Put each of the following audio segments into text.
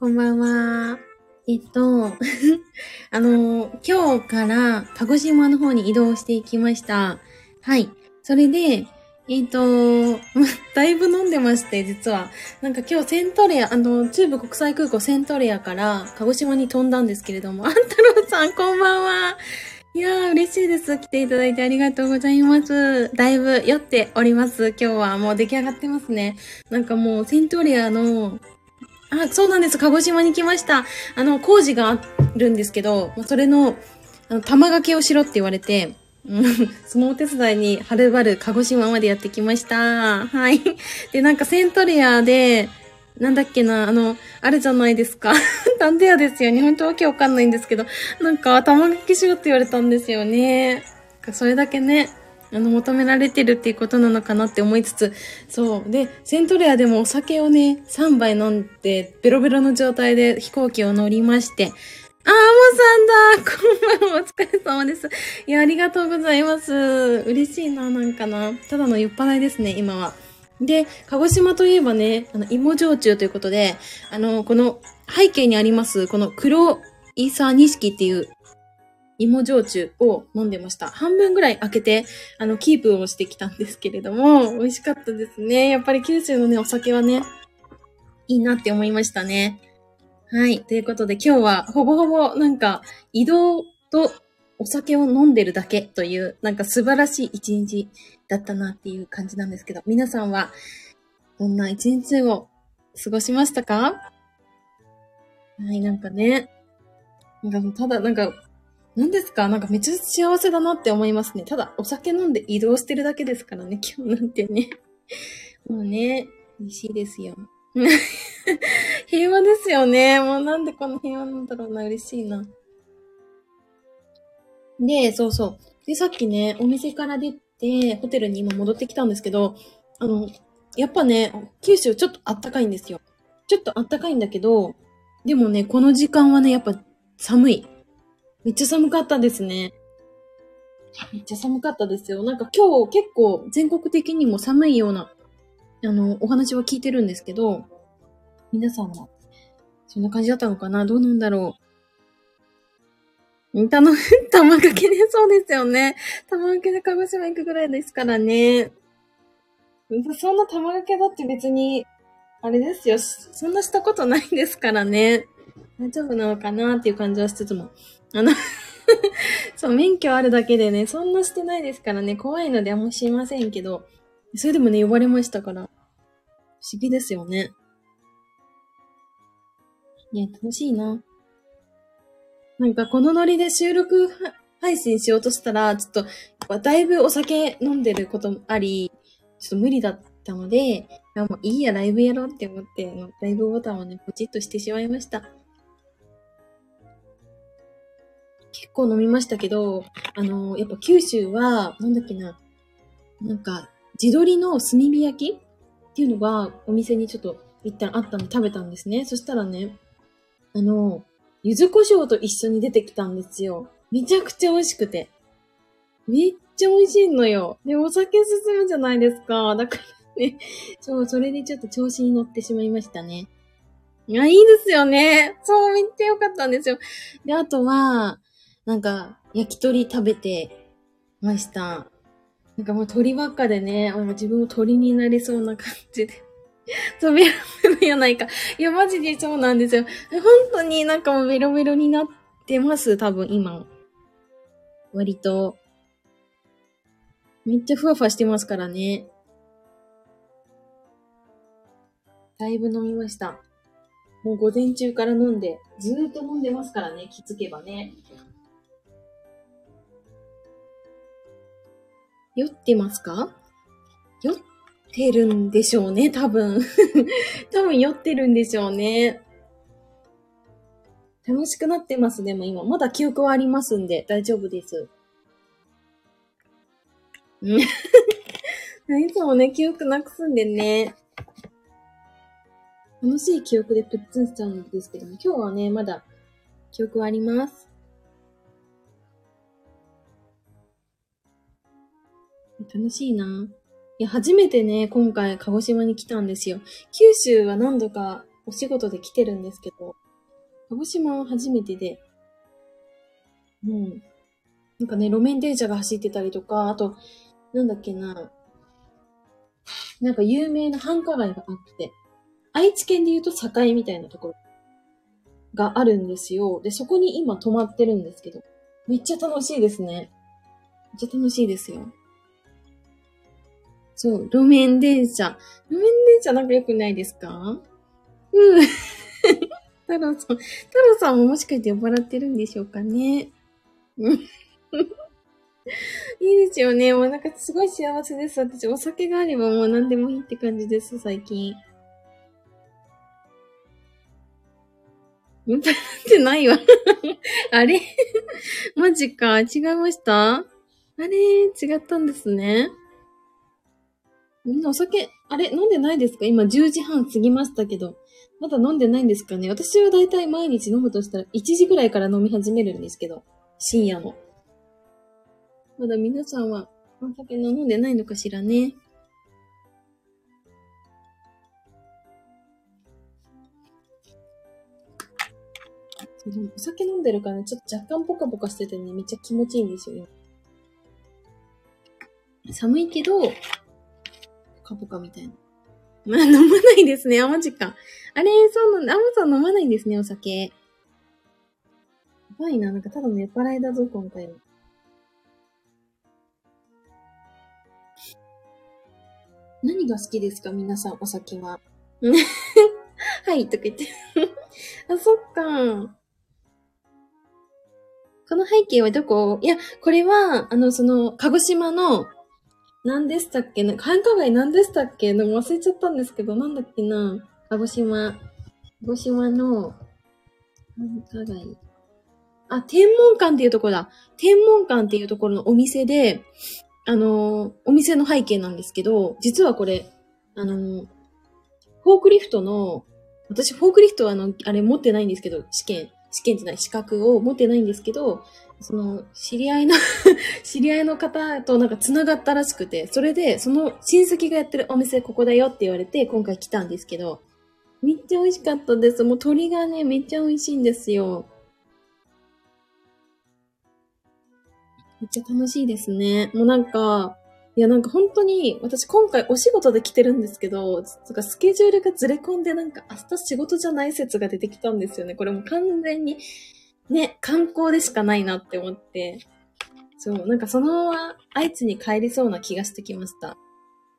こんばんは。えっと、あの、今日から鹿児島の方に移動していきました。はい。それで、えっと、だいぶ飲んでまして、実は。なんか今日セントレア、あの、中部国際空港セントレアから鹿児島に飛んだんですけれども、あんたろうさんこんばんは。いやー、嬉しいです。来ていただいてありがとうございます。だいぶ酔っております。今日はもう出来上がってますね。なんかもうセントレアの、あ、そうなんです。鹿児島に来ました。あの、工事があるんですけど、それの、あの、玉掛けをしろって言われて、うん そのお手伝いに、はるばる鹿児島までやってきました。はい。で、なんかセントレアで、なんだっけな、あの、あるじゃないですか。なんでやですよね。本当わけわかんないんですけど、なんか、玉掛けしろって言われたんですよね。それだけね、あの、求められてるっていうことなのかなって思いつつ、そう。で、セントレアでもお酒をね、3杯飲んで、ベロベロの状態で飛行機を乗りまして、あーもさんだ こんばんは、お疲れ様です。いや、ありがとうございます。嬉しいな、なんかな。ただの酔っ払いですね、今は。で、鹿児島といえばね、あの、芋焼酎ということで、あの、この背景にあります、この黒イーサー錦っていう芋焼酎を飲んでました。半分ぐらい開けて、あの、キープをしてきたんですけれども、美味しかったですね。やっぱり九州のね、お酒はね、いいなって思いましたね。はい。ということで今日はほぼほぼなんか移動とお酒を飲んでるだけというなんか素晴らしい一日だったなっていう感じなんですけど、皆さんはどんな一日を過ごしましたか？はい、なんかね。なんかただなんか、何ですか？なんかめっちゃ幸せだなって思いますね。ただお酒飲んで移動してるだけですからね、今日なんてね。もうね、美味しいですよ。平和ですよね。もうなんでこの平和なんだろうな。嬉しいな。で、そうそう。で、さっきね、お店から出て、ホテルに今戻ってきたんですけど、あの、やっぱね、九州ちょっとあったかいんですよ。ちょっとあったかいんだけど、でもね、この時間はね、やっぱ寒い。めっちゃ寒かったですね。めっちゃ寒かったですよ。なんか今日結構全国的にも寒いような、あの、お話は聞いてるんですけど、皆さんは、そんな感じだったのかな？どうなんだろう？たの、玉掛けね、そうですよね。玉掛けで鹿児島行くぐらいですからね。そんな玉掛けだって別に、あれですよ。そんなしたことないですからね。大丈夫なのかなっていう感じはしつつも。あの そう、免許あるだけでね、そんなしてないですからね、怖いのであんましませんけど、それでもね、呼ばれましたから、不思議ですよね。いや、楽しいな。なんかこのノリで収録配信しようとしたら、ちょっと、だいぶお酒飲んでることもあり、ちょっと無理だったので、もういいや、ライブやろうって思って、ライブボタンをね、ポチッとしてしまいました。結構飲みましたけど、あの、やっぱ九州は、なんだっけな、なんか、地鶏の炭火焼きっていうのがお店にちょっと行ったらあったんで食べたんですね。そしたらね、あの、柚子胡椒と一緒に出てきたんですよ。めちゃくちゃ美味しくて。めっちゃ美味しいのよ。で、お酒進むじゃないですか。だからね、そう、それでちょっと調子に乗ってしまいましたね。いや、いいですよね。そう、めっちゃ良かったんですよ。で、あとは、なんか、焼き鳥食べてました。なんかもう鳥ばっかでね、もう自分も鳥になりそうな感じで。そう、ベロベロやないか。いや、マジでそうなんですよ。本当になんかもうベロベロになってます、多分今。割と。めっちゃふわふわしてますからね。だいぶ飲みました。もう午前中から飲んで、ずーっと飲んでますからね、気づけばね。酔ってますか？酔ってるんでしょうね、多分。多分酔ってるんでしょうね。楽しくなってます、でも今。まだ記憶はありますんで、大丈夫です。うん いつもね、記憶なくすんでね。楽しい記憶でプッツンしちゃうんですけども、今日はね、まだ記憶はあります。楽しいな。いや、初めてね、今回鹿児島に来たんですよ。九州は何度かお仕事で来てるんですけど、鹿児島は初めてで、もう、なんかね、路面電車が走ってたりとか、あと、なんだっけな、なんか有名な繁華街があって、愛知県で言うと境みたいなところがあるんですよ。で、そこに今泊まってるんですけど、めっちゃ楽しいですね。めっちゃ楽しいですよ。そう、路面電車。路面電車なんか良くないですか？うん。太郎さん、太郎さんももしかして酔っ払ってるんでしょうかね？うん。いいですよね。もうなんかすごい幸せです。私、お酒があればもう何でもいいって感じです、最近。酔っ払ってないわ あれ？マジか。違いました？あれ？違ったんですね。みんなお酒、あれ飲んでないですか？今10時半過ぎましたけど。まだ飲んでないんですかね？私はだいたい毎日飲むとしたら1時ぐらいから飲み始めるんですけど。深夜の。まだ皆さんはお酒飲んでないのかしらね？お酒飲んでるから、ちょっと若干ポカポカしててね、めっちゃ気持ちいいんですよ、寒いけど、カポカみたいな。まあ、飲まないですね。あ、マジか。あれ、そうなんだ。アマさん飲まないんですね、お酒。やばいな。なんかただの酔っ払いだぞ、今回は。何が好きですか皆さん、お酒は。はい、とか言って あ、そっか。この背景はどこ？いや、これは、あの、その、鹿児島の、何でしたっけ？な、繁華街何でしたっけ？でも忘れちゃったんですけど、なんだっけな、鹿児島。鹿児島の、繁華街。あ、天文館っていうところだ。天文館っていうところのお店で、あの、お店の背景なんですけど、実はこれ、あの、フォークリフトの、私フォークリフトはあの、あれ持ってないんですけど、試験、試験じゃない、資格を持ってないんですけど、その、知り合いの 知り合いの方となんか繋がったらしくて、それで、その親戚がやってるお店ここだよって言われて、今回来たんですけど、めっちゃ美味しかったです。もう鶏がね、めっちゃ美味しいんですよ。めっちゃ楽しいですね。もうなんか、いやなんか本当に、私今回お仕事で来てるんですけど、つかスケジュールがずれ込んでなんか明日仕事じゃない説が出てきたんですよね。これも完全に、ね、観光でしかないなって思って。そう、なんかそのまま愛知に帰りそうな気がしてきました。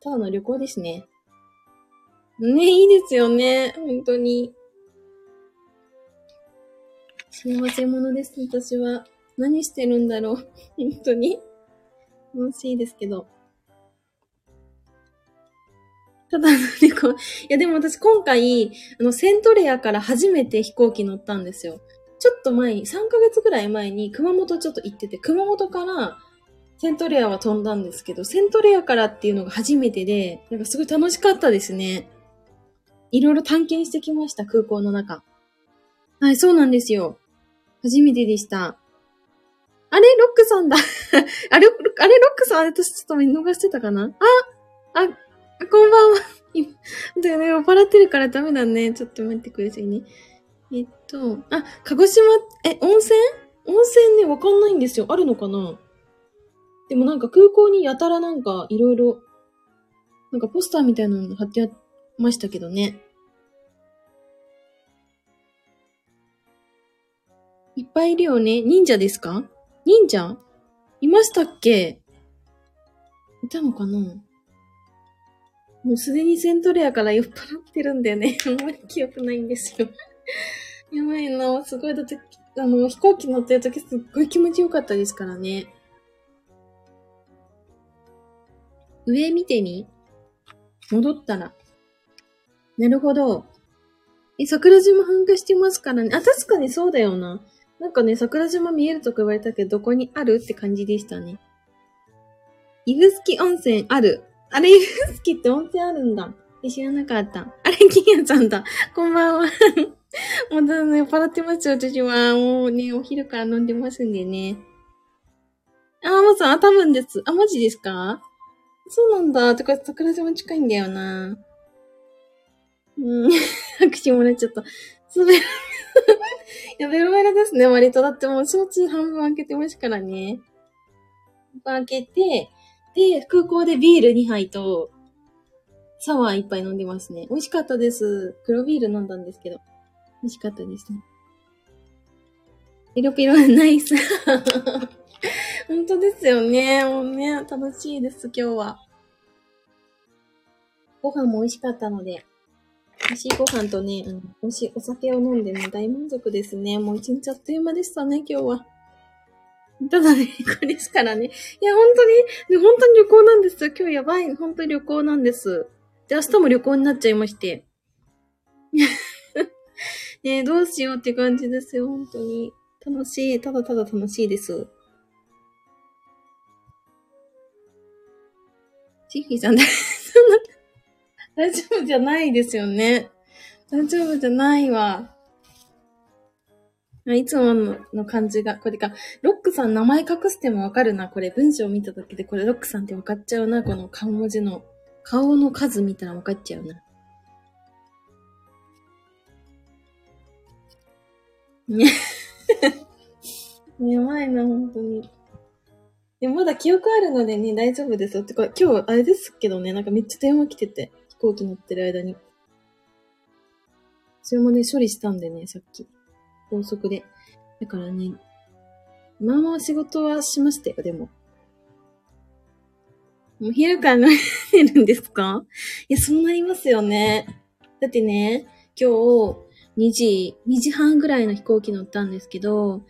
ただの旅行ですね。ね、いいですよね。本当に。幸せ者です、私は。何してるんだろう。本当に。楽しいですけど。ただの旅行。いや、でも私今回、あの、セントレアから初めて飛行機乗ったんですよ。ちょっと前に、3ヶ月ぐらい前に熊本ちょっと行ってて、熊本からセントレアは飛んだんですけど、セントレアからっていうのが初めてで、なんかすごい楽しかったですね。いろいろ探検してきました、空港の中。はい、そうなんですよ。初めてでした。あれロックさんだ。あれ、あれロックさん私ちょっと見逃してたかな？あ、あ、こんばんは。だよね、酔っ払ってるからダメだね。ちょっと待ってくださいね。と、あ、鹿児島、え、温泉？温泉ね、わかんないんですよ。あるのかな？でもなんか空港にやたらなんかいろいろ、なんかポスターみたいなの貼ってあましたけどね。いっぱいいるよね。忍者ですか？忍者？いましたっけ？いたのかな？もうすでにセントレアから酔っ払ってるんだよね。あんまり記憶ないんですよ。やばいな。すごい、だって、あの、飛行機乗ってる時すっごい気持ちよかったですからね。上見てみ戻ったら。なるほど。え、桜島噴火してますからね。あ、確かにそうだよな。なんかね、桜島見えるとか言われたけど、どこにあるって感じでしたね。指宿温泉ある。あれ、指宿って温泉あるんだ。知らなかった。あれ、金谷さんだ。こんばんは。もうだ、ね、酔っ払ってますよ、私は。もうね、お昼から飲んでますんでね。あ、もうさん、あ、多分です。あ、マジですか？そうなんだ。とか、桜島近いんだよな。うん。拍手もらっちゃった。すべ、いや、ベロベロですね、割と。だってもう、焼酎半分開けてますからね。半分開けて、で、空港でビール2杯と、サワー1杯飲んでますね。美味しかったです。黒ビール飲んだんですけど。美味しかったですね。ピロピロナイス。本当ですよね。もうね、楽しいです、今日は。ご飯も美味しかったので、美味しいご飯とね、あの、美味しいお酒を飲んでね、大満足ですね。もう一日あっという間でしたね、今日は。ただね、これですからね。いや、本当に、本当に旅行なんですよ。今日やばい。本当に旅行なんです。で、明日も旅行になっちゃいまして。ねどうしようって感じですよ、本当に。楽しい。ただただ楽しいです。チッフィーさん、大丈夫じゃないですよね。大丈夫じゃないわ。いつものの感じが、これか。ロックさん名前隠してもわかるな。これ文章を見ただけで、これロックさんってわかっちゃうな。この顔文字の、顔の数見たらわかっちゃうな。やばいな、本当に。でもまだ記憶あるのでね、大丈夫ですよ。てか、今日、あれですけどね、なんかめっちゃ電話来てて、飛行機乗ってる間に。それもね、処理したんでね、さっき。高速で。だからね、まあまあ仕事はしましたよ、でも。もう昼から寝るんですか？いや、そうなりますよね。だってね、今日、2時、2時半ぐらいの飛行機乗ったんですけど、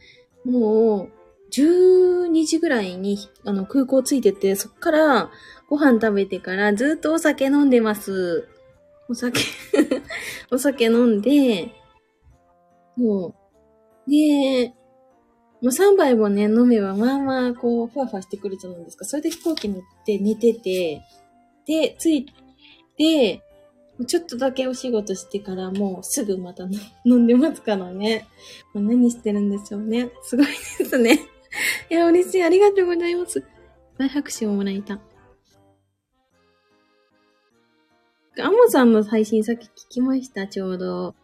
もう、12時ぐらいに、あの、空港着いてて、そっからご飯食べてからずっとお酒飲んでます。お酒 お酒飲んで、もう、で、もう3杯もね、飲めば、まあまあ、こう、ふわふわしてくるじゃないですか。それで飛行機乗って寝てて、で、着いて、ちょっとだけお仕事してからもうすぐまた 飲んでますからね。何してるんでしょうね。すごいですね。いや、嬉しい。ありがとうございます。大拍手をもらえた。アモさんの配信さっき聞きました、ちょうど。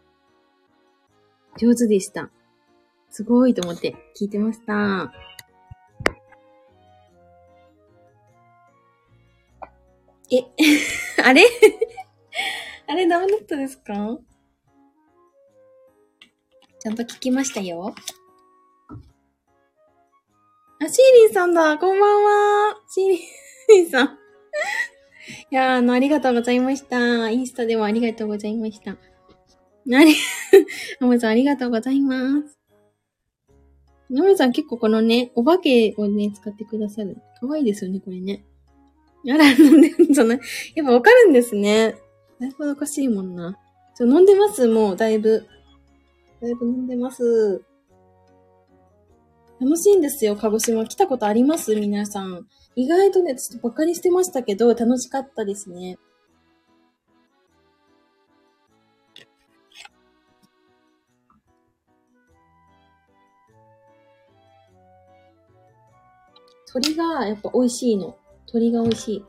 上手でした。すごいと思って聞いてました。え、あれ？あれダメだったですか？ちゃんと聞きましたよ。あ、シーリンさんだこんばんはシーリンさん。いやあの、ありがとうございました。インスタでもありがとうございました。あり、ナムさんありがとうございます。ナムさん結構このね、お化けをね、使ってくださる。かわいいですよね、これね。あら、飲んでるんじゃないやっぱわかるんですね。だいぶおかしいもんな。ちょ、飲んでますもう、だいぶ。だいぶ飲んでます。楽しいんですよ、鹿児島。来たことあります？皆さん。意外とね、ちょっとバカにしてましたけど、楽しかったですね。鳥がやっぱ美味しいの。鳥が美味しい。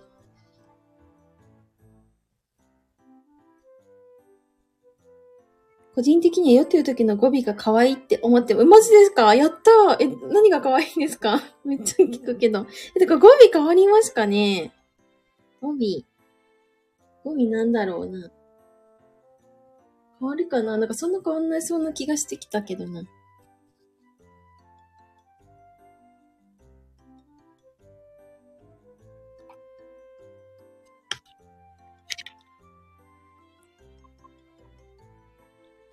個人的には酔ってる時の語尾が可愛いって思ってマジですか？やったーえ、何が可愛いんですか？めっちゃ聞くけど。え、てか語尾変わりますかね語尾。語尾なんだろうな。変わるかな？なんかそんな変わんないそうな気がしてきたけどな。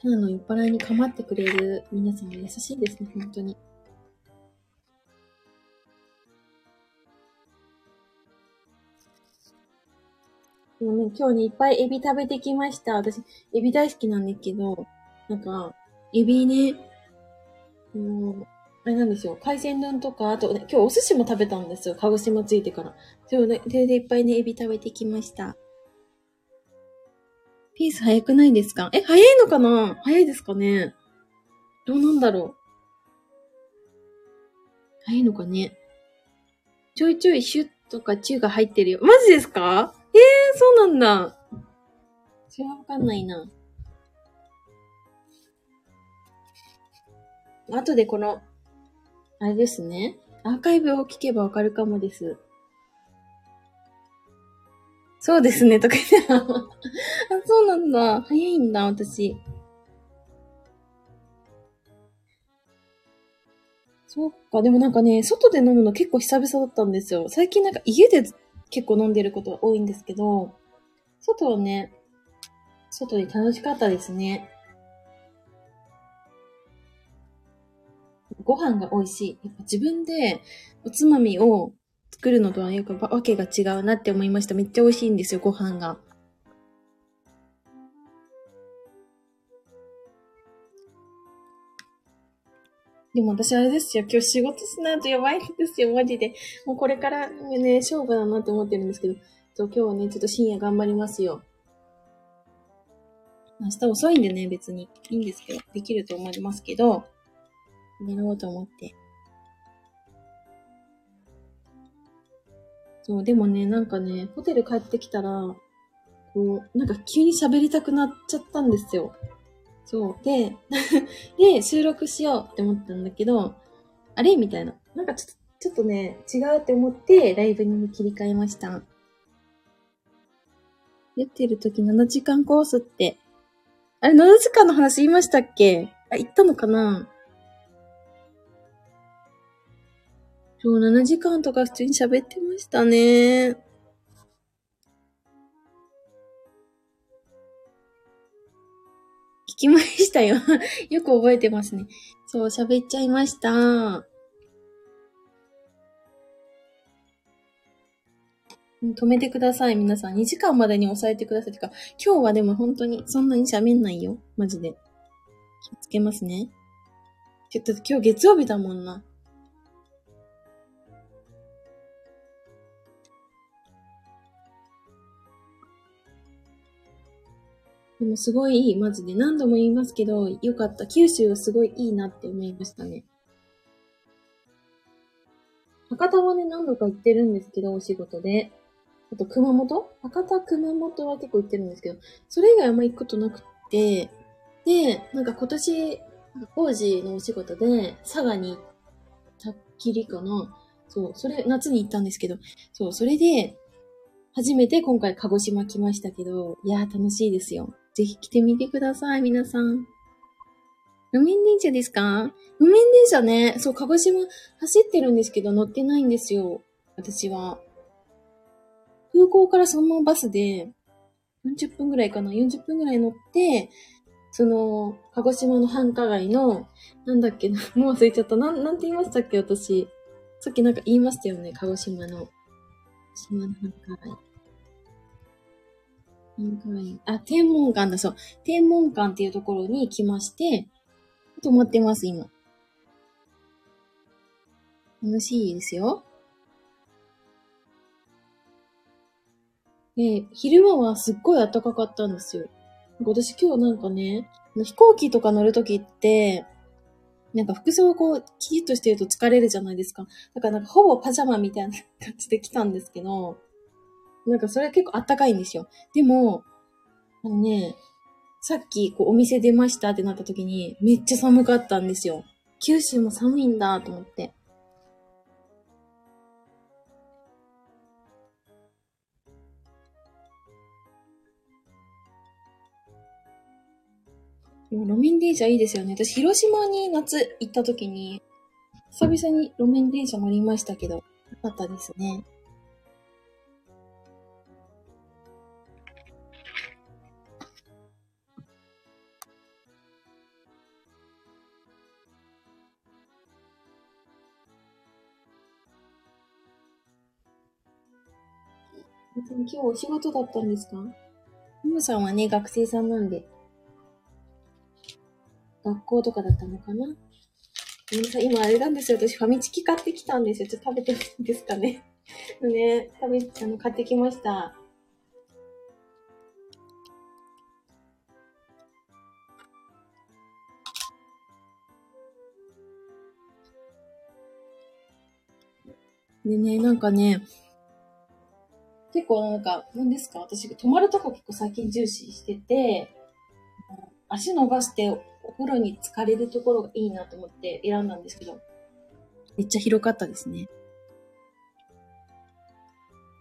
ただの酔っ払いに構ってくれる皆さん優しいですね、本当に。でもね、今日ね、いっぱいエビ食べてきました。私、エビ大好きなんだけど、なんか、エビね、もう、あれなんですよ。海鮮丼とか、あと、ね、今日お寿司も食べたんですよ。鹿児島ついてから。それで、それでいっぱいね、エビ食べてきました。ピース早くないですか？え、早いのかな？早いですかね？どうなんだろう？早いのかね？ちょいちょいシュッとかチューが入ってるよ。マジですか？ええー、そうなんだ。それはわかんないな。あとでこの、あれですね。アーカイブを聞けばわかるかもです。そうですね、とか言って。あ、そうなんだ。早いんだ、私。そっか、でもなんかね、外で飲むの結構久々だったんですよ。最近なんか家で結構飲んでることが多いんですけど、外はね、外で楽しかったですね。ご飯が美味しい。やっぱ自分でおつまみを作るのとはやっぱわけが違うなって思いました。めっちゃ美味しいんですよ、ご飯が。でも私あれですよ、今日仕事しないとやばいんですよ、マジで。もうこれからね、勝負だなと思ってるんですけど、今日はね、ちょっと深夜頑張りますよ。明日遅いんでね、別にいいんですけど、できると思いますけど、寝ろうと思って。そう、でもね、なんかね、ホテル帰ってきたら、こう、なんか急に喋りたくなっちゃったんですよ。そう。で、で、収録しようって思ったんだけど、あれ？みたいな。なんかちょっと、ちょっとね、違うって思って、ライブにも切り替えました。出てる時7時間コースって、あれ、7時間の話言いましたっけ？あ、言ったのかな？そう、7時間とか普通に喋ってましたね。聞きましたよ。よく覚えてますね。そう、喋っちゃいました。止めてください、皆さん。2時間までに抑えてください。てか、今日はでも本当にそんなに喋んないよ。マジで。気をつけますね。ちょっと今日月曜日だもんな。でもすごいいい、マジで。何度も言いますけど、よかった。九州はすごいいいなって思いましたね。博多はね、何度か行ってるんですけど、お仕事で。あと、熊本？博多、熊本は結構行ってるんですけど、それ以外あんま行くことなくて、で、なんか今年、工事のお仕事で、佐賀に行ったっきりかな。そう、それ、夏に行ったんですけど、そう、それで、初めて今回鹿児島来ましたけど、いやー楽しいですよ。ぜひ来てみてください、皆さん。路面電車ですか？路面電車ね、そう、鹿児島走ってるんですけど乗ってないんですよ。私は。空港からそのままバスで、40分ぐらいかな ?40 分ぐらい乗って、その、鹿児島の繁華街の、なんだっけな、もう忘れちゃった。なん、なんて言いましたっけ、私。さっきなんか言いましたよね、鹿児島の。島の繁華街。あ、天文館だ、そう。天文館っていうところに来まして、泊まってます、今。楽しいですよ。で、昼間はすっごい暖かかったんですよ。私今日なんかね、飛行機とか乗るときって、なんか服装をこう、キリッとしてると疲れるじゃないですか。だからなんかほぼパジャマみたいな感じで来たんですけど、なんかそれ結構暖かいんですよ。でも、あのね、さっきこうお店出ましたってなった時にめっちゃ寒かったんですよ。九州も寒いんだと思って。でも路面電車いいですよね。私、広島に夏行った時に、久々に路面電車乗りましたけど、よかったですね。今日お仕事だったんですか？ももさんはね、学生さんなんで、学校とかだったのかな？ごめんなさい、今あれなんですよ。私ファミチキ買ってきたんですよ。ちょっと食べてもいいですかね。ね、食べ、あの、買ってきました。でね、なんかね、結構なんか、何ですか？私、泊まるとこ結構最近重視してて、足伸ばしてお風呂に浸かれるところがいいなと思って選んだんですけど、めっちゃ広かったですね。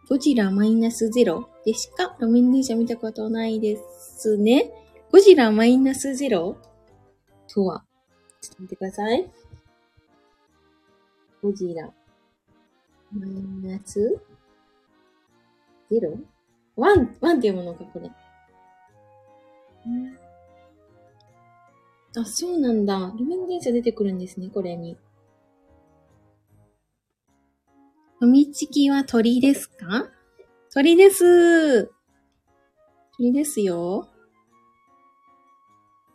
ゴジラマイナスゼロでしか路面電車見たことないですね。ゴジラマイナスゼロとは、ちょっと見てください。ゴジラマイナスゼロ？ワン、ワンっていうものか、これ。あ、そうなんだ。路面電車出てくるんですね、これに。フみチキは鳥ですか？鳥です。鳥ですよ。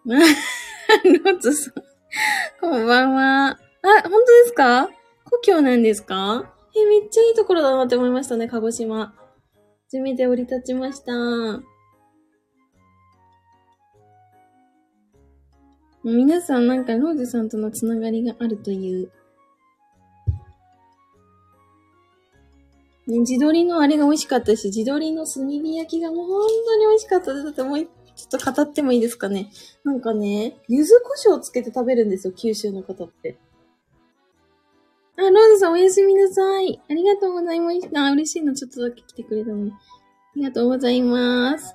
ロ ッツさん。こんばんは。あ、本当ですか？故郷なんですか？え、めっちゃいいところだなって思いましたね、鹿児島。初めて降り立ちました。皆さんなんかローズさんとのつながりがあるというね、地鶏のあれが美味しかったし、地鶏の炭火焼きがもう本当に美味しかったです。ってもうちょっと語ってもいいですかね。なんかね、柚子胡椒をつけて食べるんですよ、九州の方って。あ、ローズさんおやすみなさい。ありがとうございました。嬉しいの、ちょっとだけ来てくれたのに。ありがとうございます。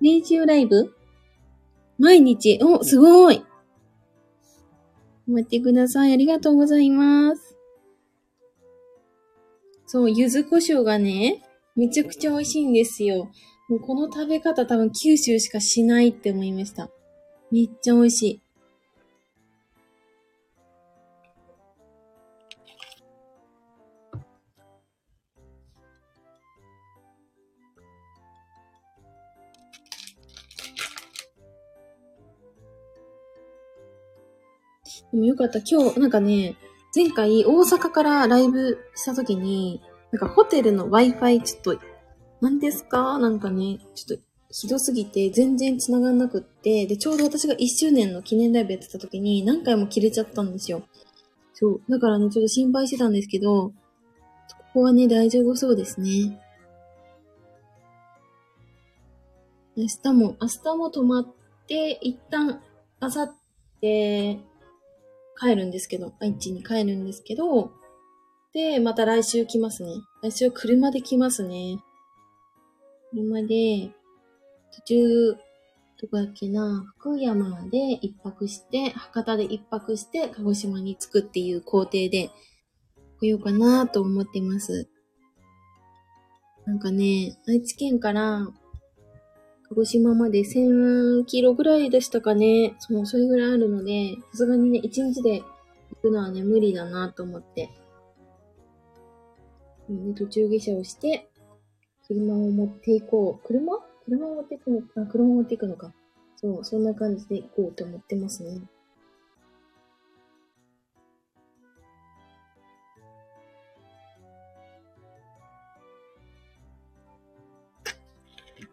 練習ライブ？毎日？お、すごい。待ってください。ありがとうございます。そう、柚子胡椒がね、めちゃくちゃ美味しいんですよ。もうこの食べ方多分九州しかしないって思いました。めっちゃ美味しい。もよかった。今日、なんかね、前回大阪からライブした時に、なんかホテルの Wi-Fi ちょっと、何ですか？なんかね、ちょっとひどすぎて全然繋がんなくって、で、ちょうど私が1周年の記念ライブやってた時に何回も切れちゃったんですよ。そう。だからね、ちょっと心配してたんですけど、ここはね、大丈夫そうですね。明日も、明日も泊まって、一旦、明後日、帰るんですけど、愛知に帰るんですけど、で、また来週来ますね。来週車で来ますね。車で、途中、どこだっけな、福山で一泊して、博多で一泊して、鹿児島に着くっていう工程で来ようかなと思ってます。なんかね、愛知県から鹿児島まで1000キロぐらいでしたかね。そう、それぐらいあるので、さすがにね、1日で行くのはね、無理だなと思って。ね、途中下車をして、車を持っていこう。車？車を持っていくのか、車を持っていくのか。そう、そんな感じで行こうと思ってますね。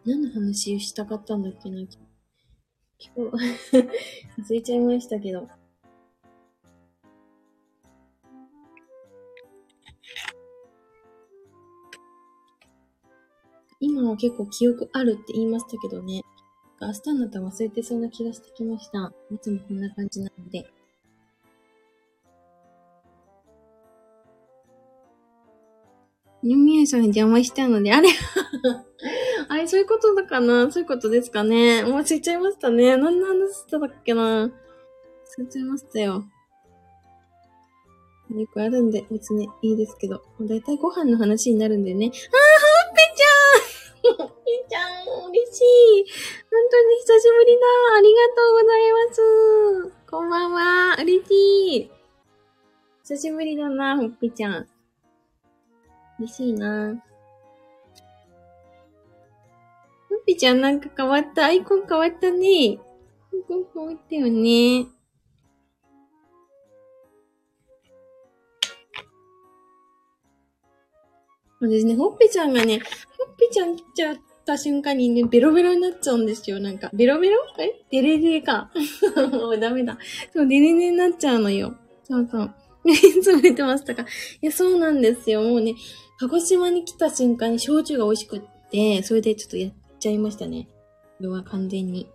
何の話したかったんだっけな、今日。忘れちゃいましたけど。今は結構記憶あるって言いましたけどね。明日になったら忘れてそうな気がしてきました。いつもこんな感じなので。ユミヤさんに邪魔したので、あれ あれ、そういうことだかな？そういうことですかね？忘れちゃいましたね。何の話しただっけな？忘れちゃいましたよ。よくあるんで、別にいいですけど。だいたいご飯の話になるんでね。あー、ほっぺちゃん ほっぺちゃん、嬉しい。本当に久しぶりだ。ありがとうございます。こんばんは。嬉しい。久しぶりだな、ほっぺちゃん。嬉しいな。ふっぴちゃんなんか変わった？アイコン変わったね。アイコン変わったよね。そうですね、ほっぺちゃんがね、ほっぺちゃん来ちゃった瞬間にね、ベロベロになっちゃうんですよ。なんか、ベロベロ？え？デレデレか。も うダメだ。そう、デレデレになっちゃうのよ。そうそう。いつも言ってましたか？いや、そうなんですよ。もうね、鹿児島に来た瞬間に焼酎が美味しくって、それでちょっとやっちゃいましたね。これは完全に。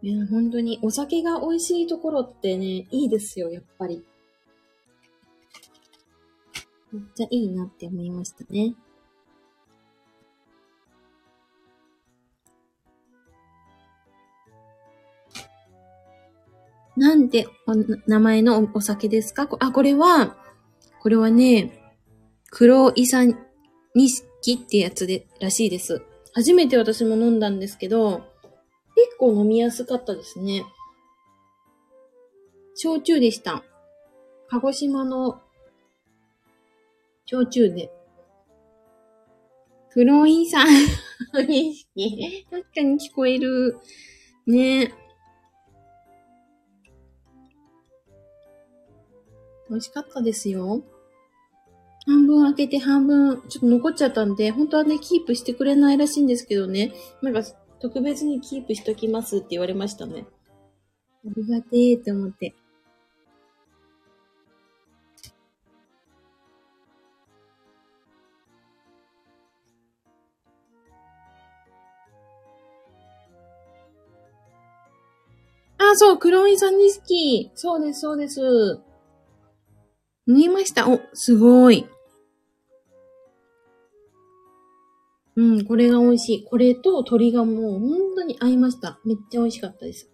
いや、本当にお酒が美味しいところってね、いいですよ、やっぱり。めっちゃいいなって思いましたね。なんてお名前のお酒ですか？あ、これは、これはね、黒イサニシキってやつで、らしいです。初めて私も飲んだんですけど、結構飲みやすかったですね。焼酎でした。鹿児島の焼酎で。黒イサニシキ。確かに聞こえる。ね美味しかったですよ。半分開けて半分ちょっと残っちゃったんで、本当はね、キープしてくれないらしいんですけどね。なんか、特別にキープしときますって言われましたね。ありがてーって思って。あ、そう、クローンさんに好き。そうです、そうです。見えました。お、すごい。うん、これが美味しい。これと鶏がもう本当に合いました。めっちゃ美味しかったです。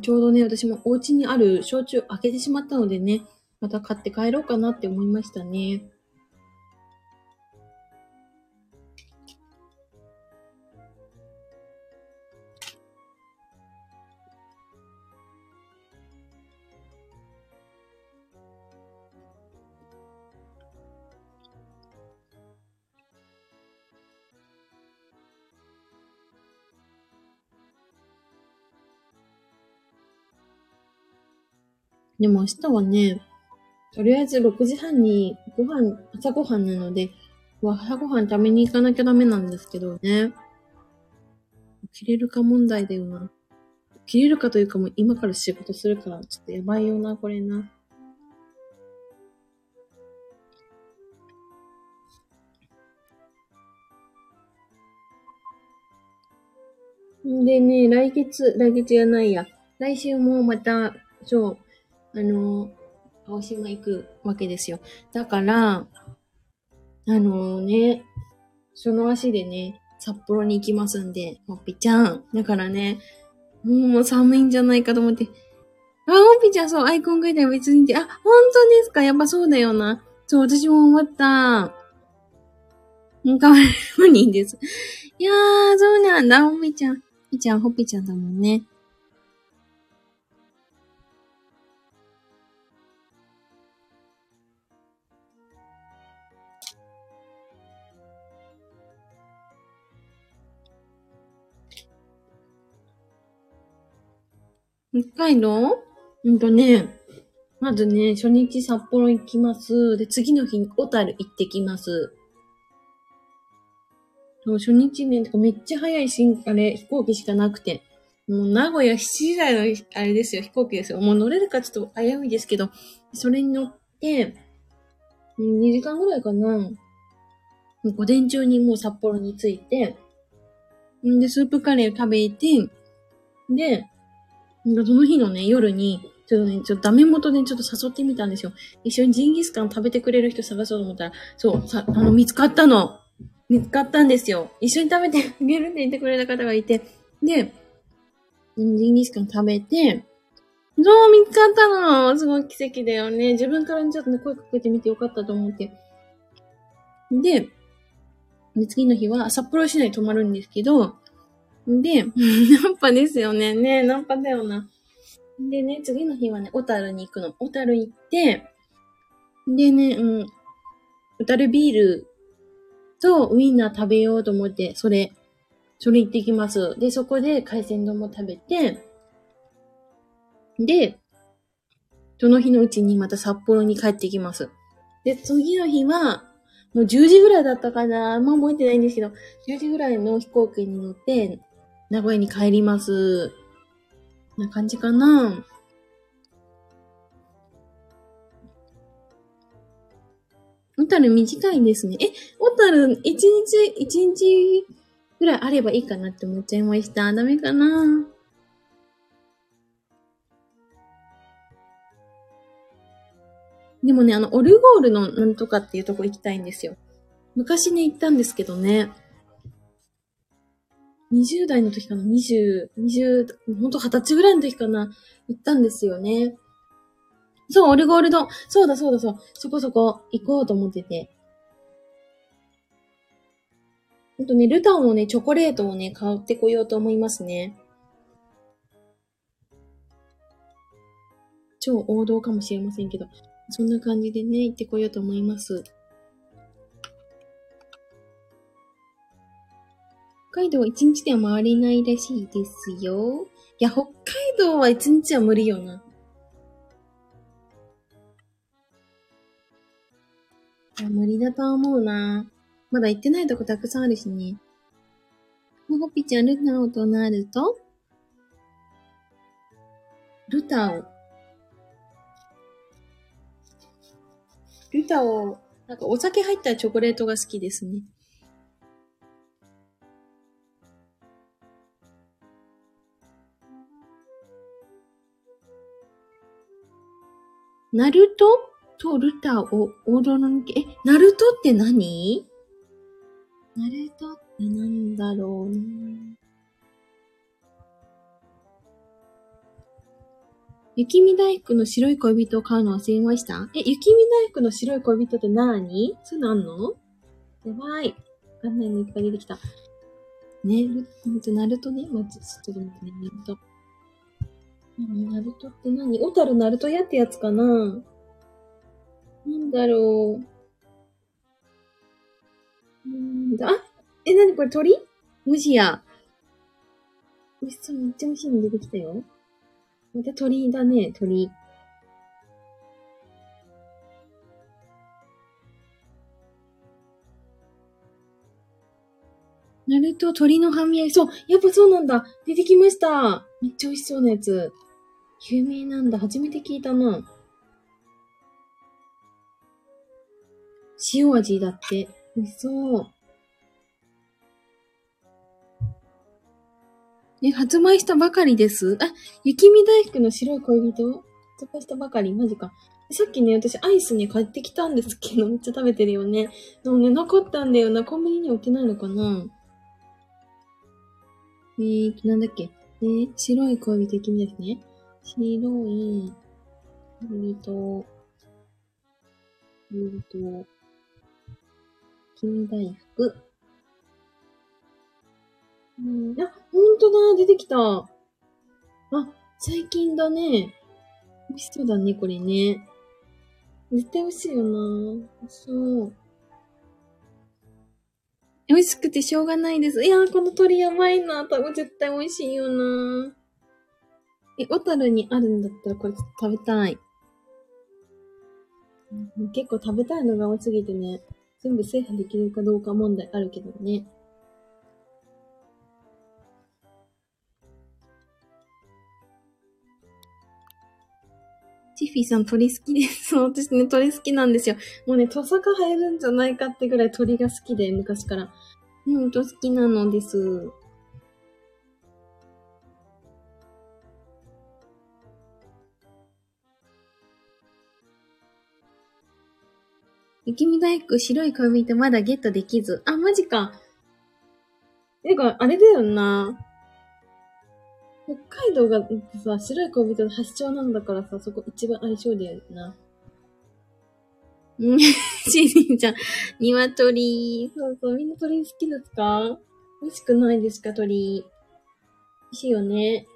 ちょうどね、私もお家にある焼酎開けてしまったのでね、また買って帰ろうかなって思いましたね。でも明日はね、とりあえず6時半にご飯、朝ご飯なので、朝ご飯食べに行かなきゃダメなんですけどね。起きれるか問題だよな。起きれるかというかもう今から仕事するから、ちょっとやばいよな、これな。でね、来月、来月じゃないや。来週もまた、そう、あの、青島行くわけですよ。だから、あのね、その足でね、札幌に行きますんで、ほっぴちゃん。だからね、もう寒いんじゃないかと思って。あ、ほっぴちゃん、そう、アイコン書いたら別にって、あ、本当ですか？やっぱそうだよな。そう、私も思った。かわいいです。いやー、そうなんだ、ほっぴちゃん。ほっぴちゃん、ほっぴちゃんだもんね。北海道？うんとね、まずね、初日札幌行きます。で、次の日に小樽行ってきます。そう、初日ね、めっちゃ早い新、あれ、飛行機しかなくて。もう名古屋7時台の、あれですよ、飛行機ですよ。もう乗れるかちょっと危ういですけど、それに乗って、2時間ぐらいかな。午前中にもう札幌に着いて、んで、スープカレー食べて、で、その日のね、夜に、ちょっとね、ちょっとダメ元でちょっと誘ってみたんですよ。一緒にジンギスカン食べてくれる人探そうと思ったら、そう、さ、あの、見つかったの。見つかったんですよ。一緒に食べてあげるって言ってくれた方がいて。で、ジンギスカン食べて、そう、見つかったのすごい奇跡だよね。自分からちょっとね、声かけてみてよかったと思って。で、次の日は札幌市内泊まるんですけど、で、ナンパですよね。ねナンパだよな。でね、次の日はね、小樽に行くの。小樽行って、でね、うん、小樽ビールとウインナー食べようと思って、それ、それ行ってきます。で、そこで海鮮丼も食べて、で、その日のうちにまた札幌に帰ってきます。で、次の日は、もう10時ぐらいだったかなあんま覚えてないんですけど、10時ぐらいの飛行機に乗って、名古屋に帰ります。な感じかな小樽短いんですね。え、小樽一日、一日ぐらいあればいいかなって思っちゃいました。ダメかなでもね、あの、オルゴールのなんとかっていうとこ行きたいんですよ。昔ね、行ったんですけどね。20代の時かな ?20、20、ほんと20歳ぐらいの時かな？行ったんですよね。そう、オルゴールド。そうだそうだそう。そこそこ行こうと思ってて。ほんとね、ルタオのね、チョコレートをね、買ってこようと思いますね。超王道かもしれませんけど。そんな感じでね、行ってこようと思います。海道は一日では回れないらしいですよ。いや、北海道は一日は無理よな。いや、無理だと思うな。まだ行ってないとこたくさんあるしね。ほほぴちゃん、ルタオとなるとルタオ。ルタオ、なんかお酒入ったチョコレートが好きですね。ナルト？とルタオ、王道の抜け、え、ナルトって何？ナルトってなんだろうな雪見大福の白い恋人を買うの忘れました？え、雪見大福の白い恋人って何？そういうのあんの？やばい。わかんないのいっぱい出てきた。ね、ほんと、ナルトね。まず、ちょっと待ってね、ナルト。何？ナルトって何？小樽ナルト屋ってやつかな？なんだろう。うんだ、あえ、なにこれ鳥？無視や。美味しそう、めっちゃ美味しいの出てきたよ。また鳥だね、鳥。ナルト鳥の半身合い。そう、やっぱそうなんだ。出てきました。めっちゃ美味しそうなやつ。有名なんだ。初めて聞いたな。塩味だって。美味しそう。え、発売したばかりです。あ、雪見大福の白い恋人？発売したばかり？マジか。さっきね、私アイスね、買ってきたんですけど、めっちゃ食べてるよね。でもね、なかったんだよな。コンビニに置いてないのかなえー、なんだっけ？えー、白い恋人君ですね。白い恋人、恋人、君大福。うん、あ、ほんとだ、出てきた。あ、最近だね。美味しそうだね、これね。絶対美味しいよなそう。美味しくてしょうがないです。いやー、この鳥やばいな。多分絶対美味しいよなえ、小樽にあるんだったらこれちょっと食べたい。結構食べたいのが多すぎてね、全部制覇できるかどうか問題あるけどね。チフィさん鳥好きです。私ね、鳥好きなんですよ。もうね、トサカ生えるんじゃないかってぐらい鳥が好きで、昔から。うん、と好きなのです。雪見大福白い恋人まだゲットできず。あ、マジか。てか、あれだよな。北海道がさ、白い恋人の発祥なんだからさ、そこ一番相性だよな。うん、しーりんちゃん、鶏。そうそう、みんな鳥好きですか？美味しくないですか、鳥？美味しいよね。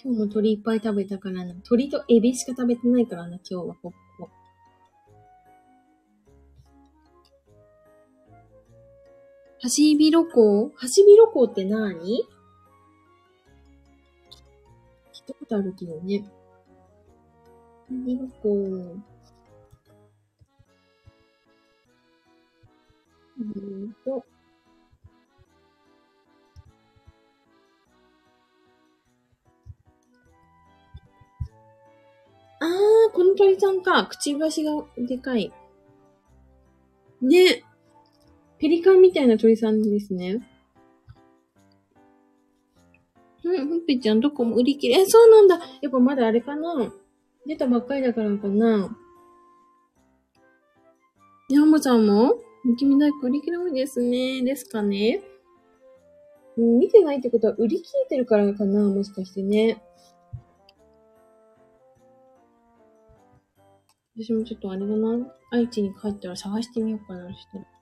今日も鳥いっぱい食べたからな。鳥とエビしか食べてないからな、今日はここ。ハシビロコウ？ハシビロコウって何？聞いたことあるけどね。ハシビロコウ。うんと。あー、この鳥さんか。くちばしがでかい。ね。ペリカンみたいな鳥さんですね。うん、ほっぺちゃんどこも売り切れ。え、そうなんだ。やっぱまだあれかな出たばっかりだからかな。ヤンマちゃんも？雪見大福売り切れ多いですね。ですかね。見てないってことは売り切れてるからかなもしかしてね。私もちょっとあれだな。愛知に帰ったら探してみようかな、したら。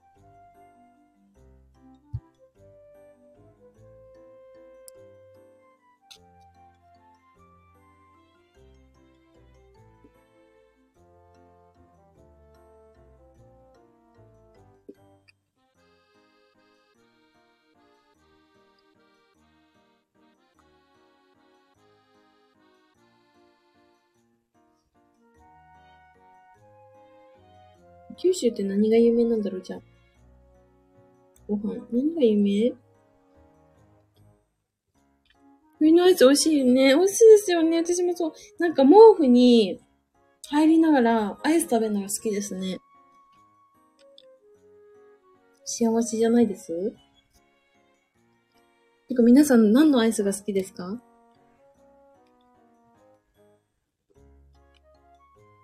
九州って何が有名なんだろう、じゃあ。ご飯。何が有名？冬のアイス美味しいよね。美味しいですよね。私もそう。なんか毛布に入りながらアイス食べるのが好きですね。幸せじゃないです？てか皆さん何のアイスが好きですか？は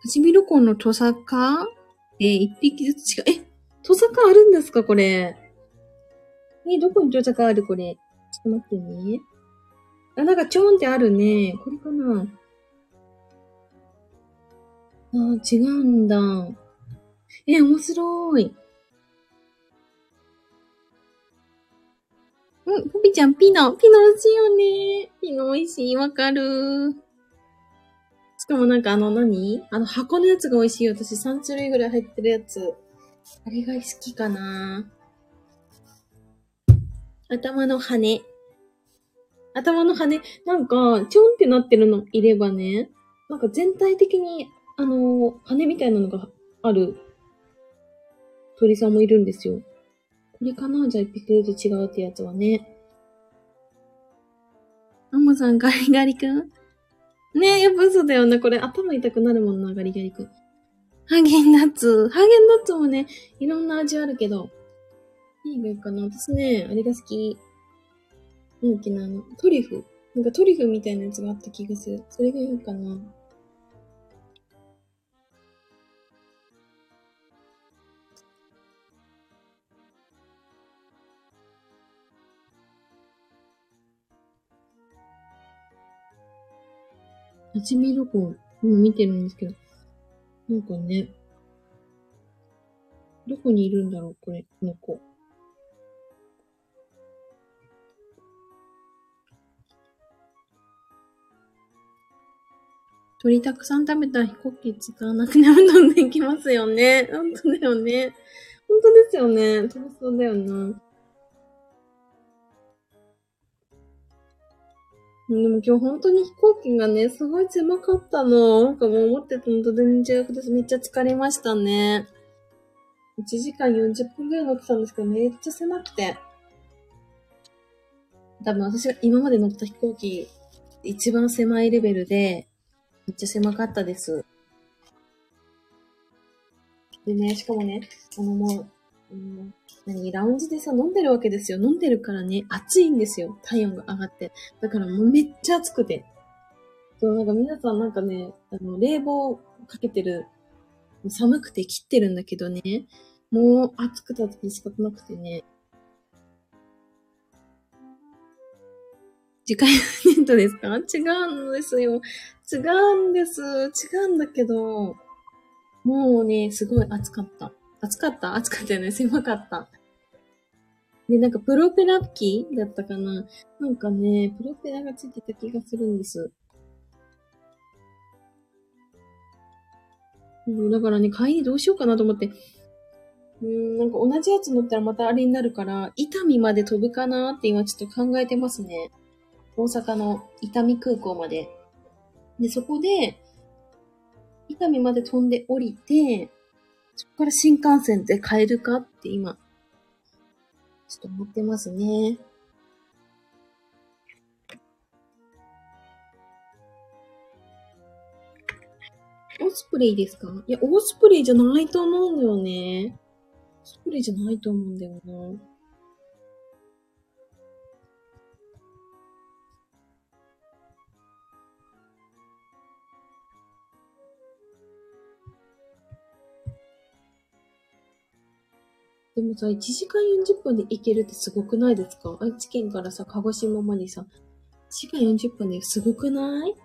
ちみるこのトサカ？えー、一匹ずつ違う。え、トサカあるんですかこれ？えどこにトサカあるこれ？ちょっと待ってね。あ、なんかちょんってあるね。これかな？あ、違うんだ。え、面白い。うん、ポピちゃん、ピノ。ピノ美味しいよね。ピノ美味しい。わかる。しかもなんかあの何？あの箱のやつが美味しい。私3種類ぐらい入ってるやつ。あれが好きかな頭の羽。頭の羽。なんか、ちょんってなってるの？いればね、なんか全体的に、あの、羽みたいなのがある鳥さんもいるんですよ。これかな？じゃあ一匹ずつ違うってやつはね。アモさんガリガリ君？ねえ、やっぱ嘘だよね。これ頭痛くなるもんな、ガリガリ君。ハーゲンダッツ。ハーゲンダッツもね、いろんな味あるけど。いいがいいかな。私ね、あれが好き。なんだっけな、あの、トリュフ。なんかトリュフみたいなやつがあった気がする。それがいいかな。立ち見録音、今見てるんですけど、なんかね、どこにいるんだろう、これ、この子。鳥たくさん食べたら飛行機使わなくても飛んでいきますよね。本当だよね。本当ですよね。楽しそうだよな。でも今日本当に飛行機がね、すごい狭かったの。なんかもう思ってたのと全然違くてめっちゃ疲れましたね。1時間40分くらい乗ってたんですけど、めっちゃ狭くて。多分私が今まで乗った飛行機、一番狭いレベルで、めっちゃ狭かったです。でね、しかもね、あのもう、うん、何、ラウンジでさ、飲んでるわけですよ。飲んでるからね、暑いんですよ。体温が上がって。だからもうめっちゃ暑くて。そう、なんか皆さんなんかね、あの、冷房かけてる、寒くて切ってるんだけどね、もう暑くて暑くて仕方なくてね。次回のネットですか？違うんですよ。違うんです。違うんだけど、もうね、すごい暑かった。暑かった？暑かったよね。狭かった。で、なんかプロペラ機？だったかな？なんかね、プロペラがついてた気がするんです。だからね、帰りどうしようかなと思って。うん、なんか同じやつ乗ったらまたあれになるから、伊丹まで飛ぶかなって今ちょっと考えてますね。大阪の伊丹空港まで。で、そこで、伊丹まで飛んで降りて、そこから新幹線で買えるかって今、ちょっと思ってますね。オスプレイですか？いや、オスプレイじゃないと思うんだよね。オスプレイじゃないと思うんだよな。でもさ、1時間40分で行けるってすごくないですか？愛知県からさ、鹿児島までさ、1時間40分ですごくない？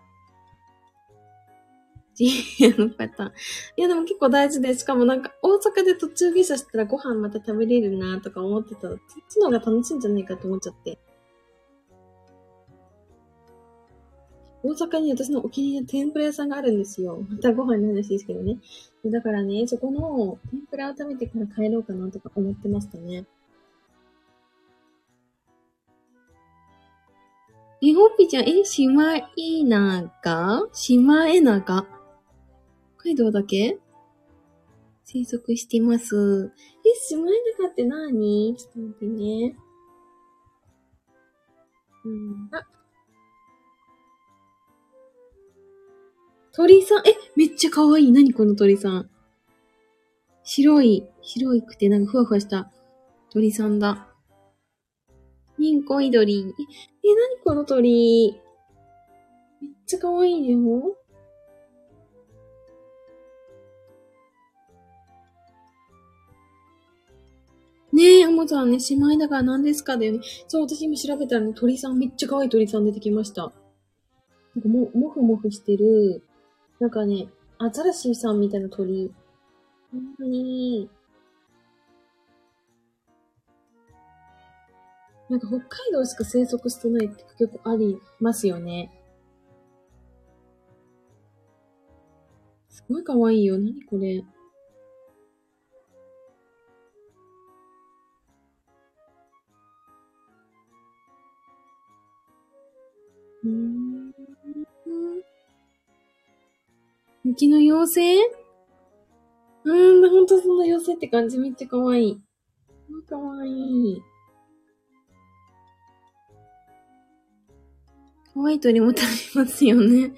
の方。いや、でも結構大事で、しかもなんか、大阪で途中下車したらご飯また食べれるなとか思ってたら、そっちの方が楽しいんじゃないかと思っちゃって。大阪に私のお気に入りの天ぷら屋さんがあるんですよ。またご飯の話ですけどね。だからね、そこの天ぷらを食べてから帰ろうかなとか思ってましたね。え、ほっぴちゃん、え、シマイナガシマエナガ北海道だけ？生息してます。え、シマエナガって何？ちょっと待ってね。うん、あ、鳥さん、え、めっちゃ可愛い。何この鳥さん。白い、白いくてなんかふわふわした鳥さんだ。ニンコイドリ。え、何この鳥。めっちゃ可愛いよ。ねえ、アマゾンね、姉妹だから何ですかだよね。そう、私今調べたらね、鳥さん、めっちゃ可愛い鳥さん出てきました。なんかも、もふもふしてる、なんかね、アザラシさんみたいな鳥。ほんとに、なんか北海道しか生息してないって結構ありますよね。すごい可愛いよ。なにこれ。うん。雪の妖精？うん、ほんとその妖精って感じめっちゃ可愛い。かわいい。可愛い鳥も食べますよね。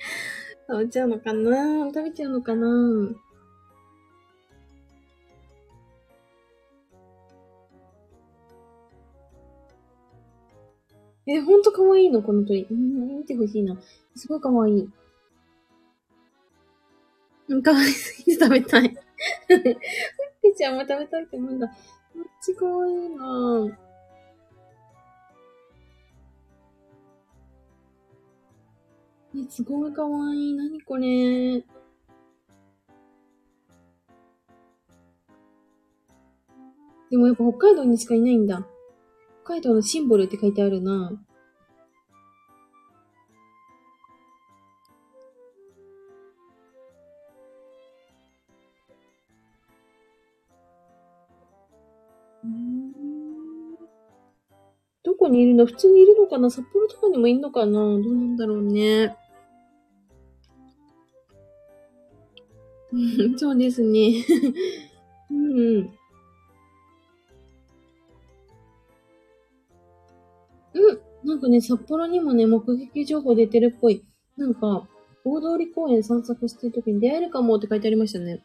食べちゃうのかな？食べちゃうのかな？え、ほんと可愛いの？この鳥。うん、見てほしいな。すごい可愛い。かわいすぎて食べたい。ふっぴちゃんも食べたいって思うんだ。めっちかわいいなぁ。え、すごいかわいい。なにこれ。でもやっぱ北海道にしかいないんだ。北海道のシンボルって書いてあるなにいるの？普通にいるのかな？札幌とかにもいるのかな？どうなんだろうね。そうですね。うん。うん。なんかね、札幌にもね、目撃情報出てるっぽい。なんか、大通公園散策してる時に出会えるかもって書いてありましたね。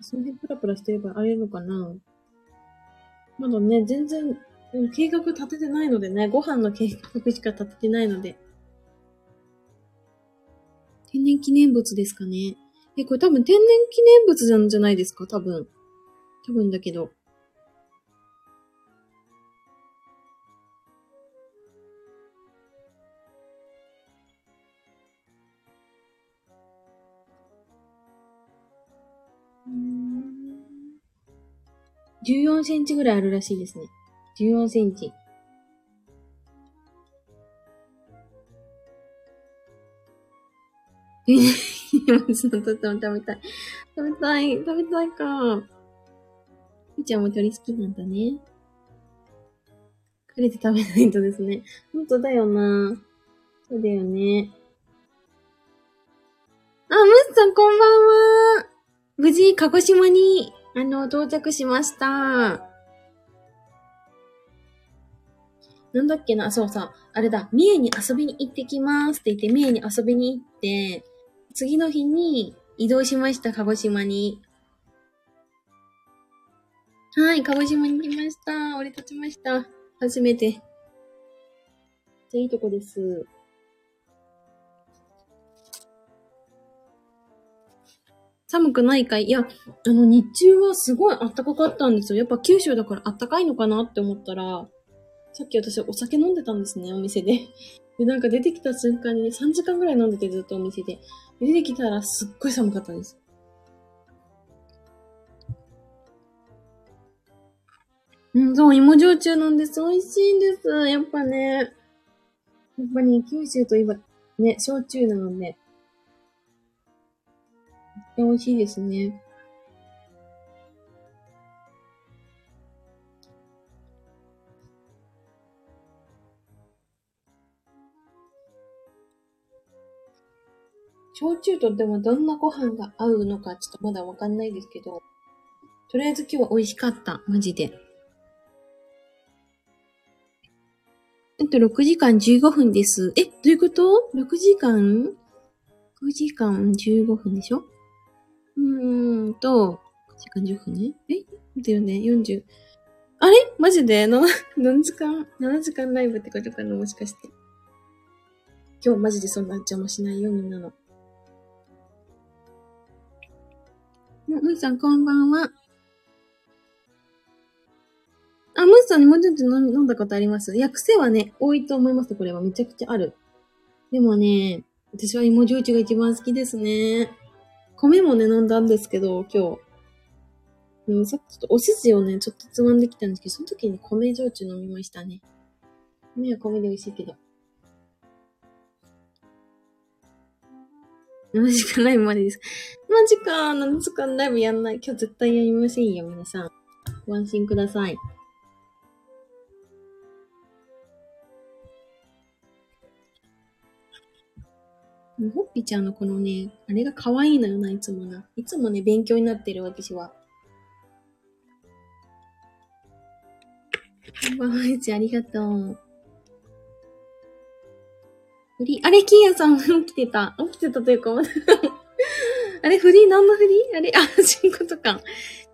その辺プラプラしてれば会えるのかな？まだね、全然、計画立ててないのでね、ご飯の計画しか立ててないので。天然記念物ですかね。え、これ多分天然記念物なんじゃないですか？多分。多分だけど。14センチぐらいあるらしいですね。14センチ。え、今ちょっと食べたい。食べたい、食べたいか。みちゃんも鳥好きなんだね。くれて食べないとですね。ほんとだよな。そうだよね。あ、ムスさんこんばんは。無事、鹿児島にあの、到着しました。なんだっけな、そうさ、あれだ、三重に遊びに行ってきますって言って、三重に遊びに行って、次の日に移動しました、鹿児島に。はい、鹿児島に来ました。降り立ちました。初めて。じゃいいとこです。寒くないかい？いや、あの、日中はすごい暖かかったんですよ。やっぱ九州だから暖かいのかなって思ったら、さっき私お酒飲んでたんですね、お店で。で、なんか出てきた瞬間にね、3時間ぐらい飲んでてずっとお店で。出てきたらすっごい寒かったです。うん、そう、芋焼酎なんです。美味しいんです。やっぱね。やっぱり、ね、九州といえば、ね、焼酎なので。美味しいですね。焼酎とでもどんなご飯が合うのかちょっとまだわかんないですけど、とりあえず今日は美味しかった。マジで。えっと、6時間15分です。え、どういうこと ?6 時間 ?9 時間15分でしょ？うーんと、時間10分ね。え？だよね、40。あれ？マジで？の 何時間 ?7 時間ライブってことかなもしかして。今日マジでそんな邪魔しないよ、みんなの。むーさん、こんばんは。あ、ムーさんにもうちょっと飲んだことあります？いや、癖はね、多いと思います、これは。めちゃくちゃある。でもね、私は芋焼酎が一番好きですね。米もね、飲んだんですけど、今日。うん、さっきちょっとお寿司をね、ちょっとつまんできたんですけど、その時に米焼酎飲みましたね。米は米で美味しいけど。7時間ライブまでです。マジか、7時間ライブやんない。今日絶対やりませんよ、皆さん。ご安心ください。ほっぴちゃんのこのね、あれが可愛いのよな、いつもな。いつもね、勉強になってる、私は。こんばんは、ちありがとう。フリー、あれ、キーヤさん起きてた。起きてたというか、あれ、フリー何のフリー？あれ、あ、進行とか。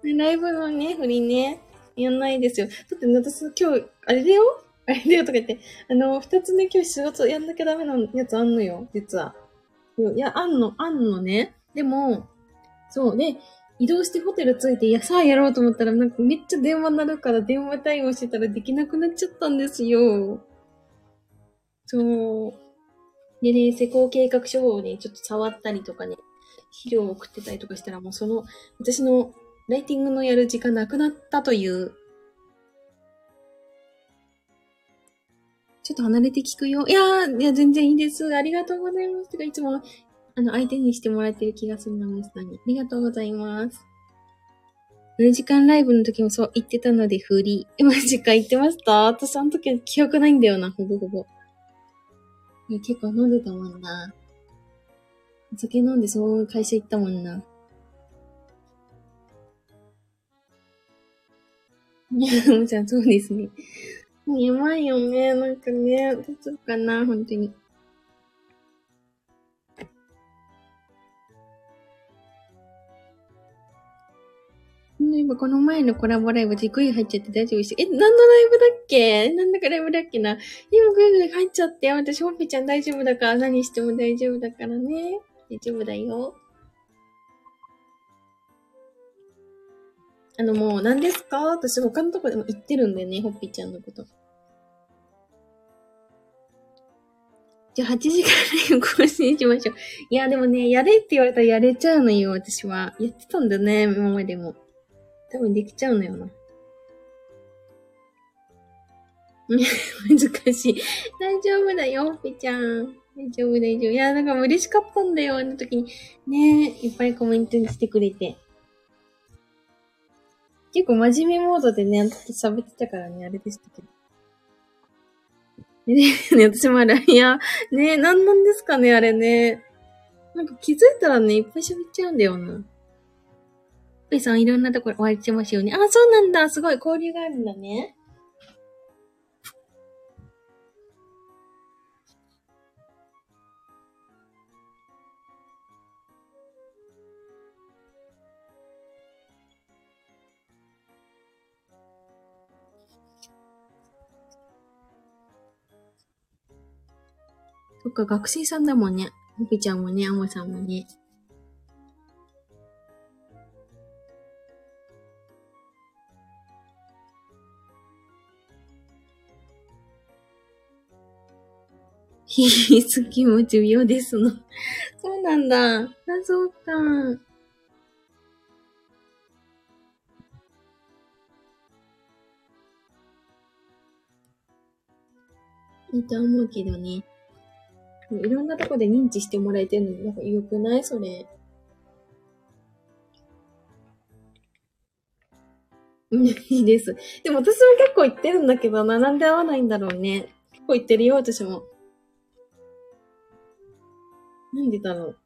ライブのね、フリーね。やんないですよ。だって私今日、あれだよ？あれだよとか言って、あの、二つね、今日仕事やんなきゃダメなやつあんのよ、実は。いや、あんの、あんのね。でも、そう。で、移動してホテル着いて、いや、さあやろうと思ったら、なんかめっちゃ電話になるから電話対応してたらできなくなっちゃったんですよ。そう。でね、施工計画書をね、ちょっと触ったりとかね、資料を送ってたりとかしたら、もうその、私のライティングのやる時間なくなったというちょっと離れて聞くよ。いやー、いや、全然いいです。ありがとうございます。てかいつも、あの、相手にしてもらってる気がするな、皆さんに。ありがとうございます。7時間ライブの時もそう言ってたので、フリー。えマジか言ってました？私あの時記憶ないんだよな、ほぼほぼ。いや、結構飲んでたもんな。お酒飲んでそう会社行ったもんな。いや、もちろんそうですね。やばいよね。なんかね、どうしようかな、本当に。今この前のコラボライブでグイ入っちゃって大丈夫ですえ、何のライブだっけ？なんだかライブだっけな？今グイグイ入っちゃって、私ホッピちゃん大丈夫だから何しても大丈夫だからね。大丈夫だよ。あのもう何ですか？私他のとこでも言ってるんだよね、ホッピーちゃんのこと。じゃあ8時間更新しましょう。いや、でもね、やれって言われたらやれちゃうのよ、私は。やってたんだよね、今までも。多分できちゃうのよな。難しい。大丈夫だよ、ピちゃん。大丈夫、大丈夫。いや、なんか嬉しかったんだよ、あの時に。ねいっぱいコメントにしてくれて。結構真面目モードでね、喋ってたからね、あれでしたけど。ね ね、私もあれ、いや、ねなんなんですかね、あれね。なんか気づいたらね、いっぱい喋っちゃうんだよな。ペさんいろんなところお会いしてますよね。あ、そうなんだ。すごい交流があるんだね。そっか、学生さんだもんね。ほぴちゃんもね、あもさんもね。ひひつきも重要ですの。そうなんだ。あ、そうか。いいと思うけどね。いろんなとこで認知してもらえてるのに、なんか良くない？それ。いいです。でも私も結構言ってるんだけどな、なんで合わないんだろうね。結構言ってるよ、私も。なんでだろう。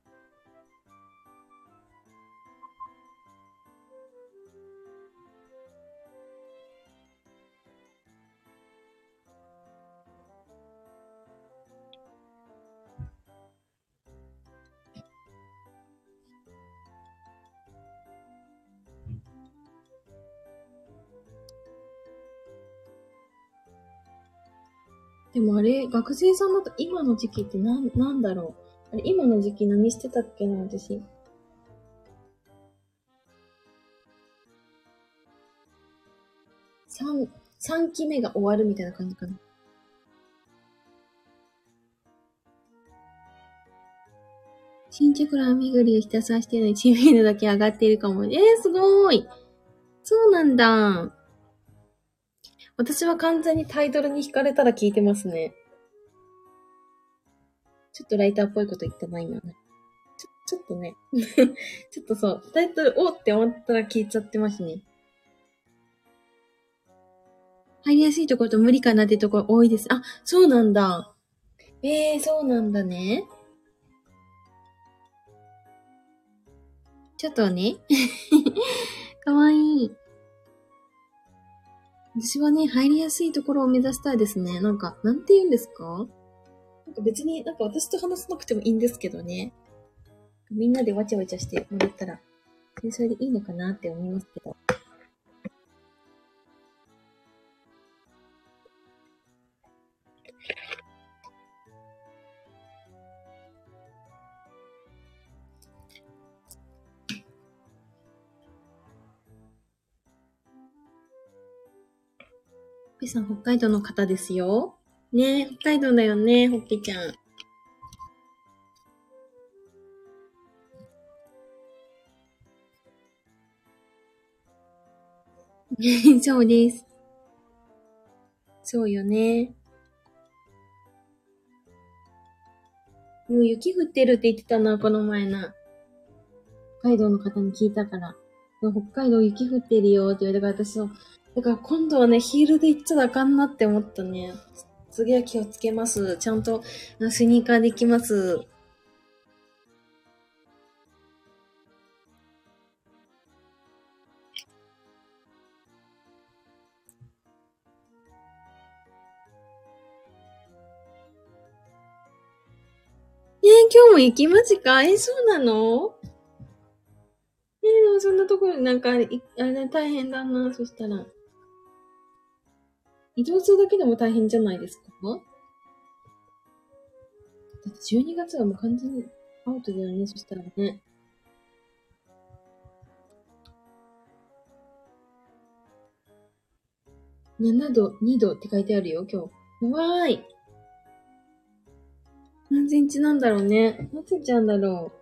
でもあれ、学生さんだと今の時期ってなん、なんだろう？あれ、今の時期何してたっけな、私。三、三期目が終わるみたいな感じかな。新宿ラー巡りをひたすらしてるのに知名度だけ上がっているかも。えー、すごい。そうなんだ。私は完全にタイトルに惹かれたら聞いてますね。ちょっとライターっぽいこと言ってないな。ちょ、ちょっとね。ちょっとそう、タイトル、おって思ったら聞いちゃってますね。入りやすいところと無理かなってところ多いです。あ、そうなんだ。ええー、そうなんだね。ちょっとね。かわいい。私はね、入りやすいところを目指したいですね。なんか、なんて言うんですか？なんか別になんか私と話さなくてもいいんですけどね。みんなでわちゃわちゃしてもらったら、それでいいのかなって思いますけど。さん、北海道の方ですよ。ね北海道だよね、ほっぺちゃん。そうです。そうよね。もう雪降ってるって言ってたな、この前な。北海道の方に聞いたから。北海道雪降ってるよって言われたから私だから今度はね、ヒールで行っちゃあかんなって思ったね。次は気をつけます。ちゃんとスニーカーできます。えー、今日も行きますか？えー、そうなの？えー、でもそんなところなんかあれ、あれ大変だな、そしたら。移動するだけでも大変じゃないですか？だって12月はもう完全にアウトだよね、そしたらね。7度、2度って書いてあるよ、今日。やばーい。何センチなんだろうね。何センチなんだろ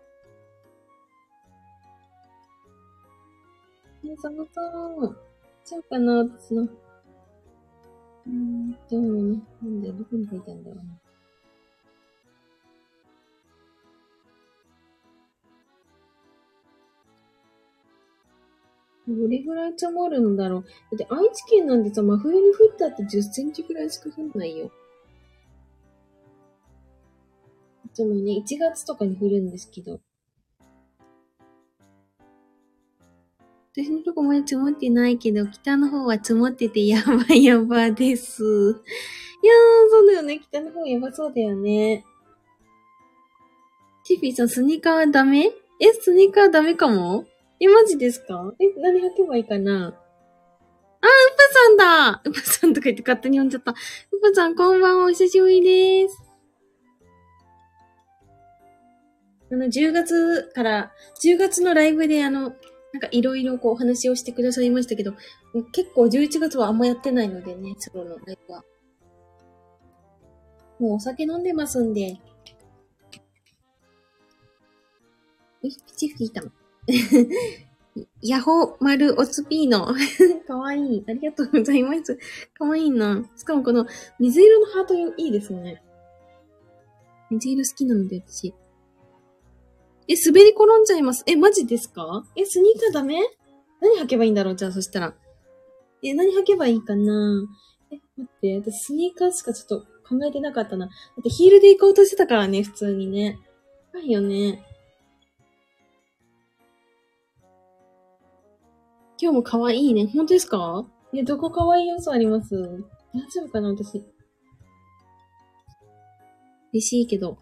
う。え、寒そう。ちゃうかな、私の。うん、でもね、なんで、どこに書いてあるんだろうな。どれぐらい積もるんだろう。だって愛知県なんてさ、真冬に降ったって10センチぐらいしか降んないよ。でもね、1月とかに降るんですけど。私のとこまで積もってないけど、北の方は積もっててやばいやばです。いやー、そうだよね。北の方やばそうだよね。チフィーさん、スニーカーはダメ？え、スニーカーダメかも？え、マジですか？え、何履けばいいかな？あ、ウパさんだウパさんとか言って勝手に呼んじゃった。ウパさん、こんばんは。お久しぶりです。あの、10月から、10月のライブであの、なんかいろいろこうお話をしてくださいましたけど、結構11月はあんまやってないのでね、ソロのライブは。もうお酒飲んでますんで。え、ピチフィータン。ヤホマルオツピーノ。かわいい。ありがとうございます。かわいいな。しかもこの水色のハートいいですね。水色好きなので私。え、滑り転んじゃいます？え、マジですか？え、スニーカーダメ？何履けばいいんだろうじゃあ、そしたら。え、何履けばいいかな？え、待って、私スニーカーしかちょっと考えてなかったな。だってヒールで行こうとしてたからね、普通にね。はいよね。今日も可愛いね。本当ですか？いや、どこ可愛い要素あります？大丈夫かな私。嬉しいけど。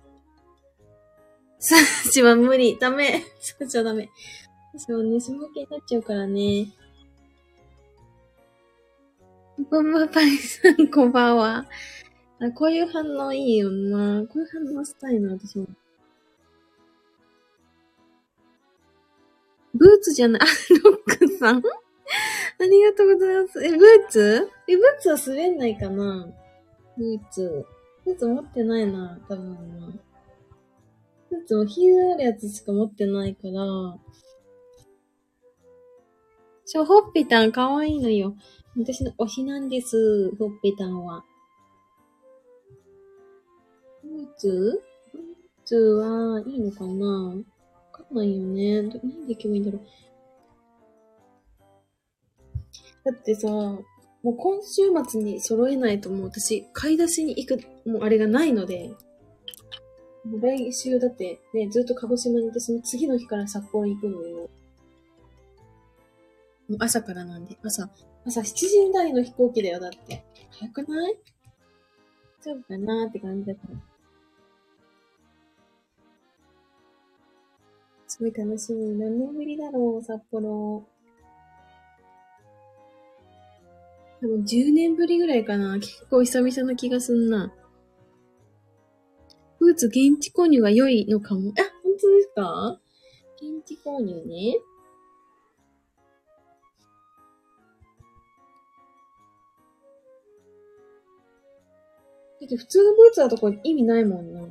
サーチは無理。ダメ。サーチはダメ。そうね、スモーキになっちゃうからね。ボンバパイさん、こんばんは。あ、こういう反応いいよな。こういう反応したいな、私も。ブーツじゃない、あ、ロックさんありがとうございます。え、ブーツ？え、ブーツは滑んないかな？ブーツ。ブーツ持ってないな、多分な。ブーツもヒールあるやつしか持ってないから。ちょ、ほっぺたんかわいいのよ。私の推しなんです、ほっぺたんは。ブーツ？ブーツはいいのかな？わかんないよね。何で行けばいいんだろう。だってさ、もう今週末に揃えないともう私、買い出しに行く、もうあれがないので、来週だってね、ずっと鹿児島にいて、その次の日から札幌行くのよ。もう朝からなんで、朝、朝7時台の飛行機だよ、だって。早くない？大丈夫かなって感じだから。すごい楽しみ。何年ぶりだろう、札幌。多分10年ぶりぐらいかな。結構久々な気がすんな。ブーツ現地購入が良いのかも。あ、本当ですか？現地購入ね。だって普通のブーツだとこれ意味ないもんな。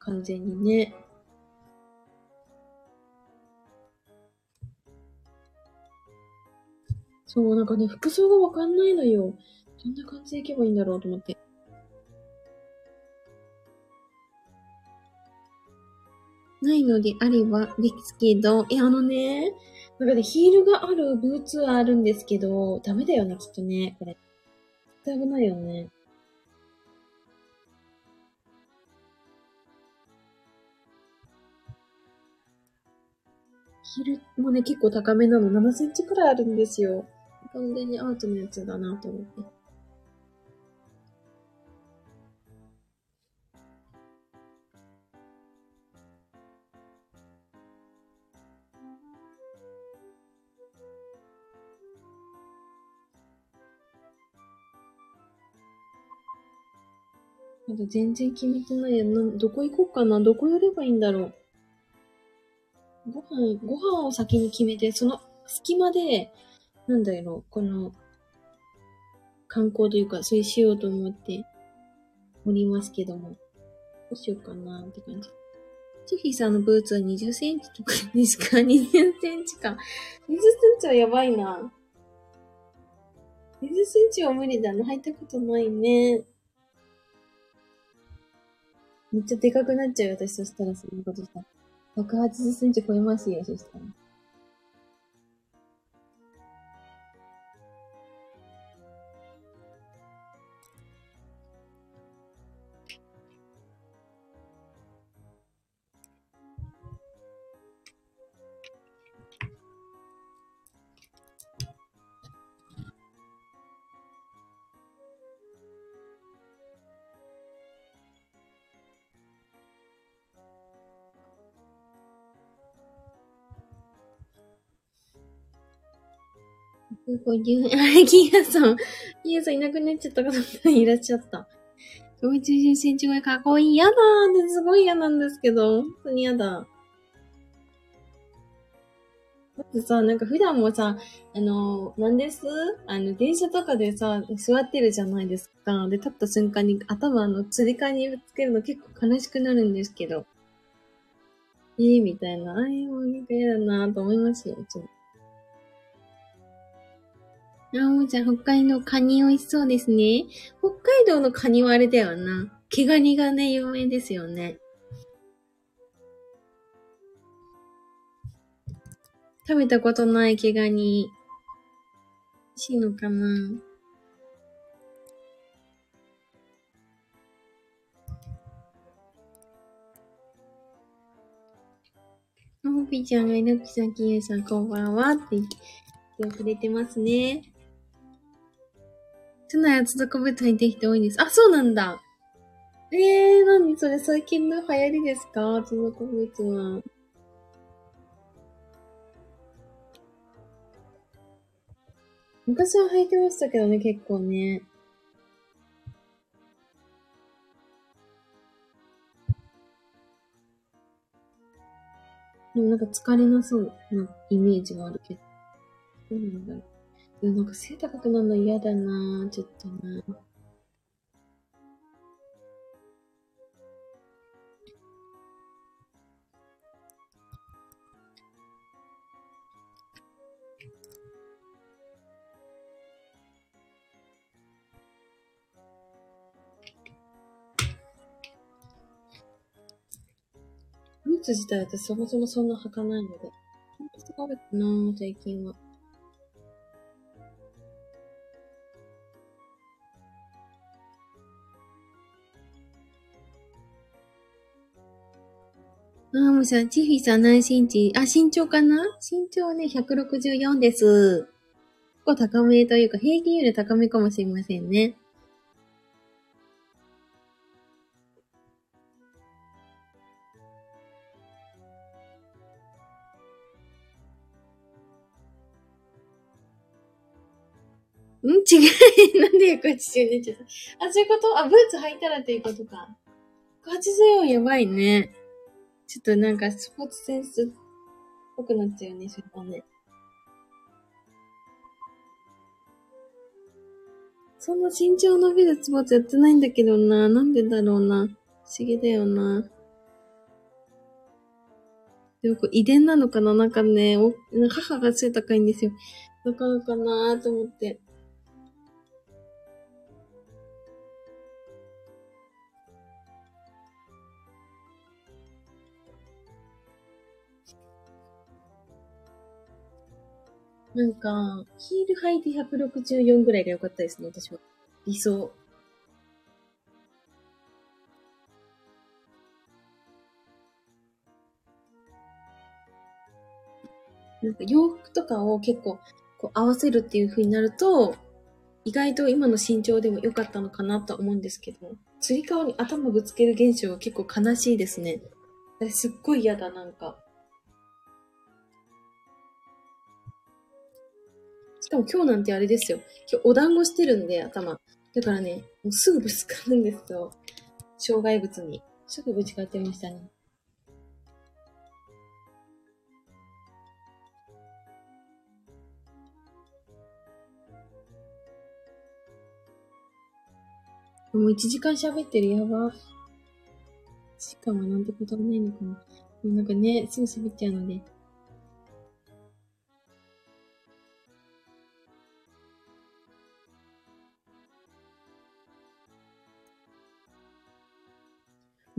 完全にね。そう、なんかね、服装がわかんないのよ。どんな感じでいけばいいんだろうと思って。ないのであればですけど、え、あのね、なんかね、ヒールがあるブーツはあるんですけど、ダメだよね、きっとね、これ。絶対危ないよね。ヒールもね、結構高めなの。7センチくらいあるんですよ。完全にアートのやつだなと思って。まだ全然決めてないやな。どこ行こうかなどこやればいいんだろう。ご飯、ご飯を先に決めて、その隙間で、なんだろう、この、観光というか、そうしようと思っておりますけども。どうしようかなって感じ。チフィさんのブーツは20センチとかですか ?20 センチか。20センチはやばいな。20センチは無理だな。履いたことないね。めっちゃでかくなっちゃうよ、私そしたらそんなことしたら。180センチ超えますよ、そしたら。150。あれ、キーヤさん。キーヤさんいなくなっちゃった方いらっしゃった。180センチ超えかっこいい。やだーってすごい嫌なんですけど。本当に嫌だ。だってさ、なんか普段もさ、あの、なんですあの、電車とかでさ、座ってるじゃないですか。で、立った瞬間に頭のつり革にぶつけるの結構悲しくなるんですけど。えー、みたいな。あえもうなんか嫌だなと思いますよ、いつも。あ、もうじゃあ、北海道カニ美味しそうですね。北海道のカニはあれだよな。毛ガニがね、有名ですよね。食べたことない毛ガニ。美味しいのかな？おぴちゃんがいのきさ、きゆうさん、こんばんはって言ってくれてますね。都内はつどこぶ入ってきて多いんです。あ、そうなんだ。えー、なにそれ最近の流行りですか？つどこぶは。昔は履いてましたけどね、結構ね。でもなんか疲れなそうなイメージがあるけど。どうなんだろう。でもなんか背高くなるの嫌だなちょっとなブーツ自体私そもそもそんな履かないので。ほんと疲れたな、最近は。あーもうさ、チフィさん何身長あ、身長かな？身長ね、164です。結構高めというか、平均より高めかもしれませんね。ん？違い。なんで180にちゃった。あ、そういうこと？あ、ブーツ履いたらっていうことか。184やばいね。ちょっとなんかスポーツセンスっぽくなっちゃうね、それはね。そんな身長伸びるスポーツやってないんだけどな。なんでだろうな。不思議だよな。でもこれ遺伝なのかななんかね、お母が背高いんですよ。だからかなと思って。なんか、ヒール履いて164ぐらいが良かったですね、私は。理想。なんか洋服とかを結構こう合わせるっていう風になると、意外と今の身長でも良かったのかなと思うんですけど、つり革に頭ぶつける現象は結構悲しいですね。すっごい嫌だ、なんか。かも今日なんてあれですよ。今日お団子してるんで、頭。だからね、もうすぐぶつかるんですよ。障害物に。すぐぶつかってましたね。もう1時間喋ってる、やば。1時間はなんてこともないのかな。もうなんかね、すぐ喋っちゃうので。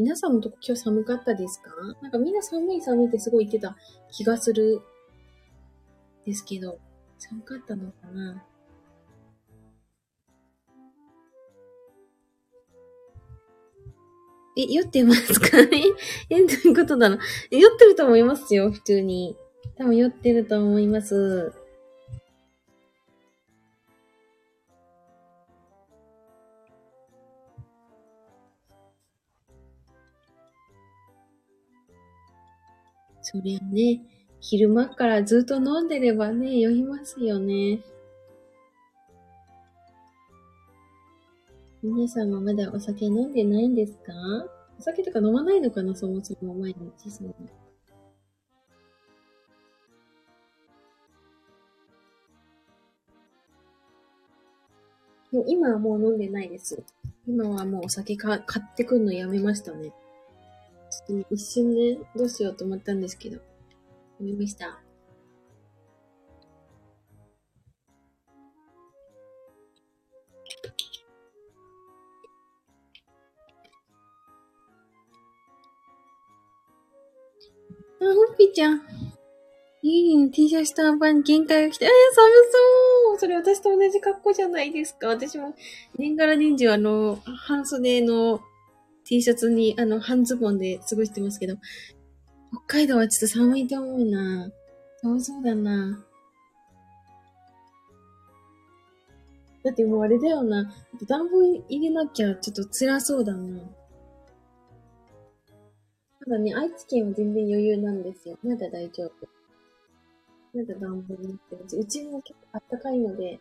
皆さんのとこ今日寒かったですか？なんかみんな寒い寒いってすごい言ってた気がするですけど、寒かったのかな？え、酔ってますか？え、どういうことだろう？酔ってると思いますよ、普通に。多分酔ってると思います。それね、昼間からずっと飲んでればね、酔いますよね。皆さんはまだお酒飲んでないんですか？お酒とか飲まないのかなそもそも毎日その。もう今はもう飲んでないです。今はもうお酒か買ってくんのやめましたね。一瞬ね、どうしようと思ったんですけど。やめました。あ、ほっぴちゃん。いいね、T シャツ短パン限界が来て、えー、寒そうそれ私と同じ格好じゃないですか。私も、年がら年中あの、半袖の T シャツに、あの、半ズボンで過ごしてますけど、北海道はちょっと寒いと思うな。寒そうだな。だってもうあれだよな。暖房入れなきゃちょっと辛そうだな。ただね、愛知県は全然余裕なんですよ。まだ大丈夫。まだ暖房になってるし、うちも結構暖かいので、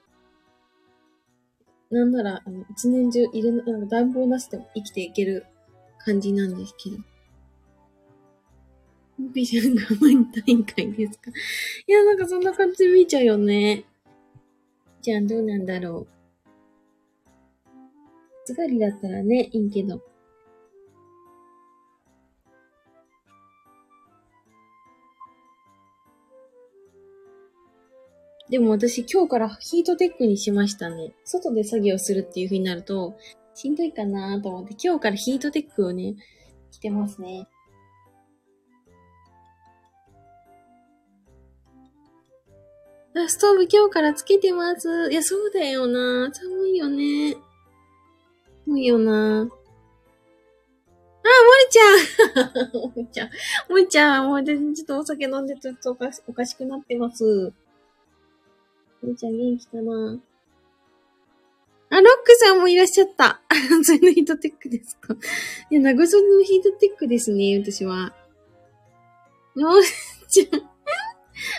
なんなら、あの、一年中入れな、あの暖房なしでも生きていける感じなんですけど。ビジョンが満大会ですか？いや、なんかそんな感じ見ちゃうよね。じゃあどうなんだろう。津軽だったらね、いいけど。でも私今日からヒートテックにしましたね。外で作業するっていう風になると、しんどいかなと思って今日からヒートテックをね、着てますね。あ、ストーブ今日からつけてます。いや、そうだよな。寒いよね。寒いよな。あ、もりちゃんもりちゃん。もりちゃん、もうちょっとお酒飲んでちょっとおかしおかしくなってます。もりちゃん元気かなあ、ロックさんもいらっしゃった。それのヒートテックですかいや、長袖のヒートテックですね、私は。もりちゃん。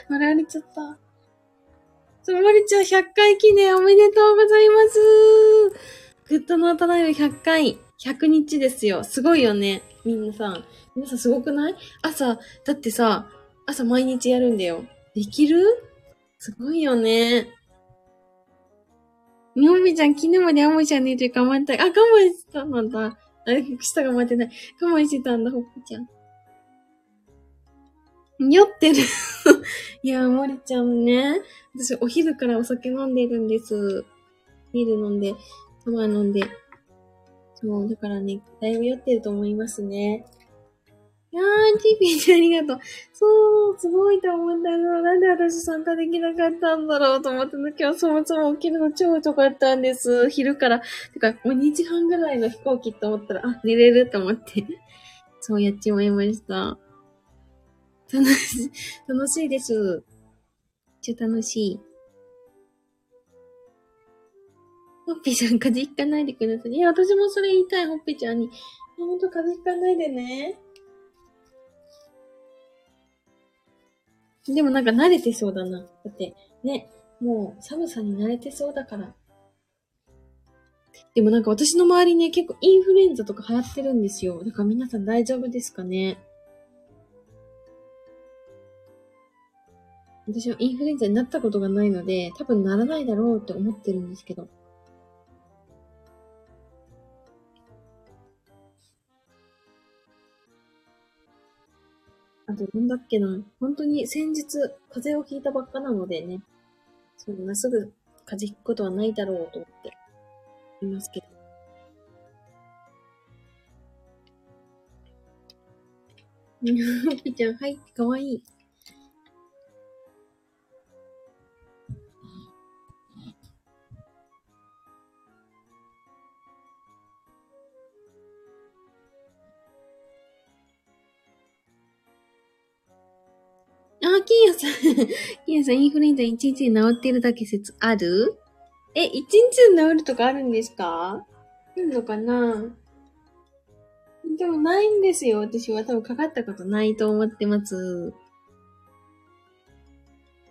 笑われちゃった。そう、もりちゃん100回記念おめでとうございます。グッドノートライブ100回、100日ですよ。すごいよね。みんなさん。皆さんすごくない？朝、だってさ、朝毎日やるんだよ。できる？すごいよね。みほみちゃん、昨日までアモちゃん寝て我慢たい。あ、我慢してたんだ。あ、舌が待ってない。我慢してたんだ、ほっぴちゃん。酔ってる。いや、もりちゃんね。私、お昼からお酒飲んでるんです。ビール飲んで、タマ飲んで。そう、だからね、だいぶ酔ってると思いますね。いやー、ティピーちゃんありがとう。そう、すごいと思ったの。なんで私参加できなかったんだろうと思って、今日そもそも起きるの超遅かったんです。昼から。てか、もう2時半ぐらいの飛行機と思ったら、あ、寝れると思って。そうやっちまいました。楽しい、楽しいです。めっちゃ楽しい。ほっぺちゃん、風邪ひかないでください。いや、私もそれ言いたい、ほっぺちゃんに。ほんと風邪ひかないでね。でもなんか慣れてそうだな。だって、ね、もう寒さに慣れてそうだから。でもなんか私の周りね、結構インフルエンザとか流行ってるんですよ。だから皆さん大丈夫ですかね私はインフルエンザになったことがないので、多分ならないだろうって思ってるんですけど。あと、なんだっけな。本当に先日、風邪をひいたばっかなのでね。そんなすぐ風邪ひくことはないだろうと思っていますけど。ぴちゃん、はい、かわいい。あ、金谷さん。金谷さん、インフルエンザ1日で治ってるだけ説ある？え、1日で治るとかあるんですか？あるのかな？でもないんですよ。私は多分かかったことないと思ってます。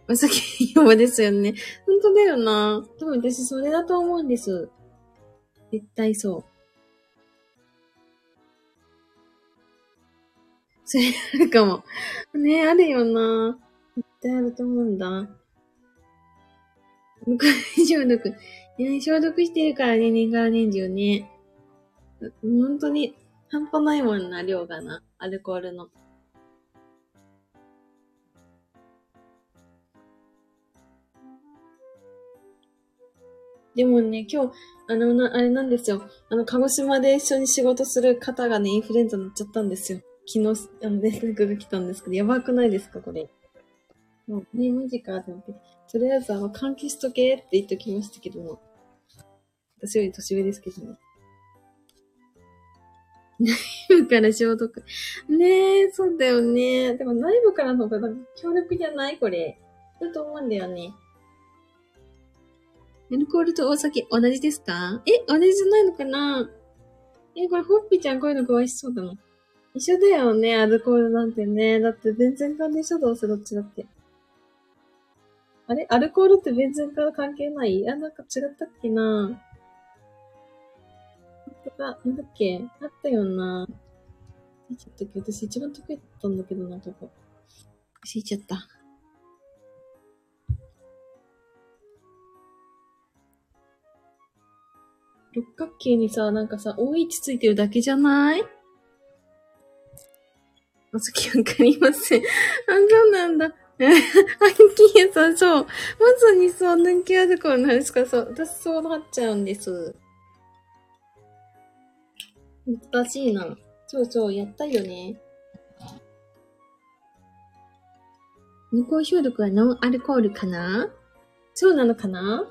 お酒用ですよね。本当だよな。多分私それだと思うんです。絶対そう。それあるかも。ねあるよな。絶対あると思うんだ。向こう消毒。ね、消毒してるからね、年がら年中ね。本当に、半端ないもんな、量がな。アルコールの。でもね、今日、あの、な、あれなんですよ。あの、鹿児島で一緒に仕事する方がね、インフルエンザになっちゃったんですよ。昨日、あの、連絡が来たんですけど、やばくないですか、これ。もう、ね、マジか、と思って。とりあえず、あの、換気しとけって言っておきましたけども。私より年上ですけどね。内部から消毒。ねえ、そうだよね。でも内部からの方が強力じゃない？これ。だと思うんだよね。アルコールとお酒同じですか？え、同じじゃないのかな？え、これホッピーちゃんこういうの詳しそうだな。一緒だよね、アルコールなんてね。だって全然関係者どうせどっちだって。あれ？アルコールって全然関係ない？あ、なんか違ったっけな？とか、なんだっけ？あったよな忘れちゃったけ、私一番得意だったんだけどな、とか。忘れちゃった。六角形にさ、なんかさ、OH ついてるだけじゃない？お先わかりません。あ、そうなんだ。アンキーさん、そう。まさにそう、抜きある頃なんですか？そう。私そうなっちゃうんです。難しいな。そうそう、やったよね。無効消毒はノンアルコールかな？そうなのかな？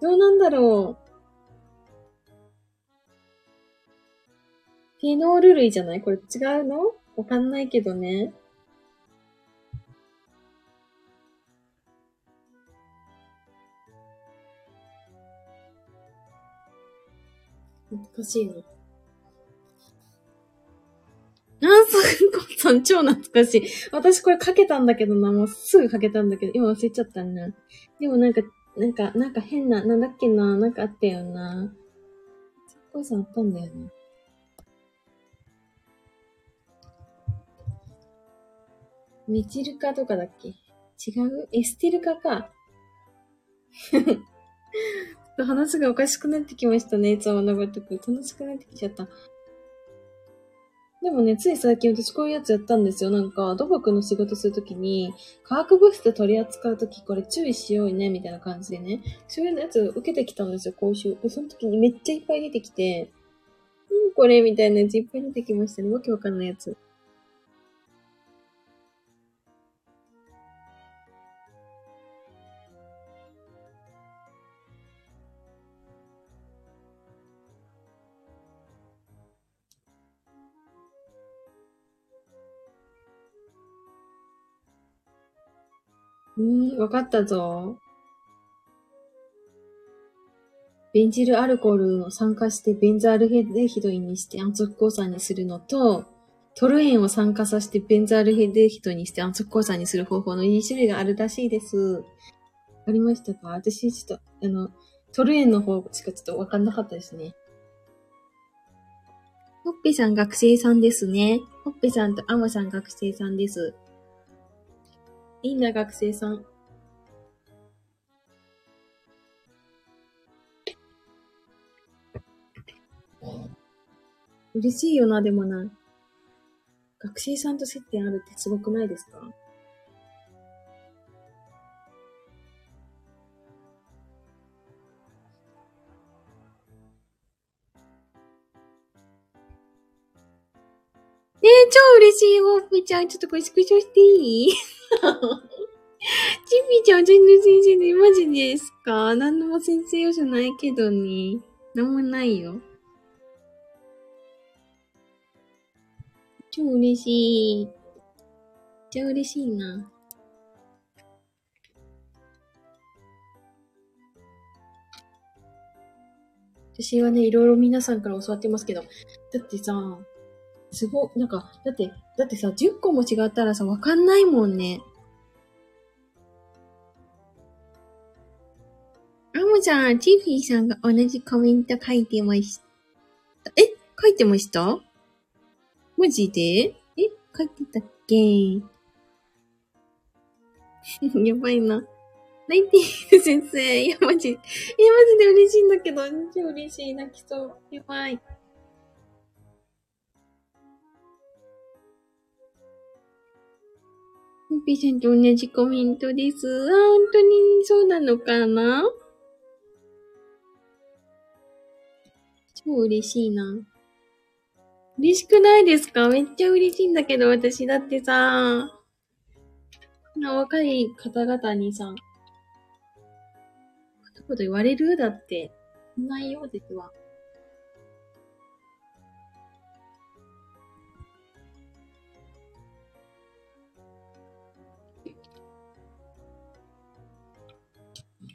どうなんだろうフェノール類じゃない？これ違うの？わかんないけどね。難しいな。あ、そう、コさん超懐かしい。私これかけたんだけどな、もうすぐかけたんだけど、今忘れちゃったな。でもなんか、なんか、なんか変な、なんだっけな、なんかあったよな。コウさんあったんだよな。メチルカとかだっけ？違う？エステルカか。ちょっと話がおかしくなってきましたね。いつものごとく。楽しくなってきちゃった。でもね、つい最近私こういうやつやったんですよ。なんか、土木の仕事するときに、化学物質取り扱うときこれ注意しようね、みたいな感じでね。そういうやつ受けてきたんですよ、講習。その時にめっちゃいっぱい出てきて、うん、これみたいなやついっぱい出てきましたね。わけわかんないやつ。うん、わかったぞ。ベンジルアルコールを酸化してベンザールヘデヒドインにして安息鉱酸にするのと、トルエンを酸化させてベンザールヘデヒドイにして安息鉱酸にする方法の2種類があるらしいです。わかりましたか？私ちょっと、あの、トルエンの方しかちょっとわかんなかったですね。ほっぺさん学生さんですね。ほっぺさんとアモさん学生さんです。いいな、学生さん。嬉しいよな、でもな。学生さんと接点あるってすごくないですか？えー、超嬉しい、ホープちゃん。ちょっとこれスクショしていい？ちびちゃん、全然先生で、マジですか？何でも先生用じゃないけどね。なんもないよ。超嬉しい。超嬉しいな。私はね、いろいろ皆さんから教わってますけど、だってさ、すご、なんか、だって、だってさ、10個も違ったらさ、わかんないもんね。あもちゃん、チーフィーさんが同じコメント書いてました。え？書いてました？マジで？え？書いてたっけ？やばいな。泣いている先生。いや、マジ。いや、マジで嬉しいんだけど。超嬉しい。泣きそう。やばい。ピーさんと同じコメントです。あ、本当にそうなのかな？超嬉しいな。嬉しくないですか？めっちゃ嬉しいんだけど、私だってさ、な若い方々にさ、こんなこと言われる？だって、ないようで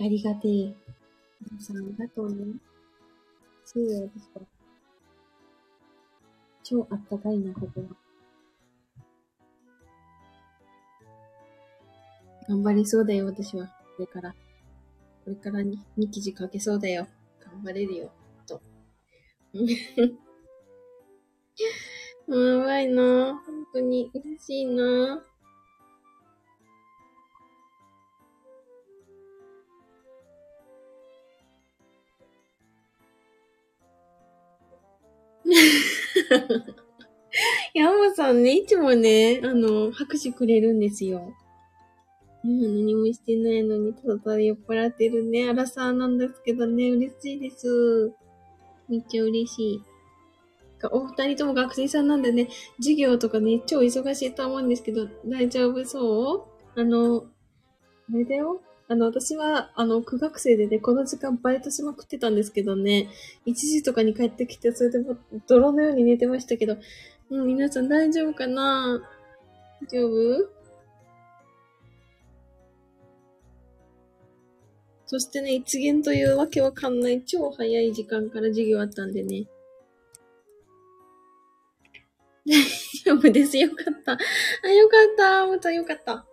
ありがてえ。皆さんありがとうね。そうですか。超あったかいな、ここは。頑張れそうだよ、私は。これから。これからに、2記事書けそうだよ。頑張れるよ、と。やばいな本当に嬉しいな 山さんね、いつもね、あの、拍手くれるんですよ。今何もしてないのに、ただただ酔っ払ってるね。あらさなんですけどね、嬉しいです。めっちゃ嬉しい。お二人とも学生さんなんでね、授業とかね、超忙しいと思うんですけど、大丈夫そう？あの、あれだよあの、私は、あの、苦学生でね、この時間バイトしまくってたんですけどね、1時とかに帰ってきて、それでも泥のように寝てましたけど、もう皆さん大丈夫かな？大丈夫？そしてね、一元というわけわかんない超早い時間から授業あったんでね。大丈夫です。よかった。あ、よかった。またよかった。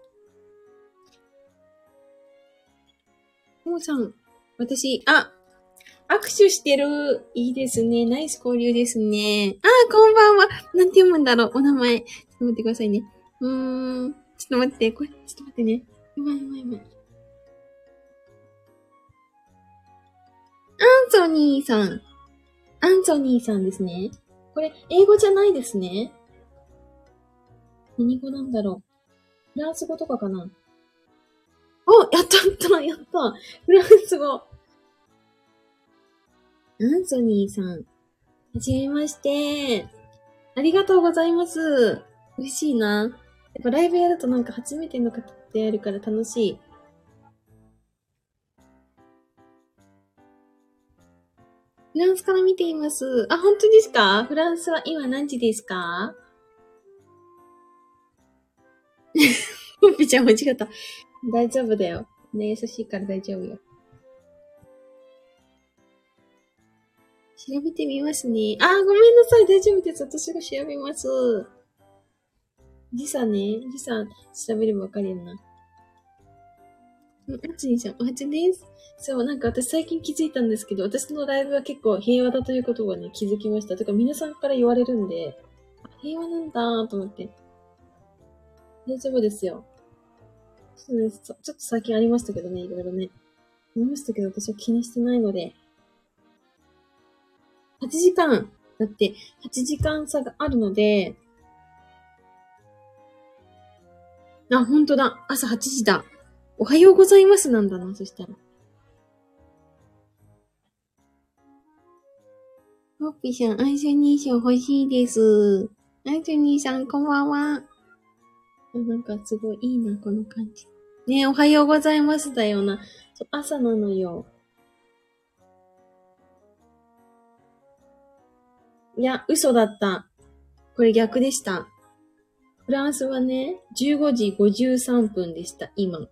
もうさん、私、あ、握手してる。いいですね。ナイス交流ですね。あ、こんばんは。なんて読むんだろう。お名前。ちょっと待ってくださいね。うーん。ちょっと待って。これ、ちょっと待ってね。うまいうまいうまい。アンソニーさん。アンソニーさんですね。これ、英語じゃないですね。何語なんだろう。フランス語とかかなおやったやったやったフランス語。アンソニーさん。はじめまして。ありがとうございます。嬉しいな。やっぱライブやるとなんか初めての方ってやるから楽しい。フランスから見ています。あ、本当ですか？フランスは今何時ですか？ポ ピちゃん間違った。大丈夫だよ。ね、優しいから大丈夫よ。調べてみますね。あ、ごめんなさい。大丈夫です。私が調べます。時差ね。時差調べればわかるよな。あつにさん、おはちです。そう、なんか私最近気づいたんですけど、私のライブは結構平和だということがね、気づきました。とか皆さんから言われるんで、平和なんだーと思って。大丈夫ですよ。そうです。ちょっと最近ありましたけどね、いろいろね。ありましたけど、私は気にしてないので。8時間だって、8時間差があるので、あ、ほんとだ。朝8時だ。おはようございますなんだな、そしたら。ホッピーさん、アイスニー賞欲しいです。アイスニーさん、こんばんは。なんかすごいいいな、この感じ。ねおはようございますだよな。朝なのよ。いや、嘘だった。これ逆でした。フランスはね、15時53分でした、今。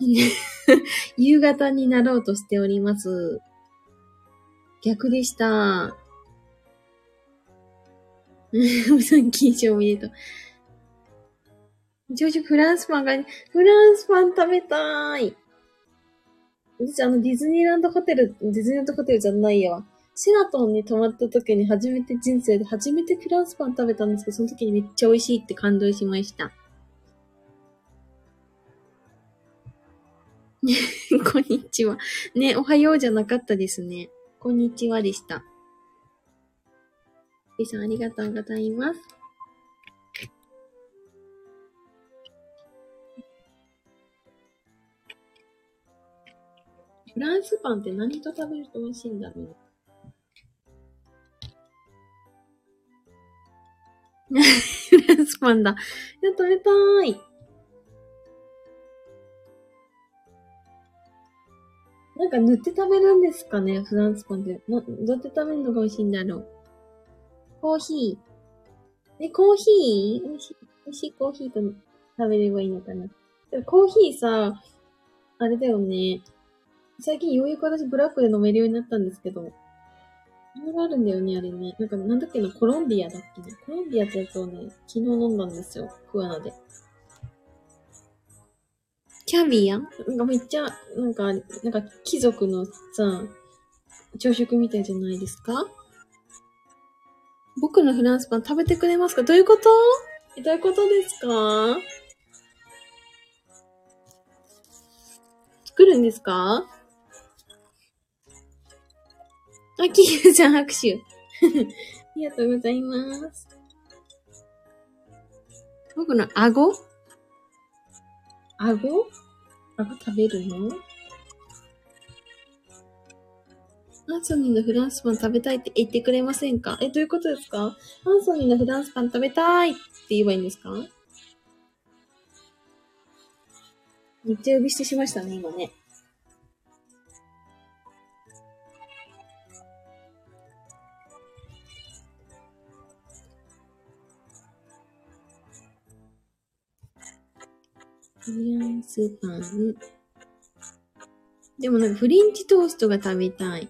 夕方になろうとしております。逆でした。うさん、金賞おめでと。ジョージフランスパンが、フランスパン食べたーい。私、あの、ディズニーランドホテル、ディズニーランドホテルじゃないや。セラトンに泊まった時に初めて人生で初めてフランスパン食べたんですけど、その時にめっちゃ美味しいって感動しました。こんにちは。ね、おはようじゃなかったですね。こんにちはでした。B さんありがとうございます。フランスパンって何と食べると美味しいんだろう？フランスパンだ。いや、食べたーい。なんか塗って食べるんですかね？フランスパンって。な、どうやって食べるのが美味しいんだろう？コーヒー。え、コーヒー？美味しい、美味しいコーヒーと食べればいいのかな？でもコーヒーさ、あれだよね。最近ようやく私ブラックで飲めるようになったんですけど。いろいろあるんだよね、あれね。なんか、なんだっけな、コロンビアだっけな。コロンビアってやつをね、昨日飲んだんですよ。クアナで。キャビアなんかめっちゃ、なんか、なんか貴族のさ、朝食みたいじゃないですか？僕のフランスパン食べてくれますか？どういうこと？どういうことですか？作るんですか？あ、キーちゃん拍手。ありがとうございます。僕の顎？顎？顎食べるの？アンソニーのフランスパン食べたいって言ってくれませんか？え、どういうことですか？アンソニーのフランスパン食べたいって言えばいいんですか？めっちゃ呼び捨てしましたね、今ね。フランスパン。でもなんかフレンチトーストが食べたい。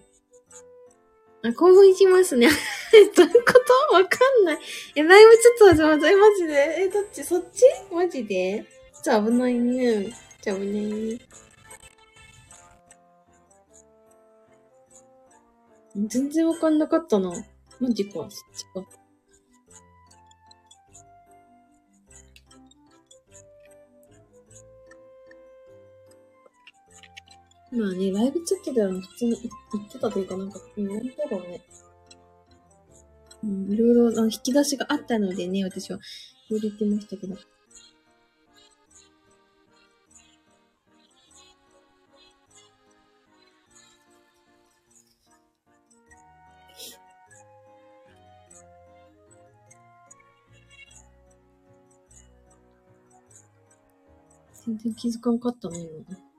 あ、興奮しますね。どういうこと？わかんない。え、ライブちょっと始まった。え、マジでえ、どっち？そっち？マジで？じゃあ危ないね。じゃあ危ないね。全然わかんなかったな。マジか。そっちか。まあね、ライブチャットでは普通に言ってたというか、なんか、なんだろうね。うん、いろいろあ引き出しがあったのでね、私は言われてましたけど。全然気づかんかったね、今。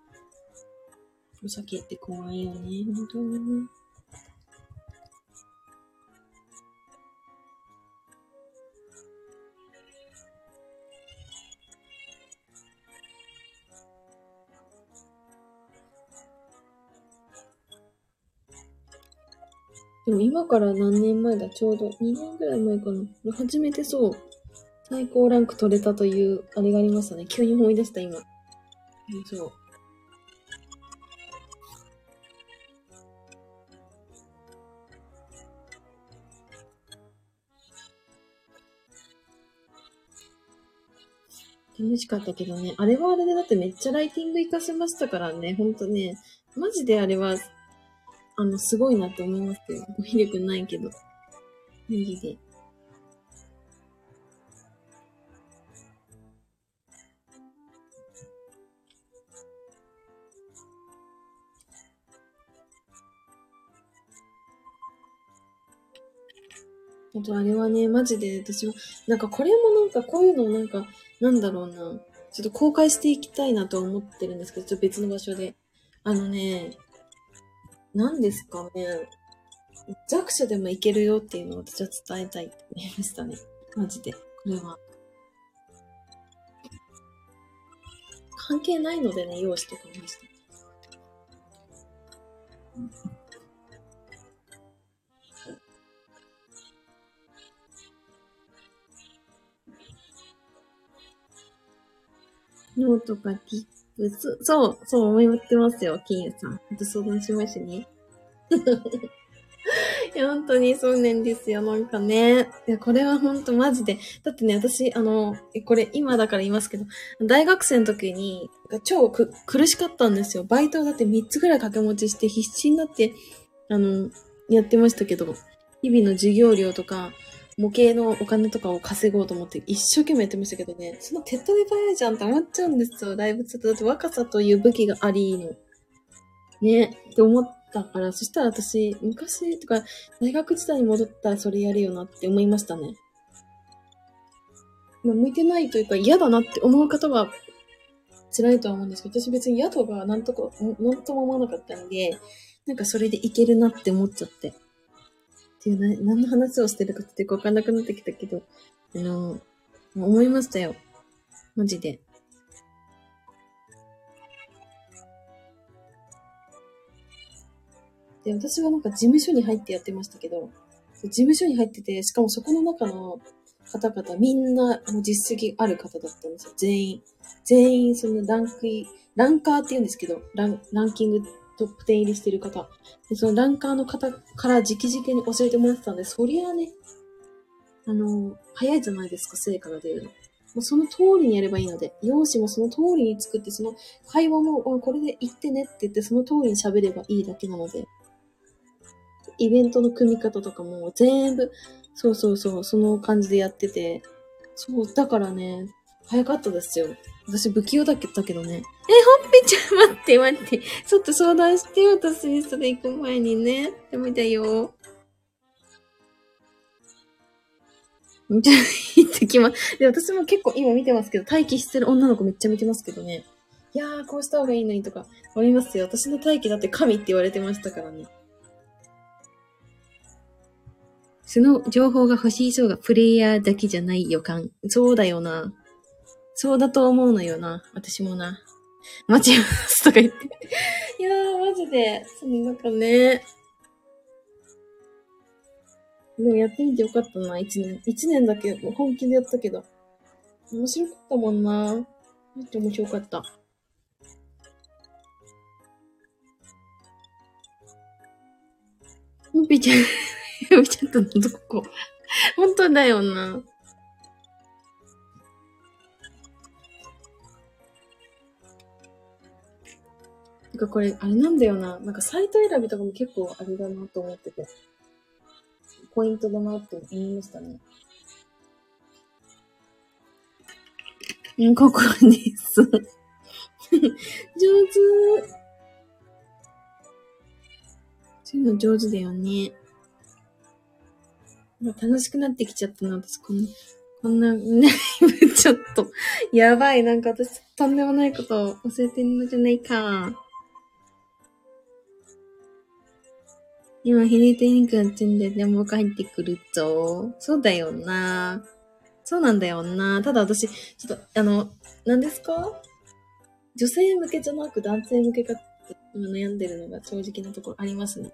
お酒って怖いよね、本当に。でも今から何年前だ？ちょうど2年ぐらい前かな。初めてそう。最高ランク取れたという、あれがありましたね。急に思い出した、今。そう。楽しかったけどね。あれはあれでだってめっちゃライティング活かせましたからね。ほんとね。マジであれは、あの、すごいなって思いますよ。語彙力ないけど。マジで。あとあれはね、マジで私は、なんかこれもなんかこういうのなんか、なんだろうな。ちょっと公開していきたいなと思ってるんですけど、ちょっと別の場所で。あのね、何ですかね。弱者でもいけるよっていうのを私は伝えたいって思いましたね。マジで。これは。関係ないのでね、用意しておきまして。ノートかティップス。そう、そう思ってますよ、金融さん。ほんと相談しましたね。いや、本当にそうなんですよ。なんかね。いや、これは本当マジで。だってね、私、あの、これ今だから言いますけど、大学生の時に、超苦しかったんですよ。バイトだって3つぐらい掛け持ちして必死になって、あの、やってましたけど、日々の授業料とか、模型のお金とかを稼ごうと思って一生懸命やってましたけどね、その手っ取り早いじゃんって思っちゃうんですよ、ライブちょっと。だって若さという武器がありの。ね、って思ったから、そしたら私、昔とか、大学時代に戻ったらそれやるよなって思いましたね。まあ、向いてないというか嫌だなって思う方は辛いとは思うんですけど、私別に宿がなんとか、なんとも思わなかったんで、なんかそれでいけるなって思っちゃって。っていうな、何の話をしてるかってわかんなくなってきたけど、あの、思いましたよ。マジで。で、私はなんか事務所に入ってやってましたけど、事務所に入ってて、しかもそこの中の方々、みんなもう実績ある方だったんですよ。全員。全員、そのランクイランカーって言うんですけど、ランランキングトップ10入りしてる方。で、そのランカーの方から直々に教えてもらってたんで、そりゃね、あの、早いじゃないですか、成果が出るの。もうその通りにやればいいので、用紙もその通りに作って、その会話も、これで言ってねって言って、その通りに喋ればいいだけなので、イベントの組み方とかも全部、そうそうそう、その感じでやってて、そう、だからね、早かったですよ。私不器用だけだけどね。え、ほっぺちゃん待って待って。ちょっと相談してよ、私に、それ行く前にね。ダメだよ。じゃあ、行ってきます。で、私も結構今見てますけど、待機してる女の子めっちゃ見てますけどね。いやー、こうした方がいいのにとか思いますよ。私の待機だって神って言われてましたからね。その情報が欲しいそうがプレイヤーだけじゃない予感。そうだよな。そうだと思うのよな。私もな。待ちますとか言って。いやー、マジで。そのなんかね。でもやってみてよかったな、一年。一年だけ本気でやったけど。面白かったもんな。めっちゃ面白かった。もぴちゃんやめ ちゃったのどこ本当だよな。なんかこれ、あれなんだよな。なんかサイト選びとかも結構あれだなと思ってて。ポイントだなって思いましたね。うん、ここです。上手。そういうの上手だよね。楽しくなってきちゃったな、私。こんな、こんな、ね、ちょっと、やばい。なんか私、とんでもないことを教えてるのじゃないか。今、ひねてにくんちんででも僕入ってくるぞ。そうだよな。そうなんだよな。ただ私、ちょっと、あの、何ですか？女性向けじゃなく男性向けかって悩んでるのが正直なところありますね。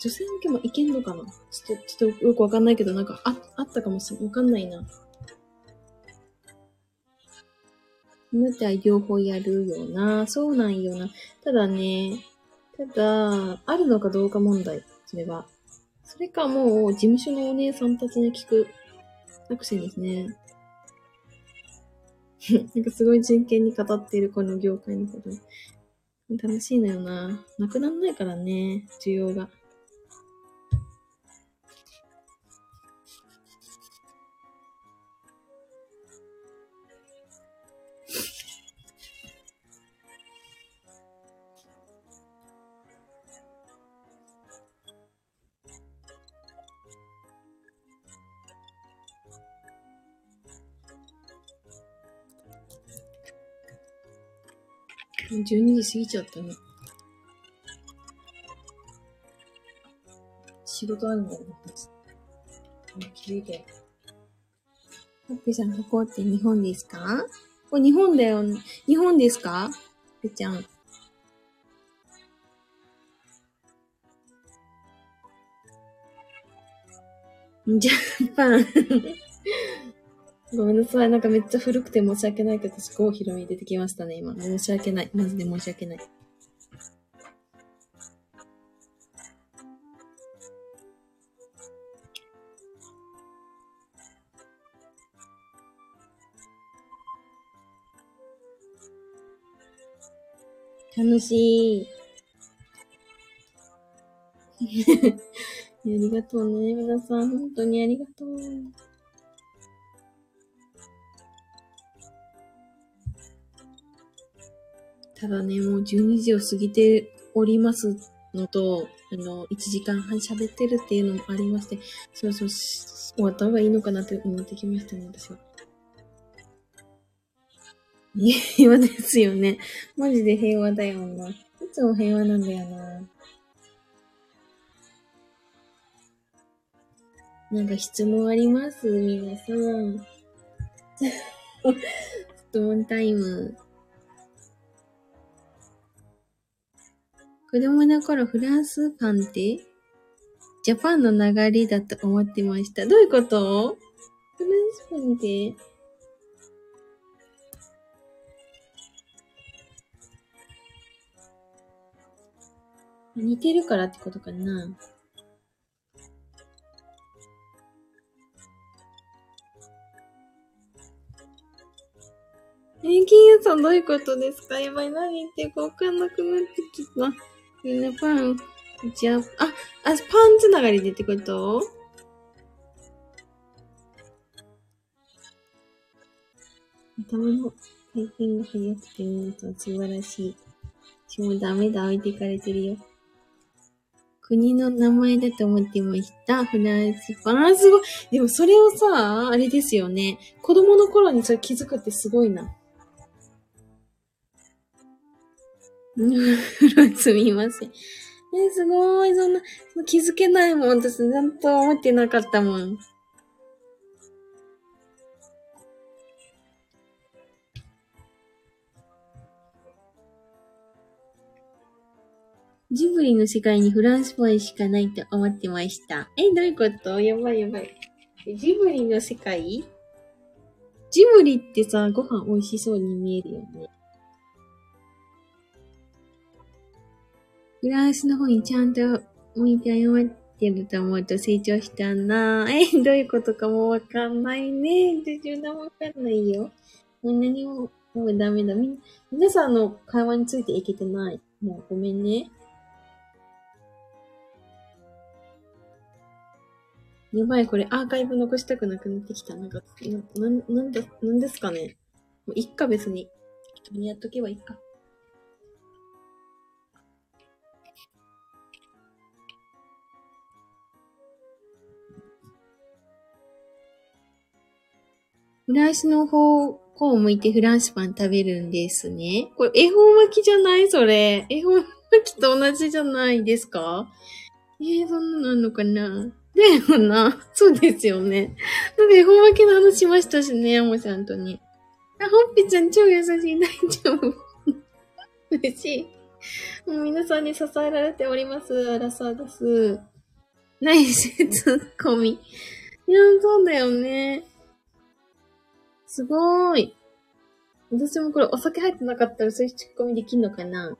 女性向けもいけんのかな？ちょっと、ちょっとよくわかんないけど、なんか、あ、あったかもしれん。わかんないな。今っては両方やるよな。そうなんよな。ただね、ただ、あるのかどうか問題。それは。それかもう、事務所のお姉さんたちに聞く作戦ですね。なんかすごい真剣に語っているこの業界のこと。楽しいのよな。なくなんないからね、需要が。12時過ぎちゃったね。仕事あるんだよね。気づいて。ハッピーさん、ここって日本ですか？これ日本だよ。日本ですか？ぺちゃん。ジャパンごめんなさい。なんかめっちゃ古くて申し訳ないけど、私、ごひろみ出てきましたね、今。申し訳ない。マジで申し訳ない。楽しい。ありがとうね、皆さん。本当にありがとう。ただね、もう12時を過ぎておりますのと、あの、1時間半喋ってるっていうのもありまして、そうそう、終わった方がいいのかなって思ってきましたね、私は。平和ですよね。マジで平和だよな。いつも平和なんだよな。なんか質問あります？皆さん。質問タイム。子供の頃フランスパンってジャパンの流れだと思ってました。どういうこと？フランスパンって。似てるからってことかな。え、金屋さんどういうことですか？やばい、何言ってるかわかなくなってきた。みんなパン、じゃあ、あ、パンつながりでってこと？頭の回転が速くて皆さん素晴らしい。私もダメだ、置いていかれてるよ。国の名前だと思ってました。フランスパン。あ、すごい。でもそれをさ、あれですよね。子供の頃にそれ気づくってすごいな。すみません。え、すごい。そんな、気づけないもん。私、ちゃんと思ってなかったもん。ジブリの世界にフランスパンしかないと思ってました。え、どういうこと？やばいやばい。ジブリの世界？ジブリってさ、ご飯美味しそうに見えるよね。フランスの方にちゃんと向いて謝ってると思うと成長したな え、どういうことかもわかんないね。自分もわかんないよ。もう何も、もうダメだ。みんな、皆さんの会話についていけてない？もうごめんね。やばい、これアーカイブ残したくなくなってきた。なんか、な、なんだ、なんですかね。もういっか、別に。適当にやっとけばいいか。フランスの方向を向いてフランスパン食べるんですね。これ、恵方巻きじゃない？それ。恵方巻きと同じじゃないですか？えー、そんなのあんのかな？だよな。そうですよね。だって恵方巻きの話しましたしね、ヤモさんとに。あ、ホッピちゃん超優しい。大丈夫。嬉しい。もう皆さんに支えられております。アラサーです。ナイスツッコミ。いや、そうだよね。すごーい。私もこれお酒入ってなかったらそういうツッコミできんのかな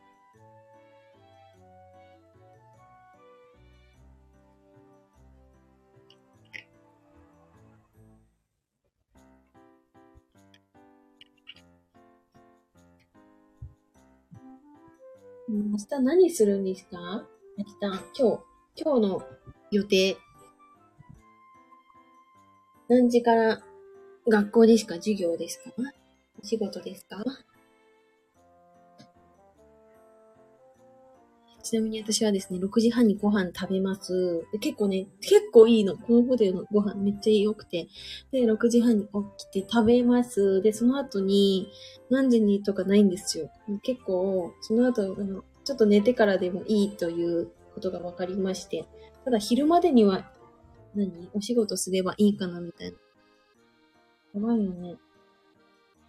明日何するんですか？明日、今日、今日の予定。何時から学校ですか授業ですか？お仕事ですか？ちなみに私はですね、6時半にご飯食べます。結構ね、結構いいの。このホテルのご飯めっちゃ良くて。で、6時半に起きて食べます。で、その後に、何時にとかないんですよ。結構、その後、あの、ちょっと寝てからでもいいということが分かりまして。ただ、昼までには、何？お仕事すればいいかなみたいなやばいよね。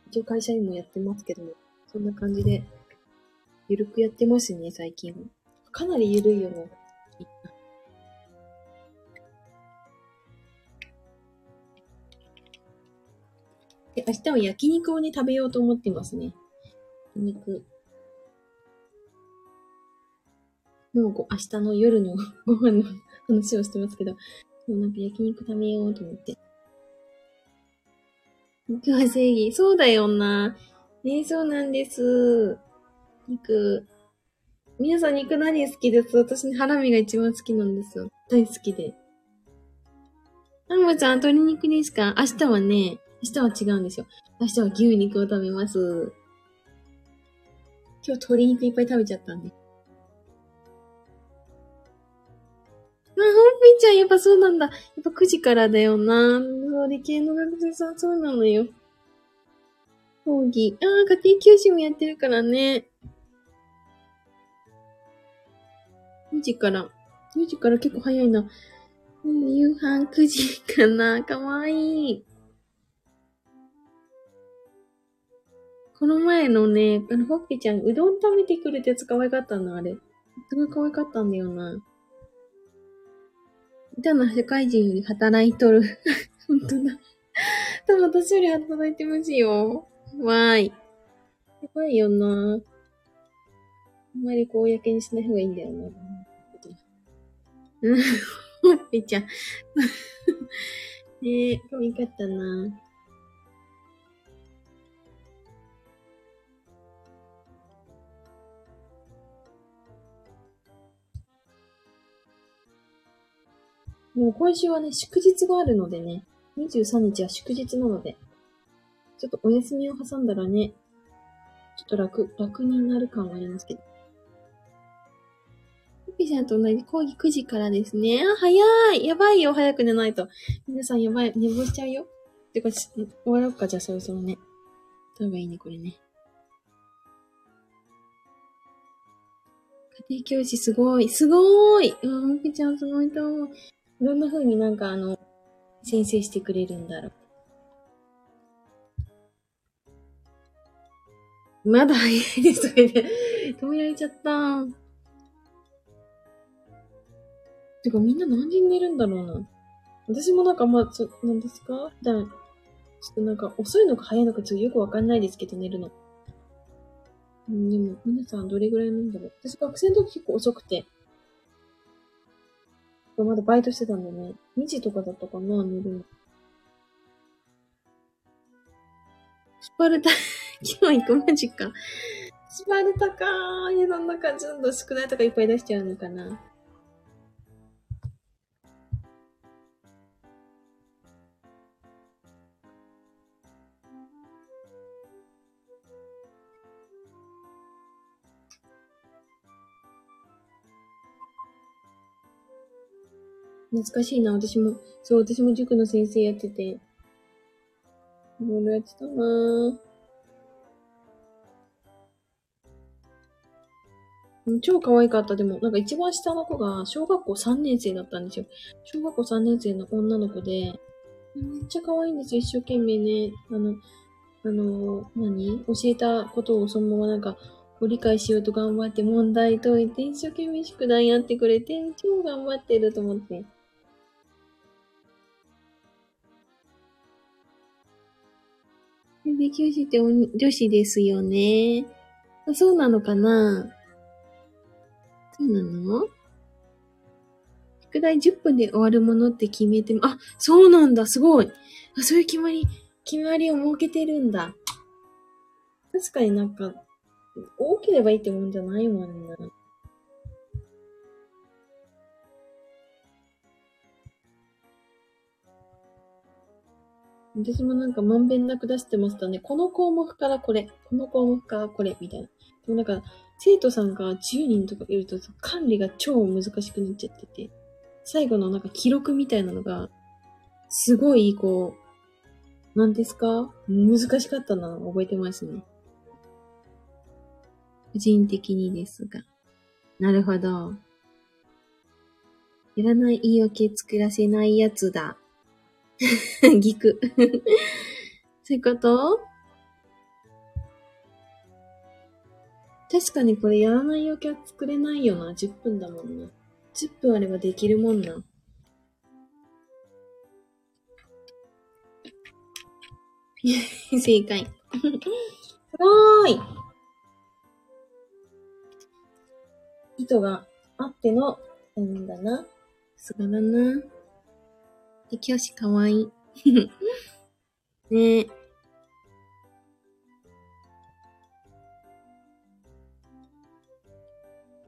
一応会社員もやってますけども、そんな感じで、ゆるくやってますね、最近。かなりゆるいよね。で、明日は焼肉をね、食べようと思ってますね。肉。もう明日の夜のご飯の話をしてますけど、もうなんか焼肉食べようと思って。肉は正義。そうだよな。ねそうなんです。肉。皆さん肉何好きです？私、ハラミが一番好きなんですよ。大好きで。アンボちゃん、鶏肉ですか？明日はね、明日は違うんですよ。明日は牛肉を食べます。今日鶏肉いっぱい食べちゃったんで。あほんぴちゃん、やっぱそうなんだ。やっぱ9時からだよな。そう、理系の学生さん、そうなのよ。講義。ああ、家庭教師もやってるからね。4時から。4時から結構早いな。夕飯9時かな。かわいい。この前のね、あの、ほっぺちゃん、うどん食べてくれてやつ可愛かったな、あれ。すごい可愛かったんだよな。たな世界人より働いとる。本当だ。多分私より働いてますよ。わーい。やばいよな。あんまり公にしない方がいいんだよな。うん。ほっぺちゃん。ねえ、可愛かったな。もう今週はね、祝日があるのでね、23日は祝日なので、ちょっとお休みを挟んだらね、ちょっと楽、楽になる感はありますけど。ピちゃんと同じ講義9時からですね。あ、早いやばいよ早く寝ないと。皆さんやばい。寝坊しちゃうよ。てか、終わろうか、じゃあそろそろね。例えばいいね、これね。家庭教師すごい。すごーいあ、もきちゃんすごいと思う。どんな風になんかあの、先生してくれるんだろう。まだ早いですとか言って、止められちゃった。てかみんな何時に寝るんだろうな。私もなんかまあ、そ、なんですか？じゃあ、ちょっとなんか遅いのか早いのかちょっとよくわかんないですけど、寝るの。ん、でも、皆さんどれぐらいなんだろう。私学生の時結構遅くて。まだバイトしてたんでね。2時とかだったかな、寝るの。スパルタ、今日行くマジか。スパルタかー。家の中、ずんど少ないとかいっぱい出しちゃうのかな。懐かしいな、私も。そう、私も塾の先生やってて。いろいろやってたな超可愛かった。でも、なんか一番下の子が小学校3年生だったんですよ。小学校3年生の女の子で、めっちゃ可愛いんですよ。一生懸命ね。あの、あの、何？教えたことをそのままなんか、ご理解しようと頑張って問題解いて、一生懸命宿題やってくれて、超頑張ってると思って。勉強して女子ですよね。そうなのかなそうなの？宿題10分で終わるものって決めても、あ、そうなんだ、すごい。あ、そういう決まり、決まりを設けてるんだ。確かになんか、多ければいいってもんじゃないもんな。私もなんかまんべんなく出してましたね。この項目からこれ、この項目からこれ、みたいな。でもなんか、生徒さんが10人とかいると管理が超難しくなっちゃってて、最後のなんか記録みたいなのが、すごい、こう、なんですか？難しかったな、覚えてますね。個人的にですが。なるほど。いらない言い訳作らせないやつだ。ぎく。そういうこと？確かにこれやらないよきゃ作れないよな。10分だもんな。10分あればできるもんな。正解。すごーい糸があっての、なんだな。さすがだな。で、教師かわいい。ねえ。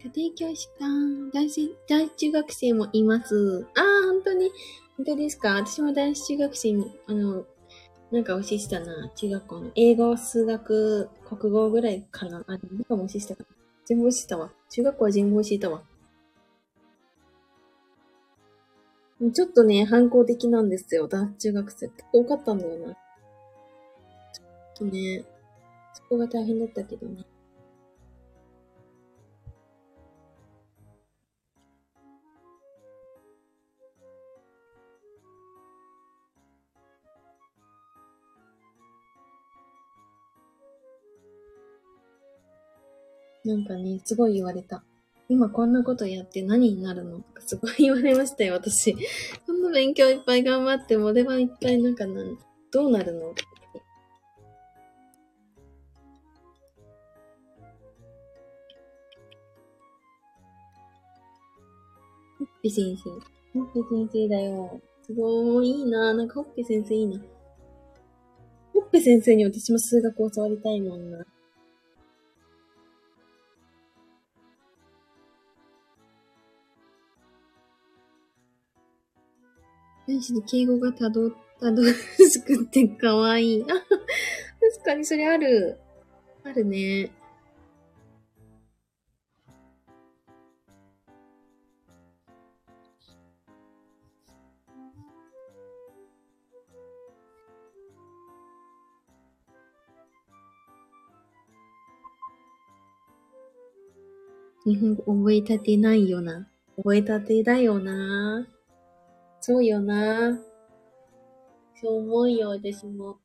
家庭教師か。大大中学生もいます。ああ、本当に、本当ですか？私も男子中学生に、あの、なんか教えてたな。中学校の。英語、数学、国語ぐらいかな。あ、なんかも教えてたかな。全部教えてたわ。中学校は全部教えたわ。ちょっとね、反抗的なんですよ。男中学生。結構多かったんだよな。ちょっとね、そこが大変だったけどね。なんかね、すごい言われた。今こんなことやって何になるの？とかすごい言われましたよ、私。こんな勉強いっぱい頑張っても、出番いっぱいなんかなん、どうなるの？ほっぺ先生。ほっぺ先生だよ。すごいいいな。なんかほっぺ先生いいな。ほっぺ先生に私も数学を教わりたいもんな。男子で敬語がたど、たどしくってかわいい。あ、確かにそれある。あるね。日本語覚えたてないよな。覚えたてだよな。そうよな。そう思うよ、私も。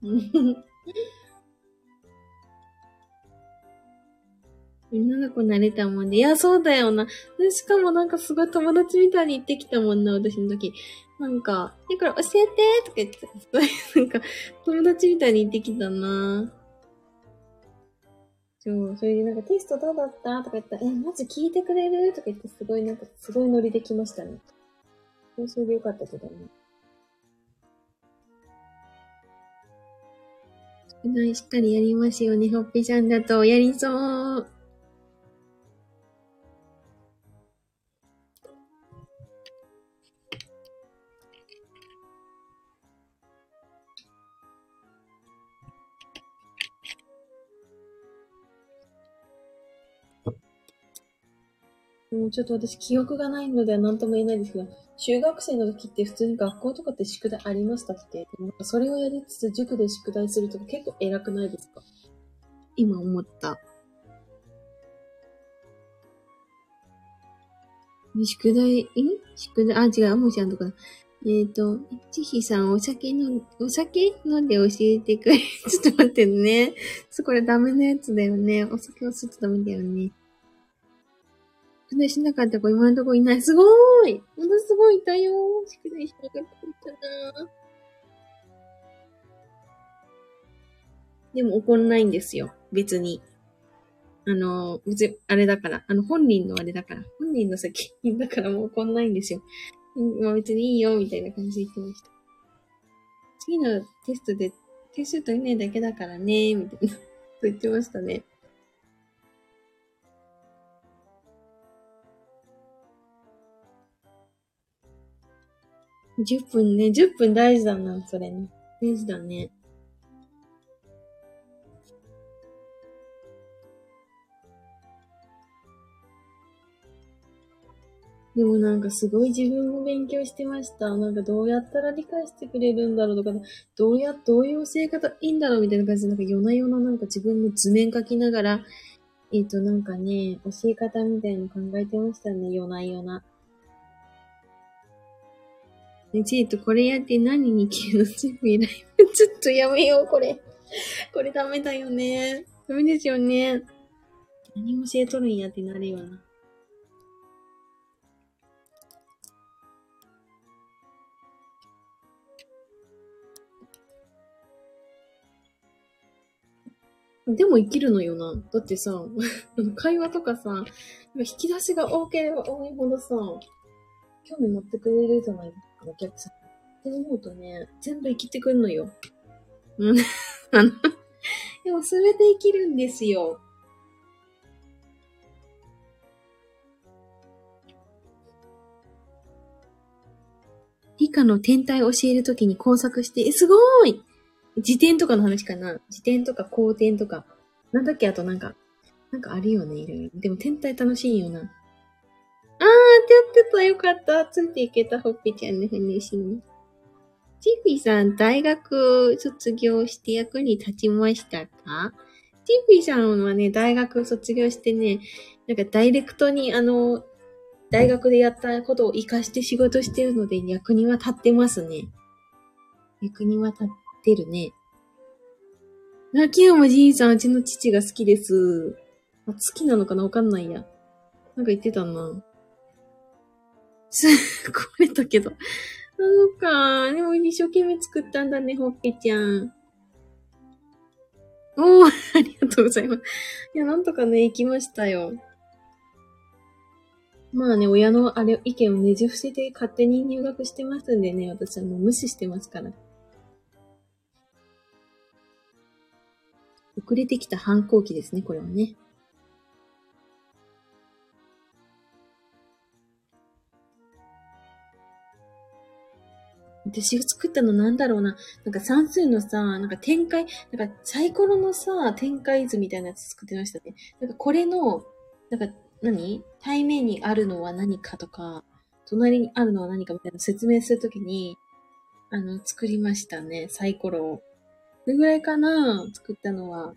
女の子慣れたもんで。いや、そうだよな。しかもなんかすごい友達みたいに言ってきたもんな、私の時。なんか、だから教えてとか言って、すごいなんか友達みたいに言ってきたな。そう、それでなんかテストどうだった？とか言ったら、え、マジ聞いてくれる？とか言ってすごいなんかすごいノリできましたね。それでよかったけどね。宿題しっかりやりますよね、ほっぺちゃんだと。やりそう。もうちょっと私記憶がないのでは何とも言えないんですけど、中学生の時って普通に学校とかって宿題ありましたって。なんかそれをやりつつ塾で宿題するとか結構偉くないですか？今思った。宿題、ん？宿題、あ、違う、もしあんとか。えっ、ー、と、ちひさん、お酒の、お酒飲んで教えてくれ。ちょっと待ってね。そこれダメなやつだよね。お酒をするとダメだよね。宿題しなかった子今のところいない。すごーいものすごいいたよ宿題しなかった子いたなでも怒んないんですよ。別に。あの、別に、あれだから。あの、本人のあれだから。本人の責任だからもう怒んないんですよ。まあ別にいいよ、みたいな感じで言ってました。次のテストで、テスト取れないだけだからね、みたいな。と 言ってましたね。10分ね、10分大事だな、それね。大事だね。でもなんかすごい自分も勉強してました。なんかどうやったら理解してくれるんだろうとか、どうや、どういう教え方いいんだろうみたいな感じで、なんか夜な夜ななんか自分の図面書きながら、えっ、ー、となんかね、教え方みたいの考えてましたね、夜な夜な。ね、チートこれやって何に消えの全部依頼。ちょっとやめよう、これ。これダメだよね。ダメですよね。何も教えとるんやってなるよな。でも生きるのよな。だってさ、会話とかさ、引き出しが多ければ多いほどさ、興味持ってくれるじゃないですか、お客さん。って思うとね、全部生きてくんのよ。うん。あの、でもそれで生きるんですよ。理科の天体教えるときに工作して、え、すごーい辞典とかの話かな辞典とか公典とか。なんだっけ？あとなんか、なんかあるよね、いろいろ。でも天体楽しいよな。ってやってたよかった。ついていけた、ほっぺちゃんの話に。チーフィさん、大学卒業して役に立ちましたか？チーフィさんはね、大学卒業してね、なんかダイレクトにあの、大学でやったことを活かして仕事してるので役には立ってますね。役には立ってるね。秋山じいさん、うちの父が好きです。あ、好きなのかな？わかんないや。なんか言ってたな。す、これだけど。そうか。でも一生懸命作ったんだね、ほっぺちゃん。おー、ありがとうございます。いや、なんとかね、行きましたよ。まあね、親のあれ、意見をねじ伏せて勝手に入学してますんでね、私はもう無視してますから。遅れてきた反抗期ですね、これはね。私が作ったのなんだろうな。なんか算数のさ、なんか展開、なんかサイコロのさ、展開図みたいなやつ作ってましたね。なんかこれの、なんか何？対面にあるのは何かとか、隣にあるのは何かみたいな説明するときに、あの、作りましたね、サイコロを。どれぐらいかな作ったのは。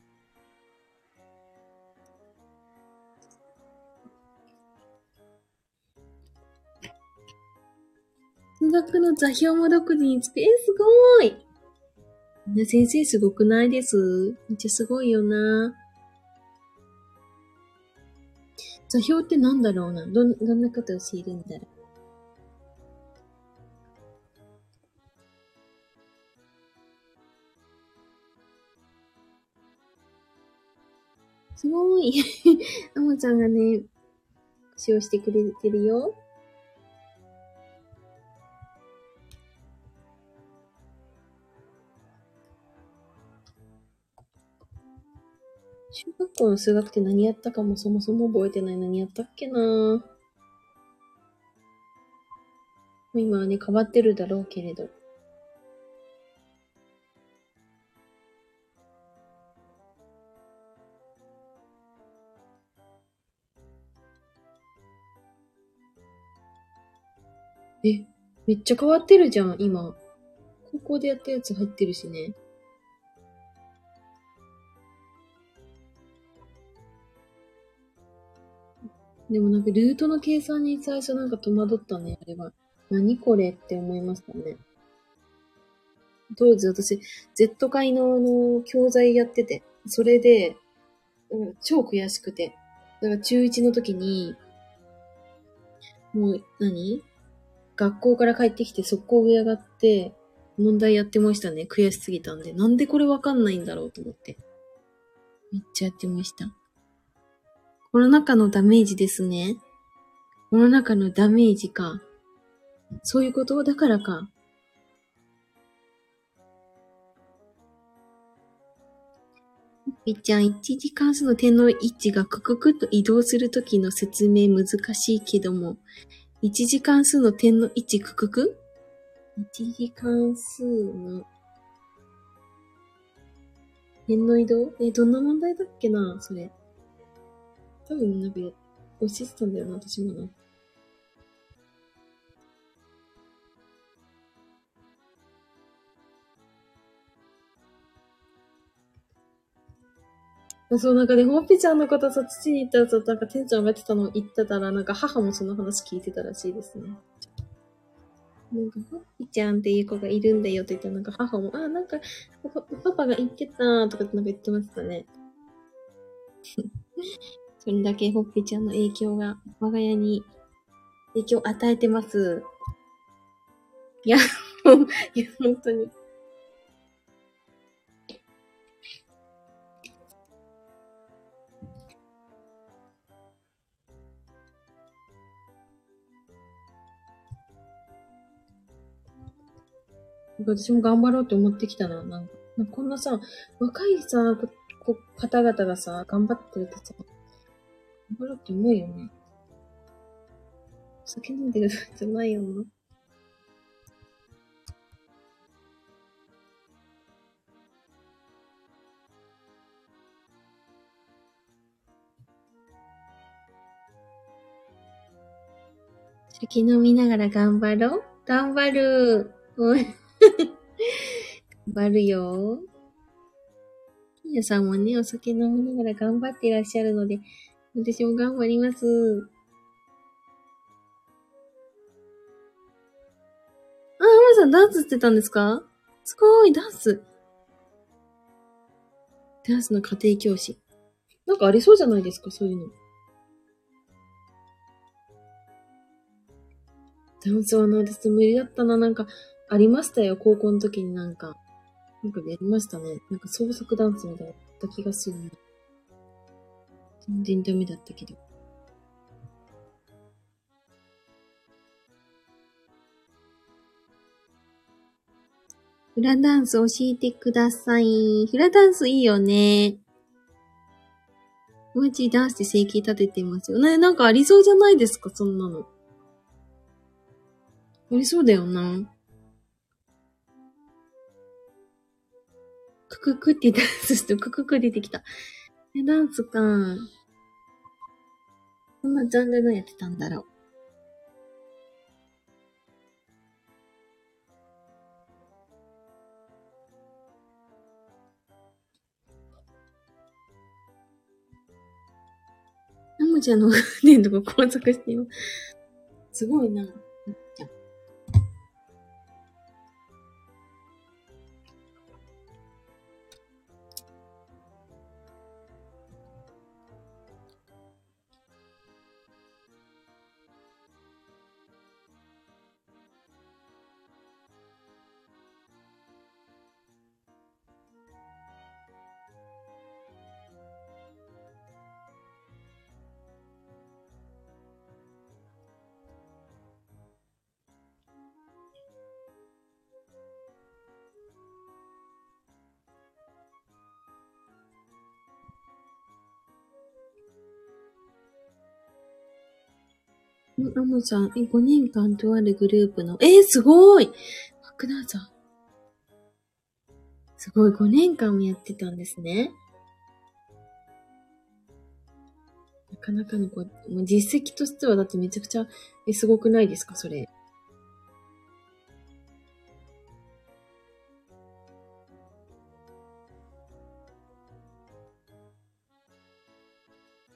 数学の座標も独自に作る。え、すごいみんな先生すごくないですめっちゃすごいよな。座標ってなんだろうなど、どんなこと教えるんだろう。すごい。あもちゃんがね、使用してくれてるよ。中学校の数学って何やったかもそもそも覚えてない。何やったっけな今はね、変わってるだろうけれど。え、めっちゃ変わってるじゃん、今。高校でやったやつ入ってるしね。でもなんかルートの計算に最初なんか戸惑ったね、あれは。何これって思いましたね。当時私、Z 界のの教材やってて、それで、うん、超悔しくて。だから中1の時に、もう何、学校から帰ってきて速攻上上がって、問題やってましたね。悔しすぎたんで。なんでこれわかんないんだろうと思って。めっちゃやってました。この中のダメージですね。この中のダメージか。そういうことだからか。みっちゃん、一次関数の点の位置がクククと移動するときの説明難しいけども、一次関数の点の位置ククク一次関数の点の移動？え、どんな問題だっけなそれ。多分なんか、教えてたんだよな、私もな。そう、なんかね、ほっぺちゃんのことさ、父に言ったらさ、なんか店長がやってたのを言ってたら、なんか母もその話聞いてたらしいですね。なんか、ほっぺちゃんっていう子がいるんだよって言ったら、なんか母も、あ、なんか、パパが言ってたとかってなんか言ってましたね。それだけほっぺちゃんの影響が我が家に影響を与えてます。いや、もう、いや、本当に。私も頑張ろうって思ってきたな。なんか、こんなさ、若いさ、こ方々がさ、頑張ってるってさ、お風呂ってうまいよね。酒飲んでるじゃないよな。酒飲みながら頑張ろう。頑張る。頑張るよ。金さんもね、お酒飲みながら頑張っていらっしゃるので、私も頑張ります。あ、浜さんダンスしてたんですか？すごい、ダンス。ダンスの家庭教師。なんかありそうじゃないですか、そういうの。ダンスはな、私無理だったな。なんか、ありましたよ、高校の時になんか。なんかやりましたね。なんか創作ダンスみたいなった気がする、全然ダメだったけど。フラダンス教えてください。フラダンスいいよね。もう一ダンスで生計立ててますよ。ね、なんかありそうじゃないですか、そんなの。ありそうだよな。クククってダンスして、ククク出てきた。え、ダンスか。こんなジャンルのやってたんだろう。ナムちゃ んの船のとこ工作してよ。すごいな。アモさん、え、5年間とあるグループの、えー、すごいマクナーザー。すごい、5年間もやってたんですね。なかなかのこう、もう実績としてはだってめちゃくちゃ、え、すごくないですか、それ。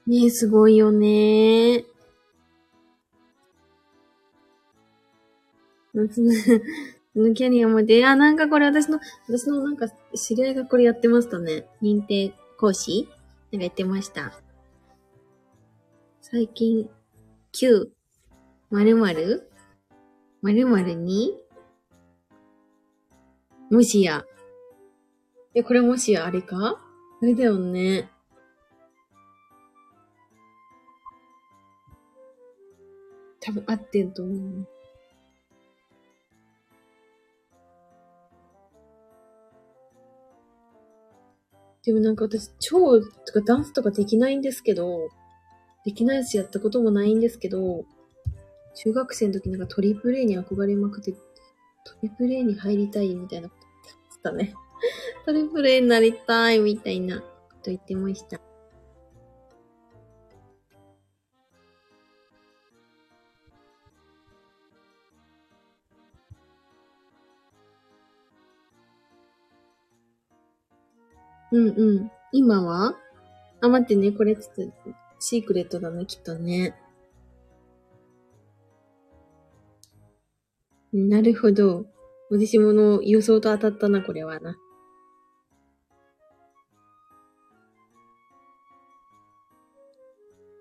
ねえ、すごいよねキャリアまで、あ、なんかこれ私の、私のなんか知り合いがこれやってましたね。認定講師なんかやってました。最近、9、〇〇？〇〇に、もしや。え、これもしやあれか？あれだよね。多分合ってると思う。でもなんか私、超とかダンスとかできないんですけど、できないしやったこともないんですけど、中学生の時なんかトリプル A に憧れまくって、トリプル A に入りたいみたいなこと言ってましたね。トリプル A になりたいみたいなこと言ってました。うんうん。今は？あ、待ってね。これちょっと、シークレットだね、きっとね。なるほど。私もの予想と当たったな、これはな。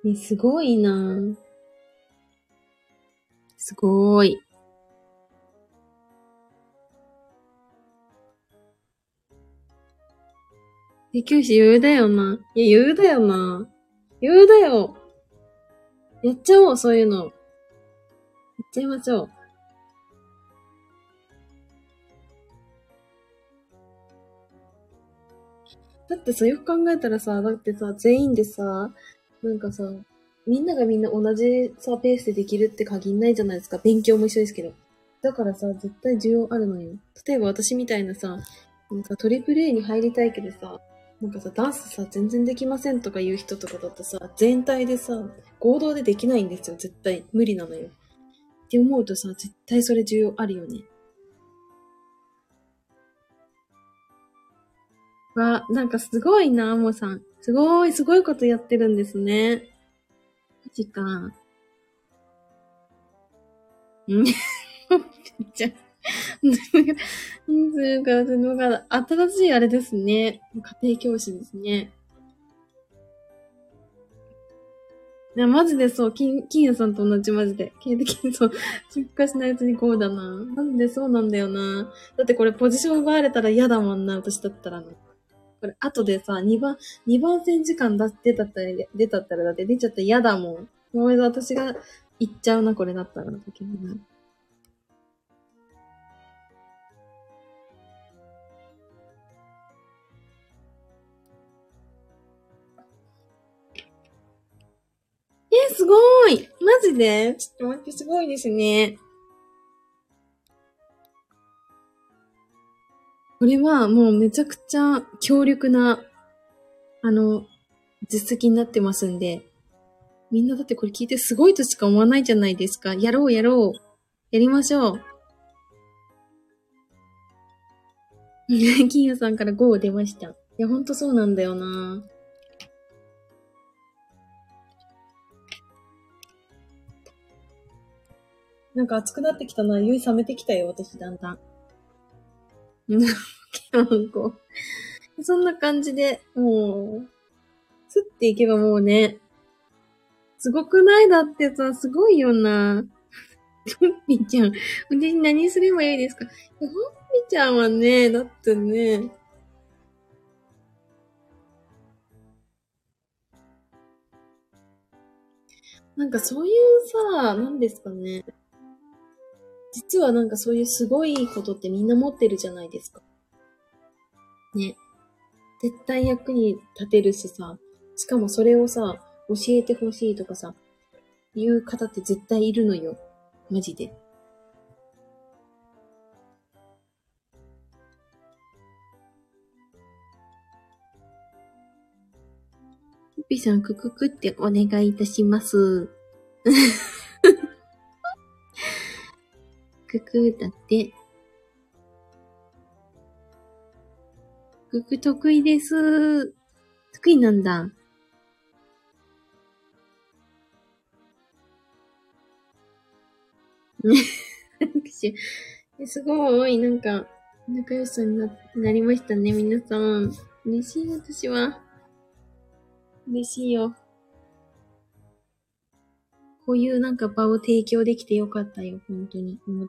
ね、すごいなすごーい。え、教師余裕だよな。いや、余裕だよな。余裕だよ。やっちゃおう、そういうの。やっちゃいましょう。だってさ、よく考えたらさ、だってさ、全員でさ、なんかさ、みんながみんな同じさ、ペースでできるって限んないじゃないですか。勉強も一緒ですけど。だからさ、絶対需要あるのよ。例えば私みたいなさ、なんかトリプル A に入りたいけどさ、なんかさ、ダンスさ、全然できませんとか言う人とかだとさ、全体でさ、合同でできないんですよ、絶対。無理なのよ。って思うとさ、絶対それ重要あるよね。わ、なんかすごいな、アモさん。すごい、すごいことやってるんですね。マジか。ん めっちゃ。人数が、のが、新しいあれですね。家庭教師ですね。いや、マジでそう、金、金谷さんと同じマジで。金的にそう、出荷しないうちにこうだな。なんでそうなんだよな。だってこれポジション奪われたら嫌だもんな、私だったらな。これ、後でさ、2番、2番線時間出出たったら、出たったら、だって出ちゃったら嫌だもん。もう私が行っちゃうな、これだったら。時にえ、すごいマジで？ちょっと待って、すごいですね。これはもうめちゃくちゃ強力な、あの、実績になってますんで、みんなだってこれ聞いてすごいとしか思わないじゃないですか。やろうやろう。やりましょう。金谷さんから5出ました。いや、ほんとそうなんだよななんか暑くなってきたな。酔い冷めてきたよ、私、だんだん。そんな感じで、もう、すっていけばもうね、すごくないだってさ、すごいよな。ほっぴちゃん、私何すればいいですか？ほっぴちゃんはね、だってね、なんかそういうさ、何ですかね。実はなんかそういうすごいことってみんな持ってるじゃないですか。ね。絶対役に立てるしさ、しかもそれをさ、教えてほしいとかさ、言う方って絶対いるのよ。マジで。ピさん、くくくってお願いいたします。くくだって。くく得意です。得意なんだ。すごい、なんか、仲良しにななりましたね、皆さん。嬉しい、私は。嬉しいよ。こういうなんか場を提供できてよかったよ、本当に思っ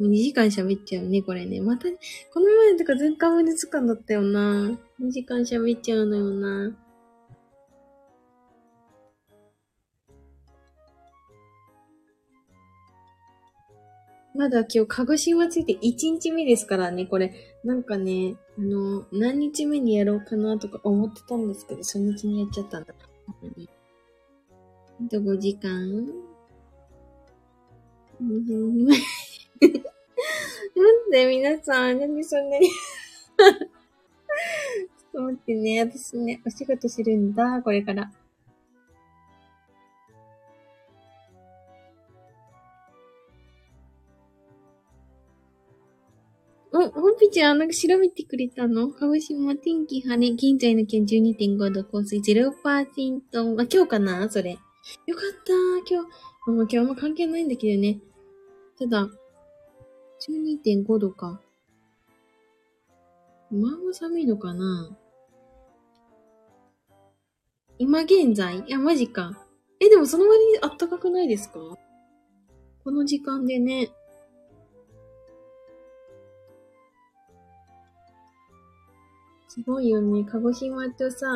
もう2時間喋っちゃうね、これね。また、この前とか全巻無つかんだったよな。2時間喋っちゃうのよな。まだ今日、鹿児島ついて1日目ですからね、これ。なんかね、あの、何日目にやろうかなとか思ってたんですけど、初日にやっちゃったんだ。あと5時間待って、皆さん、何そんなに？ちょっと待ってね、私ね、お仕事するんだ、これから。お、ほんぴちゃん、なんか調べてくれたの？鹿児島天気晴れ、現在の気温12.5度、降水0%。あ、今日かな？それ。よかった今日。もう今日あんま関係ないんだけどね。ただ、12.5度か。まあま寒いのかな今現在？いや、マジか。え、でもその割に暖かくないですか？この時間でね。すごいよね。鹿児島とさ、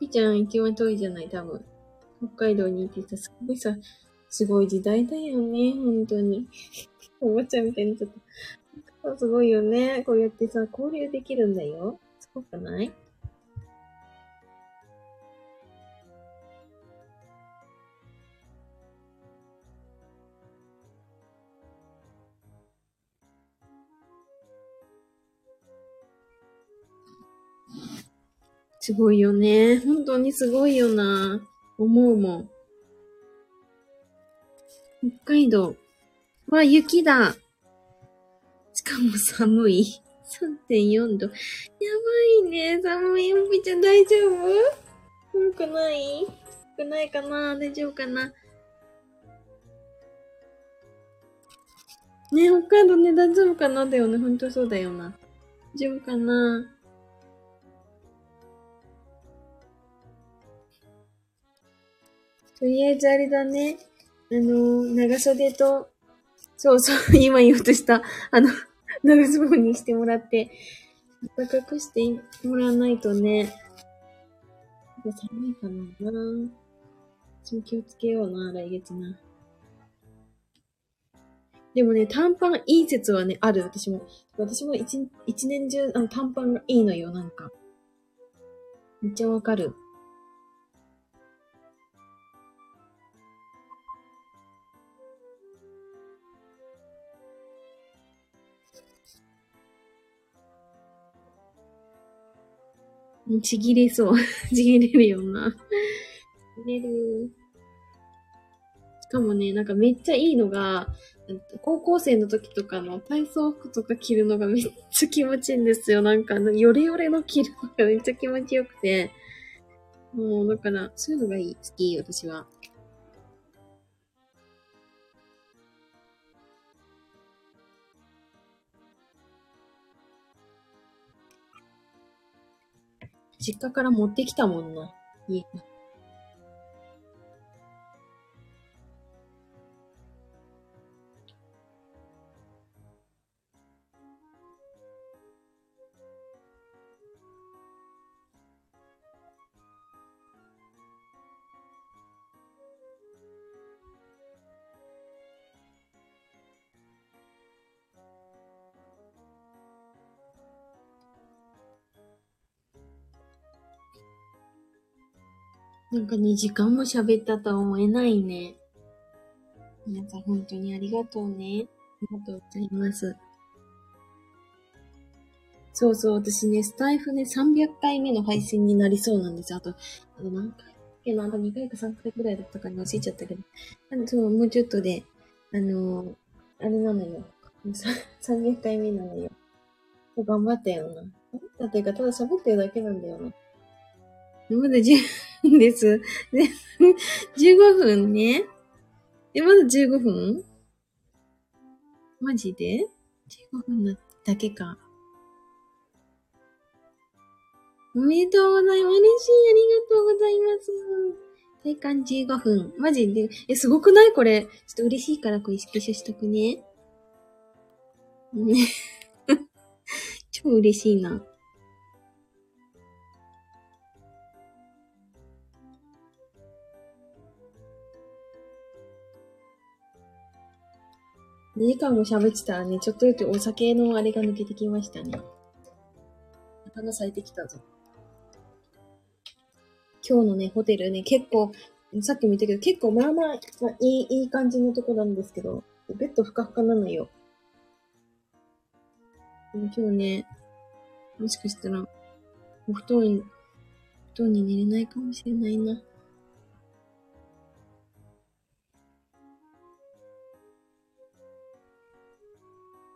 ピちゃん一番遠いじゃない、多分。北海道にいてさ、すごいさ、すごい時代だよね、本当に。おもちゃみたいにちょっと。すごいよね。こうやってさ、交流できるんだよ。すごくない？すごいよね。本当にすごいよな。思うもん。北海道。わ、雪だ。しかも寒い。3.4度。やばいね。寒い。よぴちゃん大丈夫？寒くない？寒くないかな？大丈夫かな？ね北海道ね、大丈夫かな？だよね。ほんとそうだよな。大丈夫かな？とりあえずあれだね。あの、長袖と、そうそう、今言おうとした、あの、長ズボンにしてもらって、暖かくしてもらわないとね。寒いかな私も気をつけような、来月な。でもね、短パンいい説はね、ある、私も。私も一年中あの短パンがいいのよ、なんか。めっちゃわかる。ちぎれそう。ちぎれるよな。ちぎれる。しかもね、なんかめっちゃいいのが、高校生の時とかの体操服とか着るのがめっちゃ気持ちいいんですよ。なんか、ヨレヨレの着るのがめっちゃ気持ちよくて。もう、だから、そういうのがいい。好き、私は。実家から持ってきたもんな。家に。なんか2時間も喋ったとは思えないね。皆さん本当にありがとうね。ありがとうございます。そうそう、私ね、スタイフね、300回目の配信になりそうなんですよ。あと、あと何回だっけなあと2回か3回くらいだったかに忘れちゃったけど。あの、そう、もうちょっとで、あのー、あれなのよ。300回目なのよ。頑張ったよな。だっていうか、ただ喋ってるだけなんだよな。まだ10分です。で、15分ね。え、まだ15分？マジで ?15 分だけか。おめでとうございます。嬉しい。ありがとうございます。体感15分。マジで？え、すごくない？これ。ちょっと嬉しいからこれスクショしとくね。ね。超嬉しいな。2時間も喋ってたらね、ちょっとずつお酒のあれが抜けてきましたね。花咲いてきたぞ。今日のね、ホテルね、結構、さっきも言ったけど、結構まあまあ、まあ、いい、いい感じのとこなんですけど、ベッドふかふかなのよ。でも今日ね、もしかしたら、お布団、布団に寝れないかもしれないな。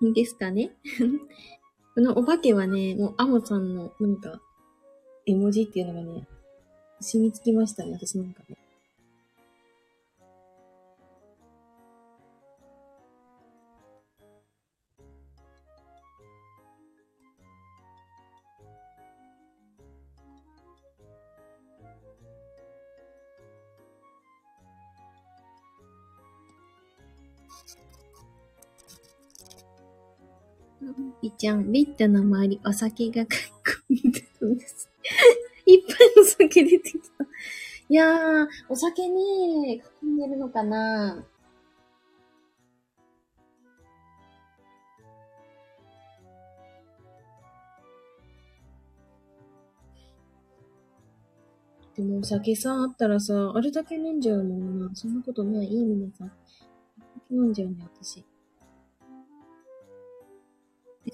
ですかね？このお化けはね、もうアモさんのなんか、絵文字っていうのがね、染みつきましたね、私なんかね。ちゃん、ベッドの周りお酒がかっこんでるんです。いっぱいお酒出てきた。いやー、お酒ね、かんでるのかなでもお酒さ、あったらさ、あれだけ飲んじゃうもんな。そんなことないいい皆さん。飲んじゃうね、私。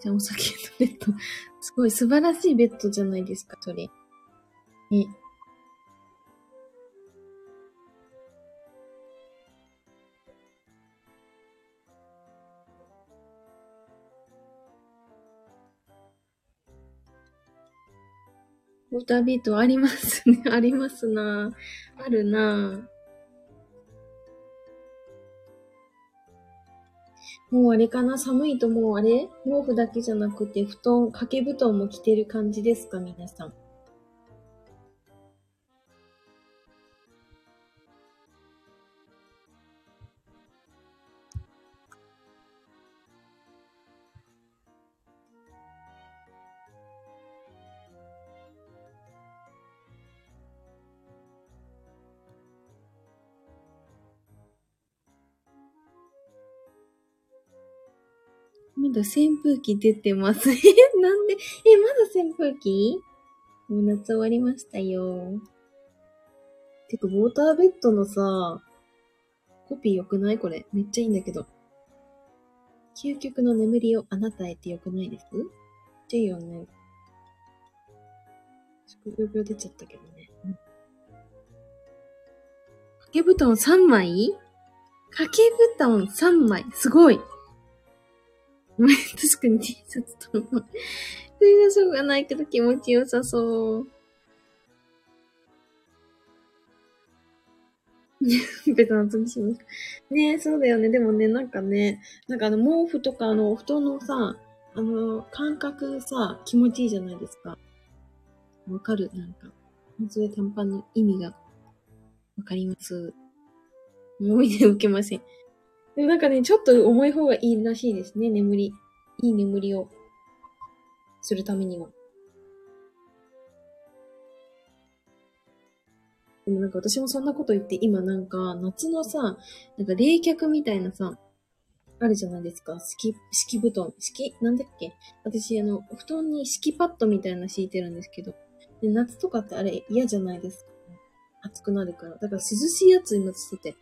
じゃあお酒のベッド。すごい素晴らしいベッドじゃないですか、それ。ね。ウォータービートありますね。ありますなあるなもうあれかな？寒いともうあれ？毛布だけじゃなくて布団、掛け布団も着てる感じですか？皆さん。まだ扇風機出てます。え、なんで？え、まだ扇風機？もう夏終わりましたよ。てか、ウォーターベッドのさ、コピーよくない？これ。めっちゃいいんだけど。究極の眠りをあなたへってよくないです？めっちゃいいよね。職業病出ちゃったけどね。うん掛け布団3枚？掛け布団3枚すごい確かに T シャツと、それがしょうがないけど気持ちよさそう。ベトナムにします。ねえ、そうだよね。でもね、なんかね、なんかあの毛布とかあのお布団のさ、あの感覚さ、気持ちいいじゃないですか。わかる？なんか。それ短パンの意味がわかります。思い出受けません。でもなんかね、ちょっと重い方がいいらしいですね、眠り。いい眠りをするためには。でもなんか私もそんなこと言って、今なんか夏のさ、なんか冷却みたいなさ、あるじゃないですか。敷、敷布団。敷、なんだっけ？私、あの、布団に敷パッドみたいな敷いてるんですけど。で夏とかってあれ嫌じゃないですか。暑くなるから。だから涼しいやつ今つってて。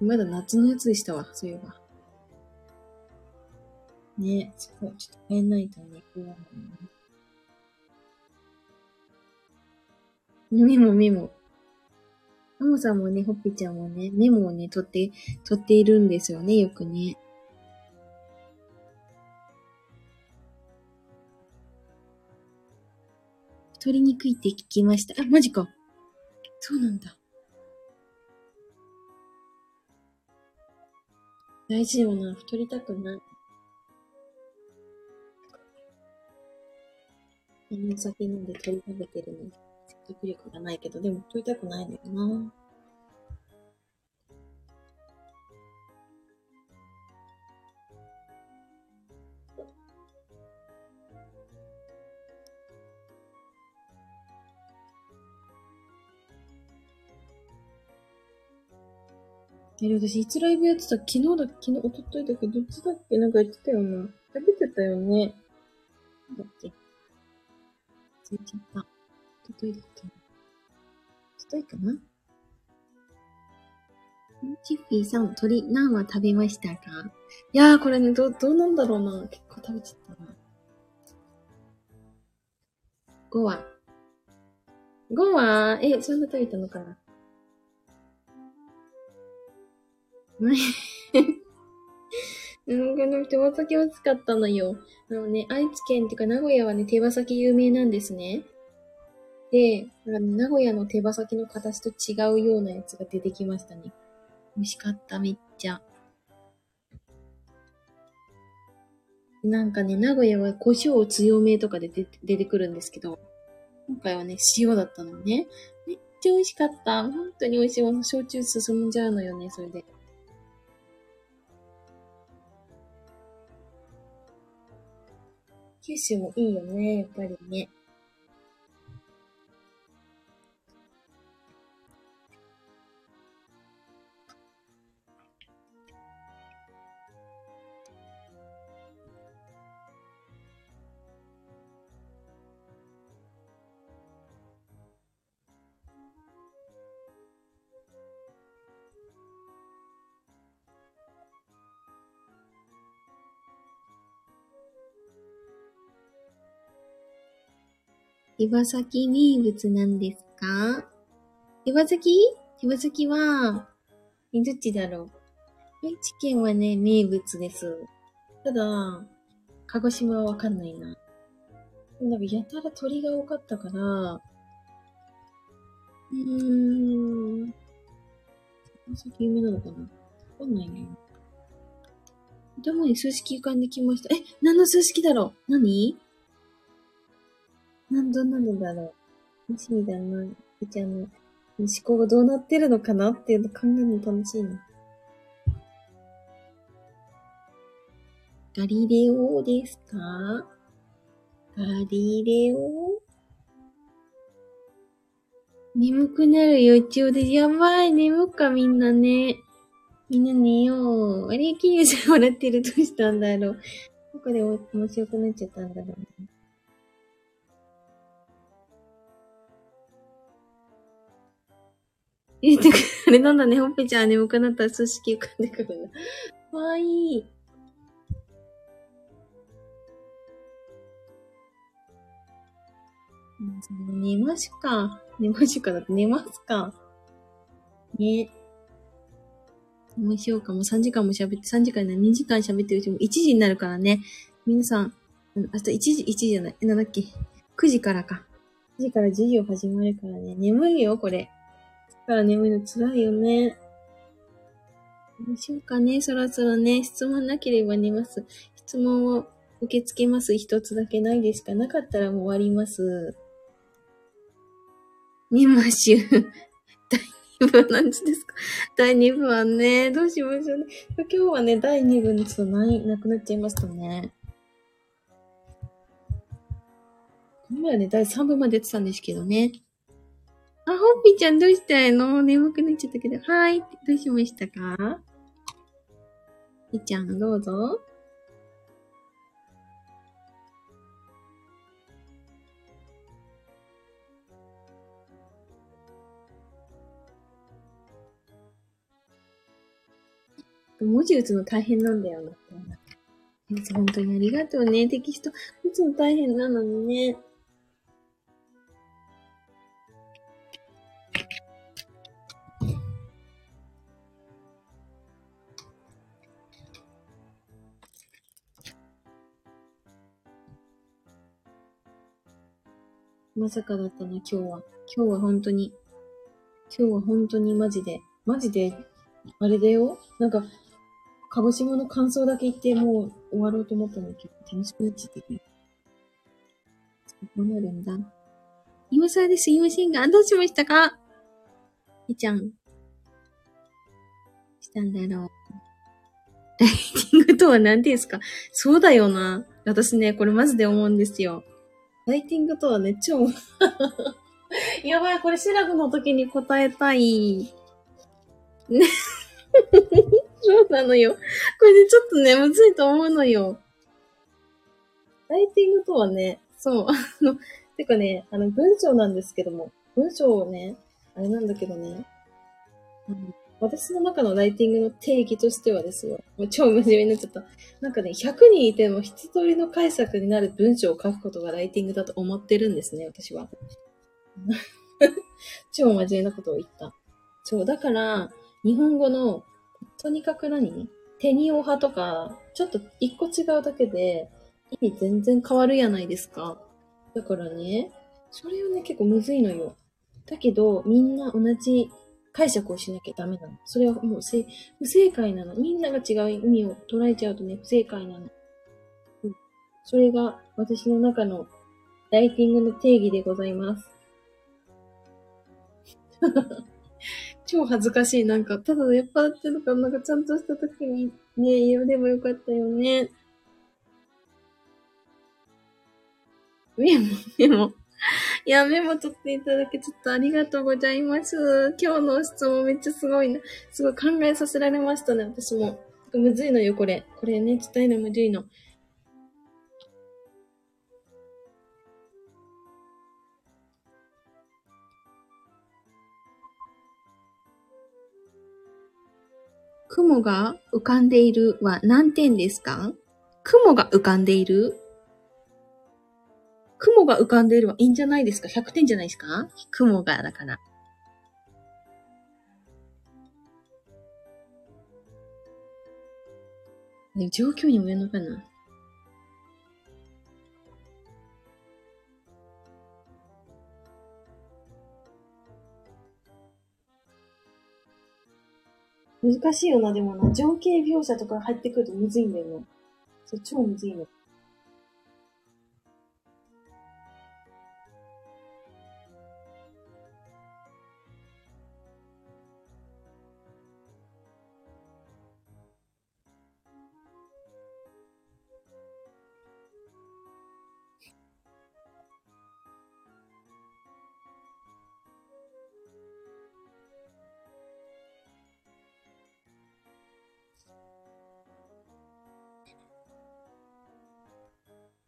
まだ夏のやつでしたわ、そういえば。ねえそこ、ちょっと変えないとね、怖いもんね。メモメモ。アモさんもね、ホッピちゃんもね、メモをね、取って、取っているんですよね、よくね。太りにくいって聞きました。あ、マジか。そうなんだ。大事よな、太りたくない。何お酒飲んで鳥食べてるのに説得力がないけど、でも太りたくないんだよな。え、私いつライブやってた昨日だっけ昨日、おとといだっけどっちだっけなんか言ってたよな。食べてたよね。なんだっけついちゃった。おとといだっけおとといかなチッフィーさん、鳥何羽食べましたか？いやー、これね、ど、どうなんだろうな。結構食べちゃったな。5羽。5羽え、そんな食べたのかな？うん、この手羽先を使ったのよ。あのね、愛知県っていうか名古屋はね、手羽先有名なんですね。で、名古屋の手羽先の形と違うようなやつが出てきましたね。美味しかった、めっちゃ。なんかね、名古屋は胡椒強めとかで出て出てくるんですけど、今回はね、塩だったのね。めっちゃ美味しかった。本当に美味しい。焼酎進んじゃうのよね、それで。九州もいいよね、やっぱりね。岩崎名物なんですか？岩崎？岩崎は、えどっちだろう愛知県はね、名物です。ただ、鹿児島はわかんないな。なんかやたら鳥が多かったから、うーん。岩崎有名なのかな？わかんないね。頭に数式浮かんできました。え、何の数式だろう？何？何どんなのだろう楽しみだな。いちゃんの思考がどうなってるのかなっていうの考えるの楽しいな。ガリレオですか？ガリレオ？眠くなる予兆で、やばい、眠かみんなね。みんな寝よう。あれ、キユさん笑ってる。どうしたんだろう。どこで面白くなっちゃったんだろうね。え、てか、あれなんだね、ほっぺちゃん眠くなったら数式浮かんでくるな。かわいい。寝ましか。寝ましかだって寝ますか。ね。寝ましょうか。もう3時間も喋って、3時間な2時間喋ってるうちも1時になるからね。皆さん、うん明日1時、1時じゃない。えなんだっけ。9時からか。9時から授業始まるからね。眠いよ、これ。だから眠いの辛いよね。どうしようかね、そろそろね、質問なければ寝ます。質問を受け付けます。一つだけないですかなかったらもう終わります。寝ましゅ。第2部は何時ですか？第2部はね、どうしましょうね。今日はね、第2部にちょっとない、なくなっちゃいましたね。この前はね、第3部までやってたんですけどね。あ、ほっぴちゃんどうしたいの？眠くなっちゃったけど。はーい。どうしましたか？ひーちゃん、どうぞ。文字打つの大変なんだよな。本当にありがとうね。テキスト打つの大変なのにね。まさかだったな、今日は。今日は本当に。今日は本当にマジで。マジで、あれだよ。なんか、鹿児島の感想だけ言ってもう終わろうと思ったんだけど、楽しくなっちゃってね。そうなるんだ。今更ですいませんが、どうしましたか？いちゃん。したんだろう。ライティングとは何ですか？そうだよな。私ね、これマジで思うんですよ。ライティングとはね、超、やばい、これシラフの時に答えたい。ね。そうなのよ。これね、ちょっとね、むずいと思うのよ。ライティングとはね、そう、あの、てかね、あの、文章なんですけども、文章をね、あれなんだけどね、あの私の中のライティングの定義としてはですよ、もう超真面目になっちゃった。なんかね、100人いても一通りの解釈になる文章を書くことがライティングだと思ってるんですね、私は。超真面目なことを言った。そう、だから、日本語の、とにかく何？手におはとか、ちょっと一個違うだけで、意味全然変わるやないですか。だからね、それをね、結構むずいのよ。だけど、みんな同じ解釈をしなきゃダメなの。それはもうせ不正解なの。みんなが違う意味を捉えちゃうとね、不正解なの。うんそれが私の中のライティングの定義でございます。超恥ずかしい。なんか、ただ酔っ払ってるか、なんかちゃんとした時にね、言うでもよかったよね。メモ、メモ。いや、メモ取っていただき、ちょっとありがとうございます。今日の質問めっちゃすごいな。すごい考えさせられましたね、私も。むずいのよ、これ。これね、伝えるのむずいの。雲が浮かんでいるは何点ですか？雲が浮かんでいる？雲が浮かんでいるはいいんじゃないですか ?100 点じゃないですか？雲が、だから。状況にもよるのかな？難しいよな、でもな。情景描写とか入ってくるとむずいんだよな。そう、超むずいの。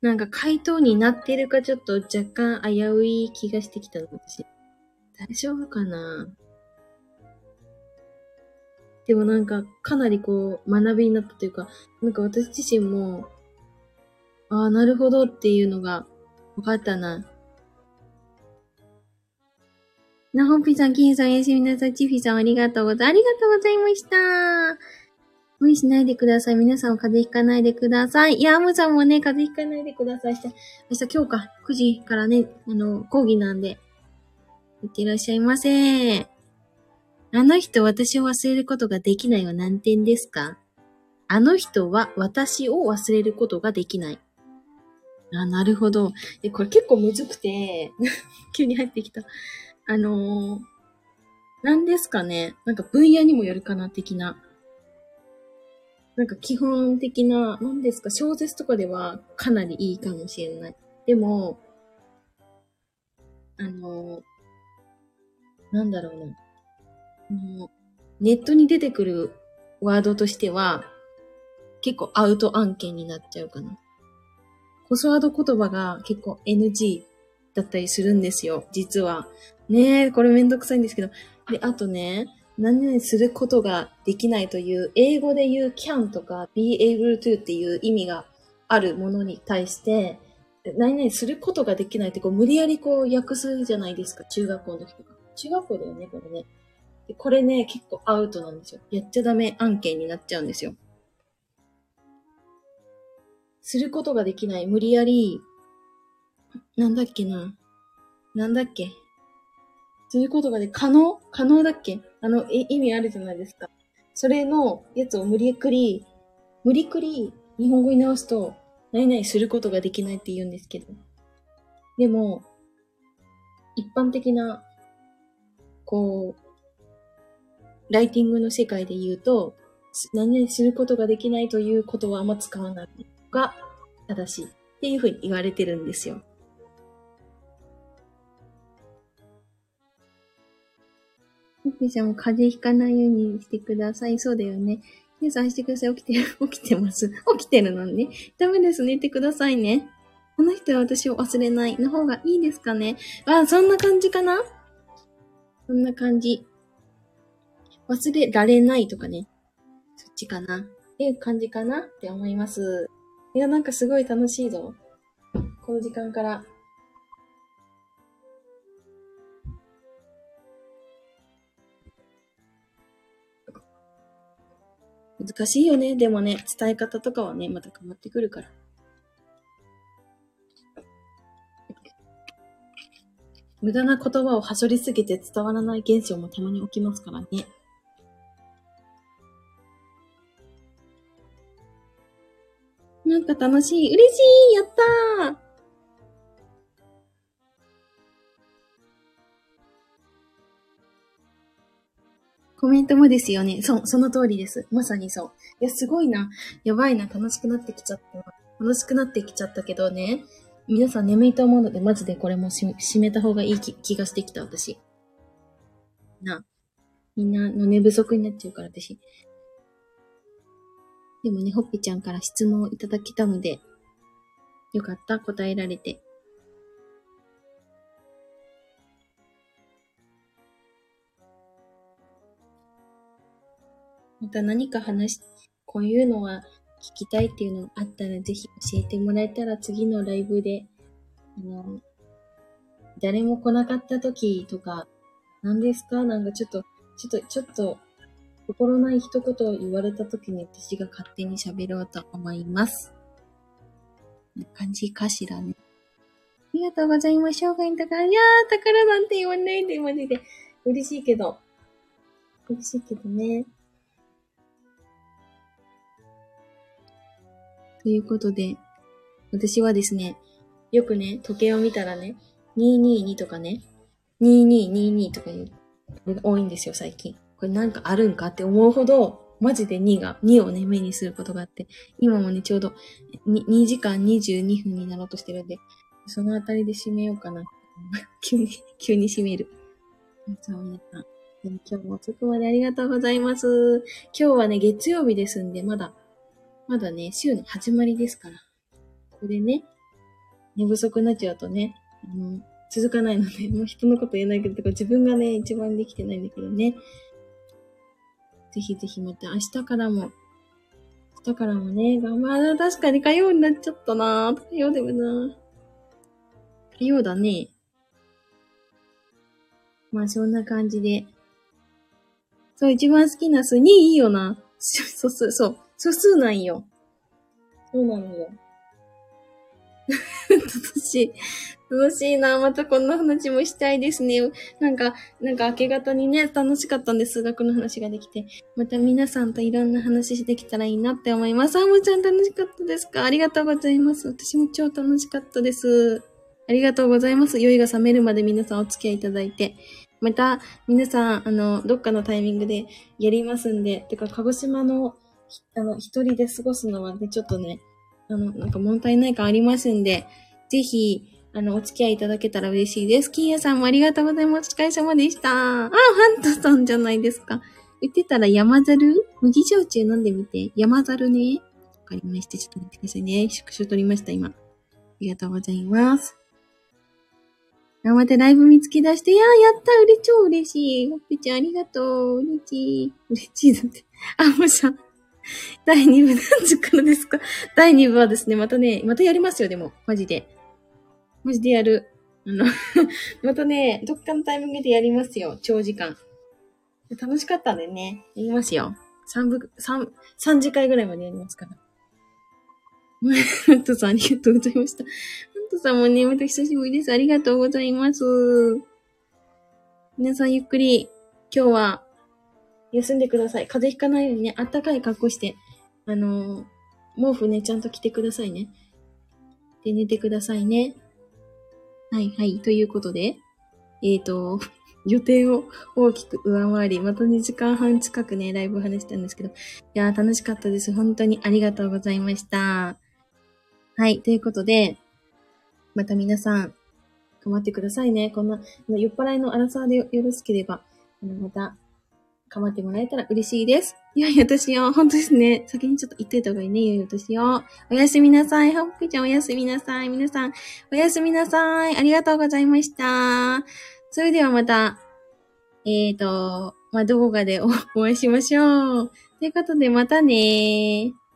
なんか回答になってるかちょっと若干危うい気がしてきたの、私。大丈夫かな？でもなんかかなりこう学びになったというか、なんか私自身も、ああ、なるほどっていうのが分かったな。なほぴさん、きんさん、やしみなさん、ちフィさん、ありがとうございます。ありがとうございました。無理しないでください。皆さんも風邪ひかないでください。いや、アムさんもね、風邪ひかないでください。明日今日か、9時からね、あの、講義なんで、いってらっしゃいませ。あの人、私を忘れることができないは何点ですか？あの人は私を忘れることができない。あ、なるほど。で、これ結構むずくて、急に入ってきた。あのー、何ですかね？なんか分野にもよるかな、的な。なんか基本的な、何ですか、小説とかではかなりいいかもしれない。でも、あの、なんだろうな。もうネットに出てくるワードとしては、結構アウト案件になっちゃうかな。コスワード言葉が結構 NG だったりするんですよ、実は。ねえ、これめんどくさいんですけど。で、あとね、何々することができないという、英語で言う can とか be able to っていう意味があるものに対して、何々することができないってこう無理やりこう訳すじゃないですか、中学校の時とか。中学校だよね、これね。でこれね、結構アウトなんですよ。やっちゃダメ案件になっちゃうんですよ。することができない、無理やり、なんだっけな。なんだっけそういうことがね、可能？可能だっけ？あの、意味あるじゃないですか。それのやつを無理くり、無理くり日本語に直すと、何々することができないって言うんですけど。でも、一般的な、こう、ライティングの世界で言うと、何々することができないということはあんま使わないのが正しいっていうふうに言われてるんですよ。ほっぺちゃんも風邪ひかないようにしてください。そうだよね。皆さんしてください。起きてる、起きてます。起きてるのね。ダメです。寝てくださいね。この人は私を忘れないの方がいいですかね。あ、そんな感じかなそんな感じ。忘れられないとかね。そっちかな。っていう感じかなって思います。いや、なんかすごい楽しいぞ。この時間から難しいよね。でもね、伝え方とかはね、また変わってくるから。無駄な言葉をはしょりすぎて伝わらない現象もたまに起きますからね。なんか楽しい。嬉しいやったーメントもですよね。そう、その通りです。まさにそう。いや、すごいな。やばいな。楽しくなってきちゃった。楽しくなってきちゃったけどね。皆さん眠いと思うので、マジでこれもし締めた方がいい気がしてきた、私。な。みんなの寝不足になっちゃうから、私。でもね、ほっぺちゃんから質問をいただけたので、よかった、答えられて。また何か話こういうのは聞きたいっていうのがあったらぜひ教えてもらえたら次のライブで、あの、誰も来なかった時とか、何ですか？なんかちょっと、ちょっと、ちょっと、心ない一言を言われた時に私が勝手に喋ろうと思います。な感じかしらね。ありがとうございます。生涯宝。いやー、宝なんて言わないで、マジで。嬉しいけど。嬉しいけどね。ということで、私はですね、よくね、時計を見たらね、222とかね、2222とかいう、多いんですよ、最近。これなんかあるんかって思うほど、マジで2が、2をね、目にすることがあって、今もね、ちょうど 2, 2時間22分になろうとしてるんで、そのあたりで締めようかな。急に、急に締める。じゃあ皆さん、今日も遅くまでありがとうございます。今日はね、月曜日ですんで、まだ、まだね、週の始まりですから。これね、寝不足になっちゃうとね、あの、続かないので、もう人のこと言えないけど、か自分がね、一番できてないんだけどね。ぜひぜひまた明日からも、明日からもね、頑張る。確かに火曜になっちゃったな火曜でもな火曜だね。まあそんな感じで。そう、一番好きな数2いいよな。素数、そう。素数なんよ。そうなのよ。楽しい。楽しいな。またこんな話もしたいですね。なんか、なんか明け方にね、楽しかったんで、数学の話ができて。また皆さんといろんな話できたらいいなって思います。あもちゃん楽しかったですか？ありがとうございます。私も超楽しかったです。ありがとうございます。酔いが覚めるまで皆さんお付き合いいただいて。また、皆さん、あの、どっかのタイミングでやりますんで、てか、鹿児島の、あの、一人で過ごすのはね、ちょっとね、あの、なんか問題ない感ありますんで、ぜひ、あの、お付き合いいただけたら嬉しいです。金谷さんもありがとうございます。お疲れ様でした。あ、ハントさんじゃないですか。言ってたら山猿？麦焼酎飲んでみて。山猿ね。わかりました。ちょっと待ってくださいね。縮小取りました、今。ありがとうございます。頑張ってライブ見つけ出して、いやー、やったうれ、超嬉しい。ほっぺちゃんありがとう。嬉しい。嬉しいだって。あ、もうさ。第2部何時からですか？第2部はですね、またね、またやりますよ、でも。マジで。マジでやる。あの、またね、どっかのタイミングでやりますよ。長時間。楽しかったんでね、やりますよ。3部、三3次回ぐらいまでやりますから。ハントさんありがとうございました。ハントさんもね、また久しぶりです。ありがとうございます。皆さんゆっくり、今日は休んでください。風邪ひかないようにね、あったかい格好して、あのー毛布ね、ちゃんと着てくださいね。で、寝てくださいね。はいはい。ということで、えっ、ー、と、予定を大きく上回り、また2時間半近くね、ライブ話したんですけど、いやー楽しかったです。本当にありがとうございました。はい。ということで、また皆さん、頑張ってくださいね。こんな、酔っ払いの荒さでよろしければ、また、頑張ってもらえたら嬉しいです。いやいや、私よ、本当ですね。先にちょっと言っといた方がいいね、いよいよ私を。おやすみなさい。ほっぺちゃんおやすみなさい。皆さん、おやすみなさい。ありがとうございました。それではまた、えーと、まあ、どこかでおお会いしましょう。ということで、またねー。